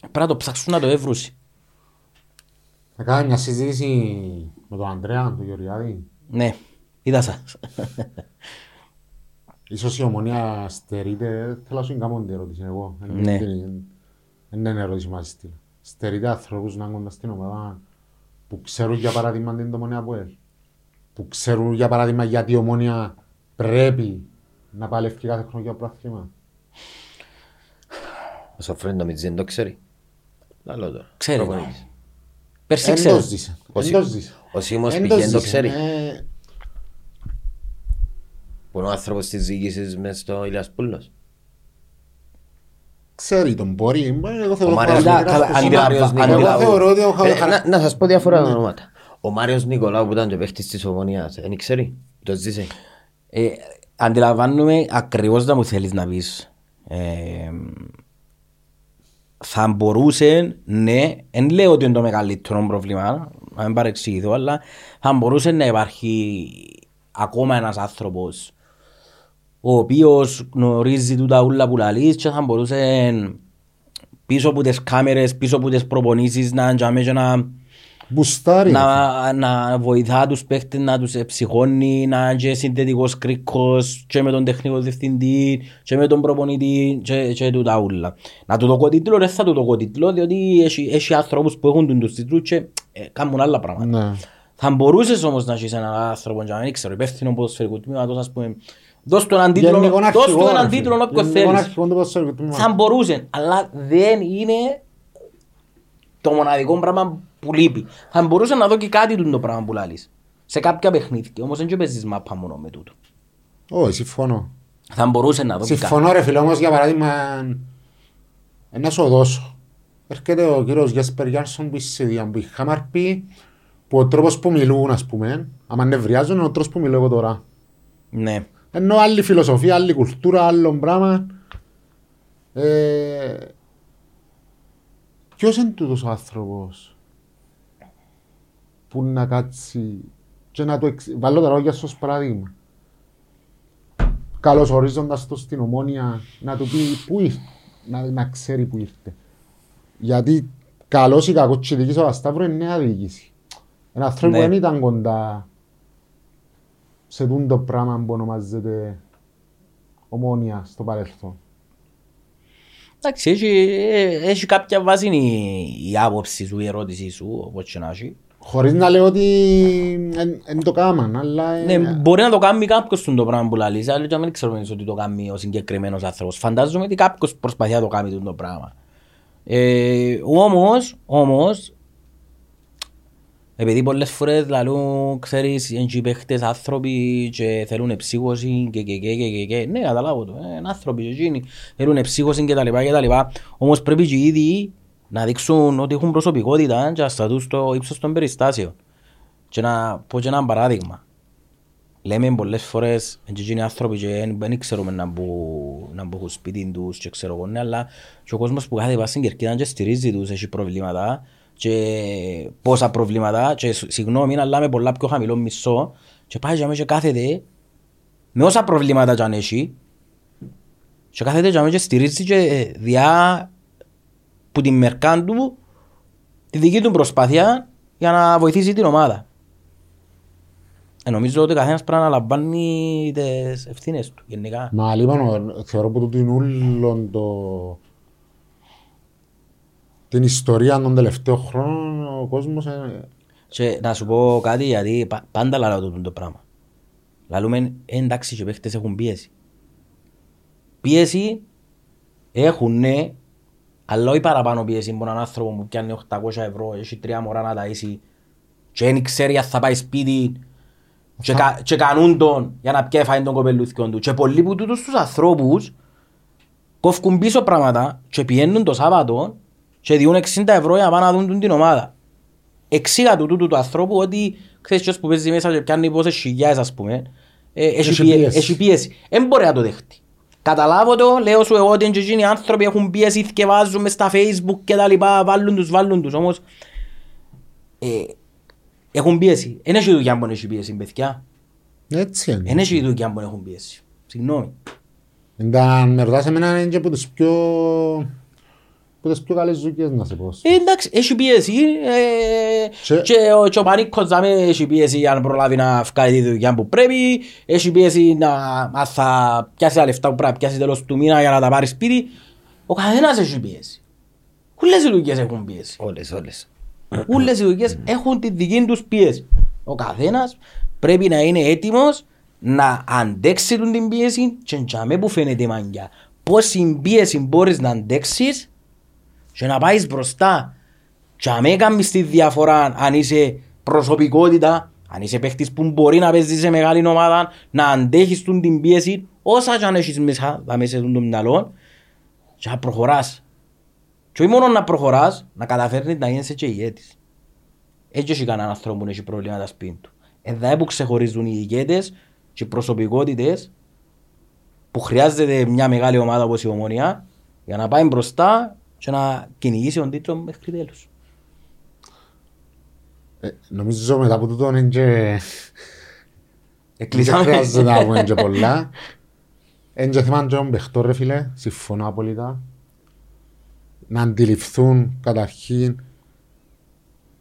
Πρέπει να το ψάξουν να το εύρουσει. Θα κάνω μια συζήτηση με τον Ανδρέα, τον Γεωργιάδη. Ναι, είδα σας. Ίσως η ομονία στερείται, θέλω να σου κάνω την ερώτηση εγώ. Δεν Ναι. είναι- Δεν είναι ερώτηση μας στείλω. Στερείται ανθρώπους να έχουν στην ομάδα που ξέρουν για παράδειγμα την ομονία που έχει. Που ξέρουν για παράδειγμα γιατί η ομονία πρέπει να παλεύει κάθε χρόνο για πρόθυμα. Ο Σοφρέν νομίζει δεν το ξέρει. Λαλό τώρα. Ξέρει. Προπονητής. Πέρσι Εν το ξέρω. ζήσε. Ο Εν Σι- το ζήσε. Ο Σίμος Εν πηγαίνει το ζήσε. ξέρει. Ε, Που είναι ο άνθρωπος της διοίκησης μες στο Ηλιάς Πούλος. Ξέρει τον μπορεί. Εγώ θεωρώ Ο Μάριος πάρα Κοίτα, πολύ καλά, άσχημο. αντιλα- Εγώ αντιλα- θεωρώ ότι ο Ε, Χα- να- Να σας πω διάφορα ονόματα. Ο Μάριος Νικολάου που ήταν και παίχτης της Ομονίας, δεν ξέρει, το ζήσε. Ε, αντιλαμβάνομαι ακριβώς να μου θέλεις να πεις. Ε, θα μπορούσε, ναι, δεν λέω ότι είναι το μεγαλύτερο πρόβλημα, να μην παρεξηγηθώ, αλλά θα μπορούσε να υπάρχει ακόμα ένας άνθρωπος ο οποίος γνωρίζει τούτα ούλα που λαλείς και θα μπορούσε πίσω από τις κάμερες, πίσω από τις προπονήσεις να τζάμε και να Μπουστάρει. να, να βοηθά τους παίχτες να τους ψυχώνει, να είναι και συνθετικός κρίκος και με τον τεχνικό διευθυντή και με τον προπονητή και, και τούτα ούλα. Να του δω τίτλο, δεν θα του δω τίτλο διότι έχει, έχει άνθρωπους που έχουν τους τίτλους και ε, κάνουν άλλα πράγματα. Ναι. Θα μπορούσες όμως να έχεις έναν άνθρωπο και να μην ξέρω, υπεύθυνο ποδοσφαιρικού τμήματος ας πούμε δώσ' του έναν τίτλο, Γενικό δώσ' του αρχηγό, έναν ρε φίλε. τίτλο όποιο Γενικό θέλεις. αρχηγό του ποδοσφαιρικού τμήματος. Θα μπορούσε, αλλά δεν είναι το μοναδικό πράγμα που λείπει. Θα μπορούσες να δω και κάτι του το πράγμα που λαλείς. Σε κάποια παιχνίδια, όμως δεν και παίζεις μάπα μόνο με τούτο. Όχι, συμφωνώ. Θα μπορούσες να δω και κάτι. Συμφωνώ ρε φίλε, όμως για παράδειγμα ε, να σου δώσω. Έρχεται ο κύριος Γέσπερ Γιάνσον που είσαι δια που είχαμε αρπεί που ο τρόπος που μιλούν ας πούμε, άμα νευριάζουν είναι ο τρόπος που μιλώ εγώ τώρα. Ναι. Ενώ άλλη φιλοσοφία, άλλη κουλτούρα, άλλο πράγμα. Ε, ποιος είναι τούτος ο άνθρωπος που να κάτσει και να το εξ... βάλω τα λόγια σου ως παράδειγμα. Καλώς ορίζοντας το στην ομόνια να του πει πού ήρθε, να, να ξέρει πού ήρθε. Γιατί καλός ή κακός και η διοίκηση ο Ασταύρου είναι νέα διοίκηση. Ένα άνθρωπο που Ναι. δεν ήταν κοντά σε τούν το πράγμα που ονομάζεται ομόνια στο παρελθόν. Εντάξει, έχει, ε, έχει κάποια βάση η, η άποψη σου, η ερώτηση σου, όπως και να έχει. Χωρίς να λέω ότι δεν το κάμαν, αλλά... ε, Ναι, μπορεί να το κάνει κάποιος τον το πράγμα που λαλείς, αλλά και να μην ξέρουμε ότι το κάνει ο συγκεκριμένος άνθρωπος. Φαντάζομαι ότι κάποιος προσπαθεί να το κάνει τον το πράγμα. Ε, όμως, όμως, επειδή πολλές φορές λαλούν, ξέρεις, είναι και οι παίχτες άνθρωποι και θέλουν εψύχωση και και και και και και ναι, καταλάβω το, ε, είναι άνθρωποι και εκείνοι θέλουν εψύχωση και τα λοιπά και τα λοιπά. Όμως πρέπει και οι ίδιοι να δείξουν ότι έχουν προσωπικότητα και να σταθούν στο ύψος των περιστάσεων. Και να πω και ένα παράδειγμα. Λέμε πολλές φορές ότι εκείνοι οι άνθρωποι και δεν- δεν ξέρουμε να μπουν να μπουν στο σπίτι τους και ξέρω εγώ ναι, αλλά και ο κόσμος που κάθεται πας στην κερκίδα και στηρίζει τους έχει προβλήματα και πόσα προβλήματα και σ- συγγνώμη αλλά με πολλά πιο χαμηλό μισό και πάει και, και κάθεται με όσα προβλήματα και αν έχει και κάθεται και, και στηρίζει και ε, διά που την μερκάν του τη δική του προσπάθεια για να βοηθήσει την ομάδα. Ε, νομίζω ότι ο καθένας πρέπει να αναλαμβάνει τις ευθύνες του γενικά. Μα λοιπόν, θεωρώ που τούτο είναι όλο το... την ιστορία των τελευταίων χρόνων ο κόσμος ε, Και να σου πω κάτι γιατί πα- πάντα λαλάω το, το πράγμα. Λαλούμε «Ε, εντάξει και οι παίχτες έχουν πίεση. Πίεση έχουν ναι, αλλά όχι παραπάνω πίεση από έναν άνθρωπο που πιάνει 800 ευρώ, έχει τρία μωρά να ταΐσει και δεν ξέρει αν θα πάει σπίτι και, κα, και κανούν τον για να πιάει φάει τον κοπελούθκιον του. Και πολλοί που τούτους τους ανθρώπους κόφκουν πίσω πράγματα και πηγαίνουν το Σάββατο και διούν 60 ευρώ για να πάνε να δουν την ομάδα. Εξήγα του τούτου του ανθρώπου ότι ξέρεις ποιος που παίζει μέσα και πιάνει πόσες χιλιάδες ας πούμε ε, έχει, Έχει πίεση. πίεση. έχει πίεση. Δεν μπορεί να το δεχτεί. Καταλάβω το, λέω σου εγώ ότι και εκείνοι οι άνθρωποι έχουν πίεση και βάζουν μες στα facebook και τα λοιπά, βάλουν τους, βάλουν τους, όμως ε, έχουν πίεση. Δεν έχει δουλειά που έχει πίεση, παιδιά. έτσι είναι. Δεν έχει δουλειά που έχουν πίεση. Συγγνώμη. Ήταν με ρωτάς εμένα είναι και από τις πιο... από τις πιο καλές δουλειές να σε πω. Ε, εντάξει, έχει πίεση. Ε, Και- και, ο, και ο Πανίκος δάμε έχει πίεση για να προλάβει να βγάλει τη δουλειά που πρέπει. Έχει πίεση να αν θα πιάσει τα λεφτά που πρέπει να πιάσει τέλος του μήνα για να τα πάρει σπίτι. Ο καθένας έχει πίεση. Όλες οι δουλειές έχουν πίεση. Όλες, όλες. Όλες οι δουλειές έχουν τη δική τους πίεση. Ο καθένας πρέπει να είναι έτοιμος να αντέξει τον την πίεση και για που φαίνεται η μαγιά. Πόση πίεση μπορείς να αντέξεις και να πάεις μπροστά. Και αμέ κάνεις τη διαφορά αν είσαι προσωπικότητα, Αν είσαι παίχτης που μπορεί να παίζεις σε μεγάλη ομάδα, να αντέχεις τον την πίεση, όσα και αν έχεις μέσα, θα μέσα του το μυαλό, και να προχωράς. Και όχι μόνο να προχωράς, να καταφέρνεις να γίνεσαι και ηγέτης. Έτσι έχει κανένα άνθρωπο που έχει προβλήματα σπίτι του. Εδώ που ξεχωρίζουν οι ηγέτες και οι προσωπικότητες που χρειάζεται μια μεγάλη ομάδα όπως η Ομόνια για να πάει μπροστά και να κυνηγήσει τον τίτλο μέχρι τέλους. Ε, νομίζω μετά από τούτο είναι και... Δεν Εκλείσαμε. χρειάζεται να πούμε και πολλά. Είναι και θέμα των παιχτών ρε φίλε, συμφωνώ απόλυτα. Να αντιληφθούν καταρχήν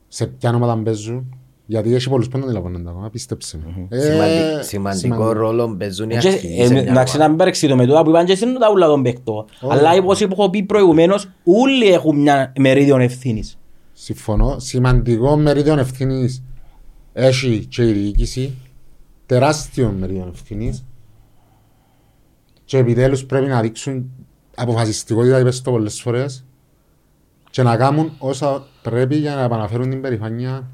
σε ποια ομάδα παίζουν. Γιατί έχει πολλούς που δεν αντιλαμβάνονται ακόμα, πίστεψε με. Ε, Σημαντι- Σημαντικό σημαντικό. ρόλο παίζουν οι Και, αρχηγοί ε, σε μια Εντάξει, να ομάδα. μην παρεξηγώ με τούτα που είπαν και εσύ είναι τα ούλα των παιχτών. Αλλά όπως έχω πει προηγουμένως, όλοι έχουν μια μερίδιο ευθύνης. Συμφωνώ. Σημαντικό μερίδιο ευθύνης έχει και η διοίκηση. Τεράστιο μερίδιο ευθύνης. Και επιτέλους πρέπει να δείξουν αποφασιστικότητα, είπες το πολλές φορές, και να κάνουν όσα πρέπει για να επαναφέρουν την περηφάνεια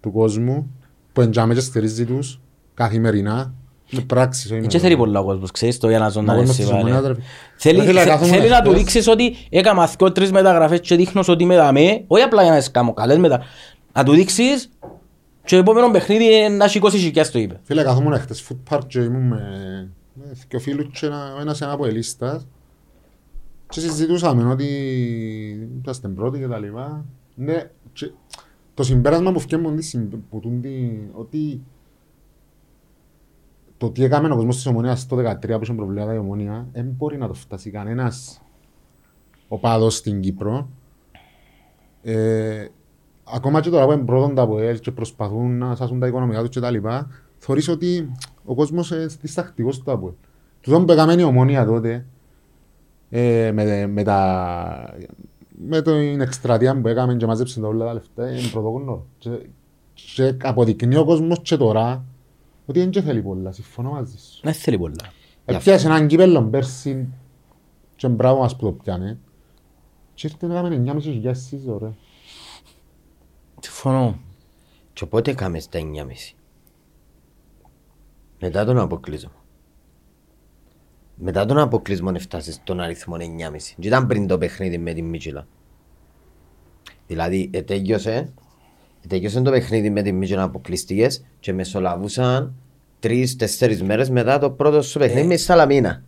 του κόσμου που εντιάμε και στηρίζει τους καθημερινά με πράξεις. όχι με Και θέλει λόγια. πολλά ο κόσμος, ξέρεις το για να Μα ζωντανεύσει κόσμος της πάλι. Ομονίας, ρε. Θέλει, Ρε φίλε, θε- κάθομαι θέλει να του χθες. δείξεις ότι έκανα δυο τρεις μεταγραφές και δείχνω ότι είμαι δαμέ, όχι απλά για να σε κάνω καλές μετα... Να του δείξεις και το επόμενο παιχνίδι να έχει 20 χιλιάς το είπε. Φίλε, καθόμουν χτες food park και ήμουν με, με δύο φίλους και ένα, ο ένας ένα από ελίστας και συζητούσαμε ότι είμαστε πρώτοι και τα λοιπά. Ναι, και το συμπέρασμα που φτιάχνουν που τούντι, ότι το τι έκαμε ο κόσμος της Ομονίας το 2013 που είχε προβλήματα η Ομονία δεν μπορεί να το φτάσει κανένας οπαδός στην Κύπρο. Ε, ακόμα και τώρα που είναι πρώτον τα ΑΠΟΕΛ και προσπαθούν να σάσουν τα οικονομικά τους και τα λοιπά, θεωρείς ότι ο κόσμος είναι διστακτικός του ΑΠΟΕΛ. Τούτο που έκαμε η ομόνια τότε, ε, με, με, τα, με την εκστρατεία που έκαμε και μαζέψε τα όλα τα λεφτά, είναι πρωτόγνωρο. Και, και αποδεικνύει ο κόσμος και τώρα ότι δεν και θέλει πολλά, συμφωνώ μαζί σου. Δεν θέλει πολλά. Επιάσε έναν κύπελλο πέρσι και μπράβο μας που το πιάνε. Και ήρθε να κάνουμε 9.500 σύζο, ρε. Συμφωνώ. Και πότε έκαμε στα 9.30. Μετά τον αποκλεισμό. Μετά τον αποκλεισμό έφτασε στον αριθμό 9.30. Και ήταν πριν το παιχνίδι με την Μίτσιλα. Δηλαδή, ετέγιωσε, ετέγιωσε το παιχνίδι με την Μίτσιλα αποκλειστικές και μεσολαβούσαν τρεις-τέσσερις μέρες μετά το πρώτο σου παιχνίδι με τη Σαλαμίνα.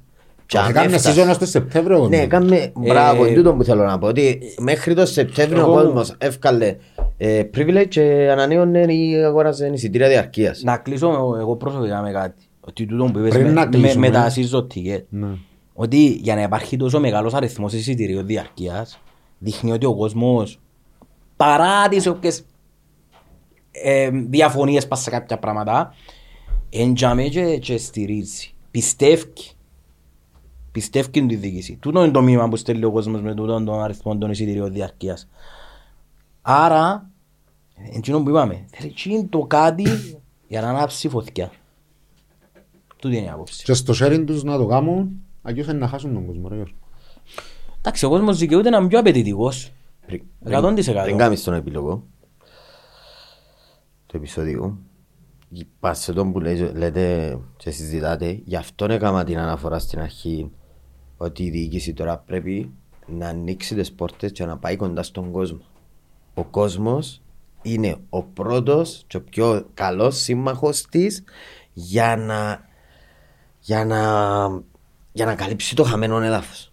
Και αν Έκανε έφτασε- σύζο ως το Σεπτέμβριο. ναι, κάμε, μπράβο, Ε, είναι τούτο που θέλω να πω. Ότι μέχρι το Σεπτέμβριο ο Εγώ- κόσμος εύκαλε ε, privilege και ανανέωνε ή αγόρασε εισιτήρια διαρκείας. Να κλείσω εγώ προσωπικά με κάτι. Ότι τούτο που είπες Πριν με, να με, κλείσουμε. με τα season ticket. Ναι. Ότι για να υπάρχει τόσο μεγάλος αριθμός εισιτηρίων διαρκείας δείχνει ότι ο κόσμος παρά τις όποιες ε, διαφωνίες πας σε κάποια πράγματα εντιαμέ και, και στηρίζει. Πιστεύει. Πιστεύει την διοίκηση. Τούτο είναι το μήνυμα που στέλνει ο κόσμος με τούτον τον αριθμό των εισιτηρίων διαρκείας. Άρα, εκείνο που είπαμε, θέλει εκείνο το κάτι για να ανάψει φωτιά. Τούτη είναι η άποψη. Και στο sharing τους να το κάνουν, αγιώς είναι να χάσουν τον κόσμο, ρε Γιώργο. Εντάξει, ο κόσμος δικαιούται να είναι πιο απαιτητικός. Πριν- 100%. Πριν κάνεις τον επιλογό του επεισοδίου, πας σε τον που λέει- λέτε και συζητάτε, γι' αυτό έκανα την αναφορά στην αρχή ότι η διοίκηση τώρα πρέπει να ανοίξει τις πόρτες και να πάει κοντά στον κόσμο. Ο κόσμος είναι ο πρώτος και ο πιο καλός σύμμαχος της για να, για να, για να καλύψει το χαμένο έδαφος.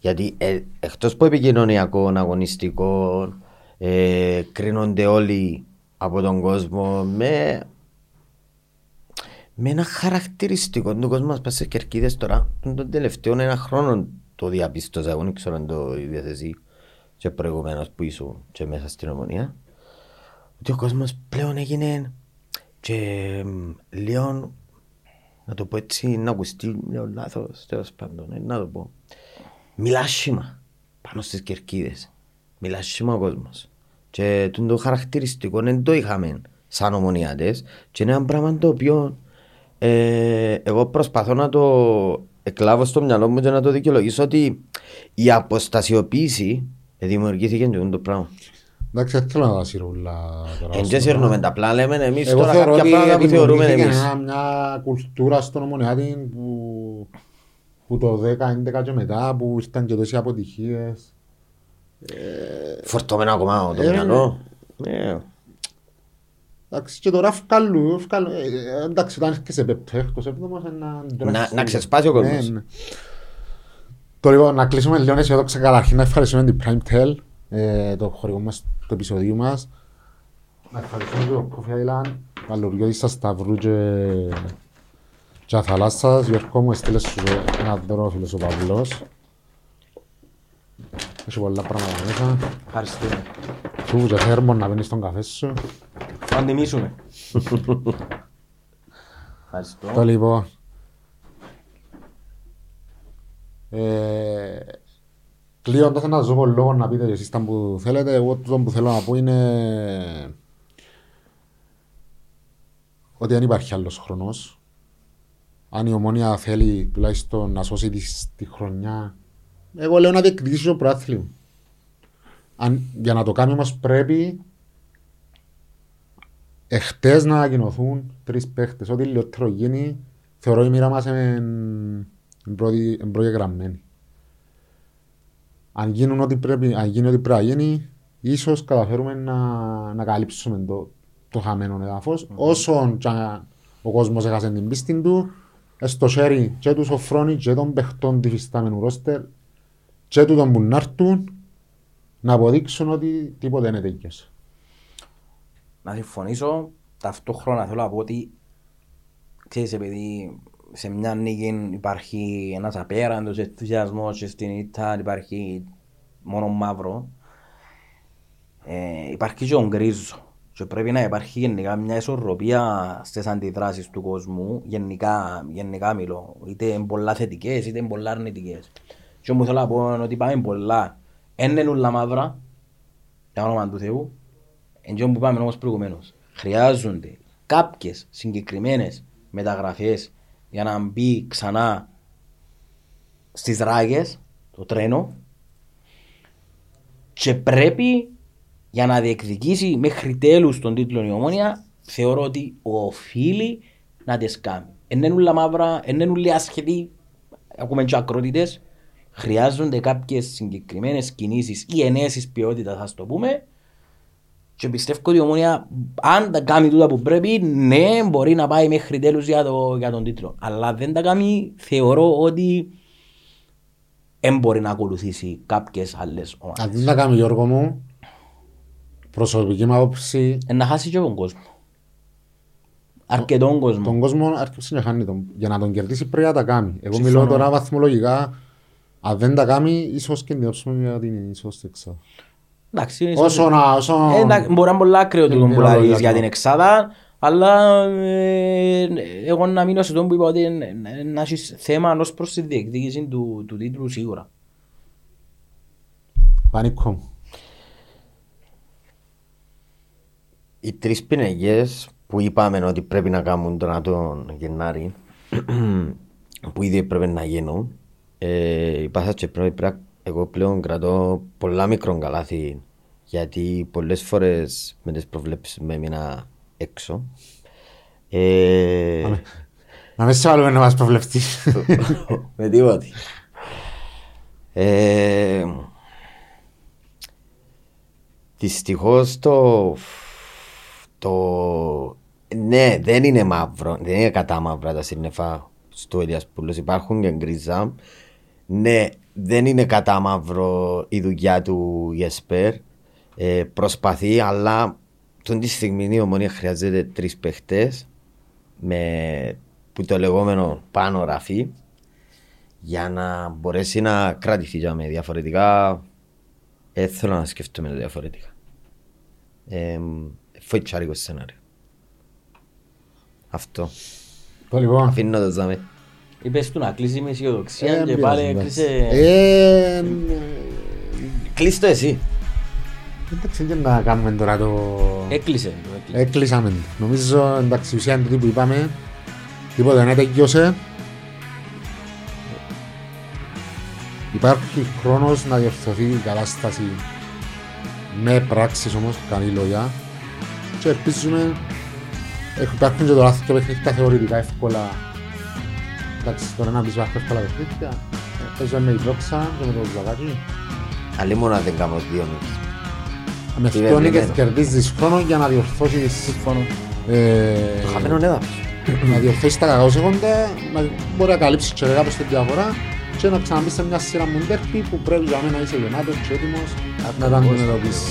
Γιατί ε, εκτός από επικοινωνιακών, αγωνιστικών, ε, κρίνονται όλοι από τον κόσμο με, με ένα χαρακτηριστικό του κόσμου μας πας σε κερκίδες τώρα. Τον τελευταίο ένα χρόνο το διαπίστωσα, εγώ δεν ξέρω αν το είδες εσύ και προηγουμένως που ήσουν και μέσα στην ομονία. Ότι ο κόσμος πλέον έγινε και μ, λίγο, να το πω έτσι, να ακουστεί λίγο λάθος, τέλος πάντων, ε, να το πω. Μιλά σήμα πάνω στις κερκίδες. Μιλά σήμα ο κόσμος. Και τούτο το χαρακτηριστικό δεν το είχαμε σαν ομονιάτες και είναι ένα πράγμα το οποίο ε, εγώ προσπαθώ να το εκλάβω στο μυαλό μου και να το δικαιολογήσω ότι η αποστασιοποίηση δημιουργήθηκε και αυτό το πράγμα. Εντάξει, δεν θέλω να τα σιρούλα τώρα. Εν και σύρνουμε τα απλά λέμε εμείς Εγώ τώρα θεωρώ κάποια ότι πράγματα που θεωρούμε δημιουργήθηκε εμείς. ένα- μια κουλτούρα στον Ομονιάτη που, που το 10-11 και μετά που ήρθαν και τόσοι αποτυχίες. Φορτωμένο ακόμα το Ε, μυαλό. Ε, Εντάξει, και τώρα φκάλου, φκάλου. ε, ε, εντάξει, όταν έρχεσαι πέπτο έκτος έβδομος να... Να- να ξεσπάσει ο κόσμος. Ναι, ναι. Το λοιπόν, να κλείσουμε λίγο αισιόδοξα καταρχήν να ευχαριστούμε την Prime Tel, ε, το χορηγό μας, το επεισοδίο μας. Να ευχαριστούμε και το Coffee Island, Βαλουριώτη στα Σταυρού και, και Αθαλάσσας. Γιώργο μου, έστειλες σου ένα δώρο ο φίλος ο Παυλός. Έχει πολλά πράγματα μέσα. Ευχαριστούμε. Του και θέρμο να πίνεις τον καφέ σου. Θα αντιμήσουμε. Ευχαριστώ. Το λοιπόν. Ε, Κλείοντας ένα ζώο λόγο να πείτε εσείς τα που θέλετε, εγώ το που θέλω να πω είναι ότι δεν υπάρχει άλλος χρόνος. Αν η ομόνια θέλει τουλάχιστον να σώσει τη, τη χρονιά, εγώ λέω να διεκδικήσει το προάθλημα. Αν, για να το κάνει όμως πρέπει εχθές να ανακοινωθούν τρεις παίχτες. Ό,τι λιγότερο γίνει, θεωρώ η μοίρα μας είναι πρώτη- εν προγεγραμμένη. Αν, γίνουν ό,τι πρέπει, αν γίνει ό,τι πρέπει να γίνει, ίσως καταφέρουμε να, να καλύψουμε το, το χαμένο εδάφος. Όσον και αν ο κόσμος έχασε την πίστη του, στο χέρι και τους Σοφρόνη και των παιχτών της φυστάμενου ρόστερ και του των που να έρθουν, να αποδείξουν ότι τίποτε είναι τέλειος. να συμφωνήσω. Ταυτόχρονα θέλω να πω ότι ξέρεις επειδή σε μια νίκη υπάρχει ένας απέραντος ενθουσιασμός και στην ήττα υπάρχει μόνο μαύρο. Ε, υπάρχει και ο γκρίζο. Και πρέπει να υπάρχει γενικά μια ισορροπία στις αντιδράσεις του κόσμου. Γενικά, γενικά μιλώ. Είτε είναι πολλά θετικές είτε είναι πολλά αρνητικές. Και όμως θέλω να πω είναι ότι πάμε πολλά. Είναι όλα μαύρα για όνομα του Θεού. Εντός που είπαμε όμως προηγουμένως, χρειάζονται κάποιες συγκεκριμένες μεταγραφές για να μπει ξανά στις ράγες το τρένο και πρέπει για να διεκδικήσει μέχρι τέλους τον τίτλο η Ομόνια θεωρώ ότι οφείλει να τις κάνει. Εν είναι ούλα μαύρα, εν είναι ούλοι άσχετοι, ακούμε και ακρότητες, χρειάζονται κάποιες συγκεκριμένες κινήσεις ή ενέσεις ποιότητας ας το πούμε και πιστεύω ότι η Ομόνια, αν τα κάνει τούτα που πρέπει, ναι, μπορεί να πάει μέχρι τέλους για, το, για τον τίτλο. Αλλά δεν τα κάνει, θεωρώ ότι δεν μπορεί να ακολουθήσει κάποιες άλλες ομάδες. Αν δεν τα κάνει Γιώργο μου, προσωπική μου άποψη, Ε, να χάσει και τον κόσμο. Αρκετόν κόσμο. τον κόσμο άρχισε να χάνει τον. Για να τον κερδίσει πρέπει να τα κάνει. Εγώ Συμφωνώ. μιλώ τώρα βαθμολογικά. Αν δεν τα κάνει, ίσως κινδυνεύσουμε για την ίσως εξάδα. Εντάξει, είναι Όσο ίσως- να... Όσο... Ε, εντάξει, Μπορεί να είναι πολλά άκριο Δεν του που μιλάω λαλείς για για το- την εξάδα, αλλά ε, εγώ να μείνω σε τον που είπα ότι ε, ε, να έχεις θέμα ως προς τη διεκδίκηση του, του τίτλου σίγουρα. Πανίκο μου. Οι τρεις πινεγές που είπαμε ότι πρέπει να κάνουν τώρα τον Γενάρη που ήδη πρέπει να γίνουν ε, είπα και πρέπει, πρέπει να- εγώ πλέον κρατώ πολλά μικρό καλάθι γιατί πολλές φορές με τις προβλέψεις με έμεινα έξω ε, Να μην σε βάλουμε να μας προβλεφτείς. με τίποτε. Ε, δυστυχώς το, το... Ναι, δεν είναι μαύρο, δεν είναι κατά μαύρα τα σύννεφα στο Ελιασπούλος, υπάρχουν και γκρίζα. Ναι, δεν είναι κατά μαύρο η δουλειά του Γεσπέρ. Ε, προσπαθεί, αλλά τον τη στιγμή η ομόνια χρειάζεται τρεις παίχτες με που το λεγόμενο πάνω ραφή για να μπορέσει να κρατηθεί για με διαφορετικά δεν θέλω να σκεφτούμε το διαφορετικά. Ε, φοητσάρικο σενάριο. Αυτό. Το λοιπόν. αφήνω το ζάμε Είπες του να κλείσει με αισιοδοξία Ε, και πειράζει, πάλι εντάξει. έκλεισε... Ε, κλείς το εσύ Εντάξει, δεν να κάνουμε τώρα το... Έκλεισε. το έκλεισε. Έκλεισαμε. το. Νομίζω εντάξει, η ουσία είναι τούτη που είπαμε. Τίποτα δεν τελειώσε. Υπάρχει χρόνος να διορθωθεί η κατάσταση Με πράξεις όμως, καλή λόγια. Και ελπίζουμε, έχουν υπάρχουν και το λάθος και παιχνίδια θεωρητικά εύκολα. Εντάξει, τώρα να πεις υπάρχουν εύκολα παιχνίδια. Ε, Παίζουμε με η Δόξα και με το Ζαγάκι. Αλλή μόνο αν δεν κάνω δύο νίκες. Με Τι αυτό νίκες βεβαιωμένο. κερδίζεις χρόνο για να διορθώσεις Συμφωνώ. ε, Το χαμένο έδαφος. να διορθώσεις τα κακά σέκοντα, να μπορεί να καλύψεις και κάπως την διαφορά και να ξαναμπείς σε μια σειρά μουντέρπι που πρέπει για μένα να είσαι γεννάτος και έτοιμος να τα αντιμετωπίσεις.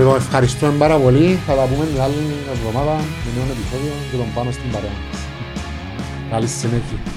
Λοιπόν, ευχαριστούμε πάρα πολύ. Θα τα πούμε μια άλλη εβδομάδα με νέο επεισόδιο και τον πάνω στην παρέα μας. Καλή συνέχεια.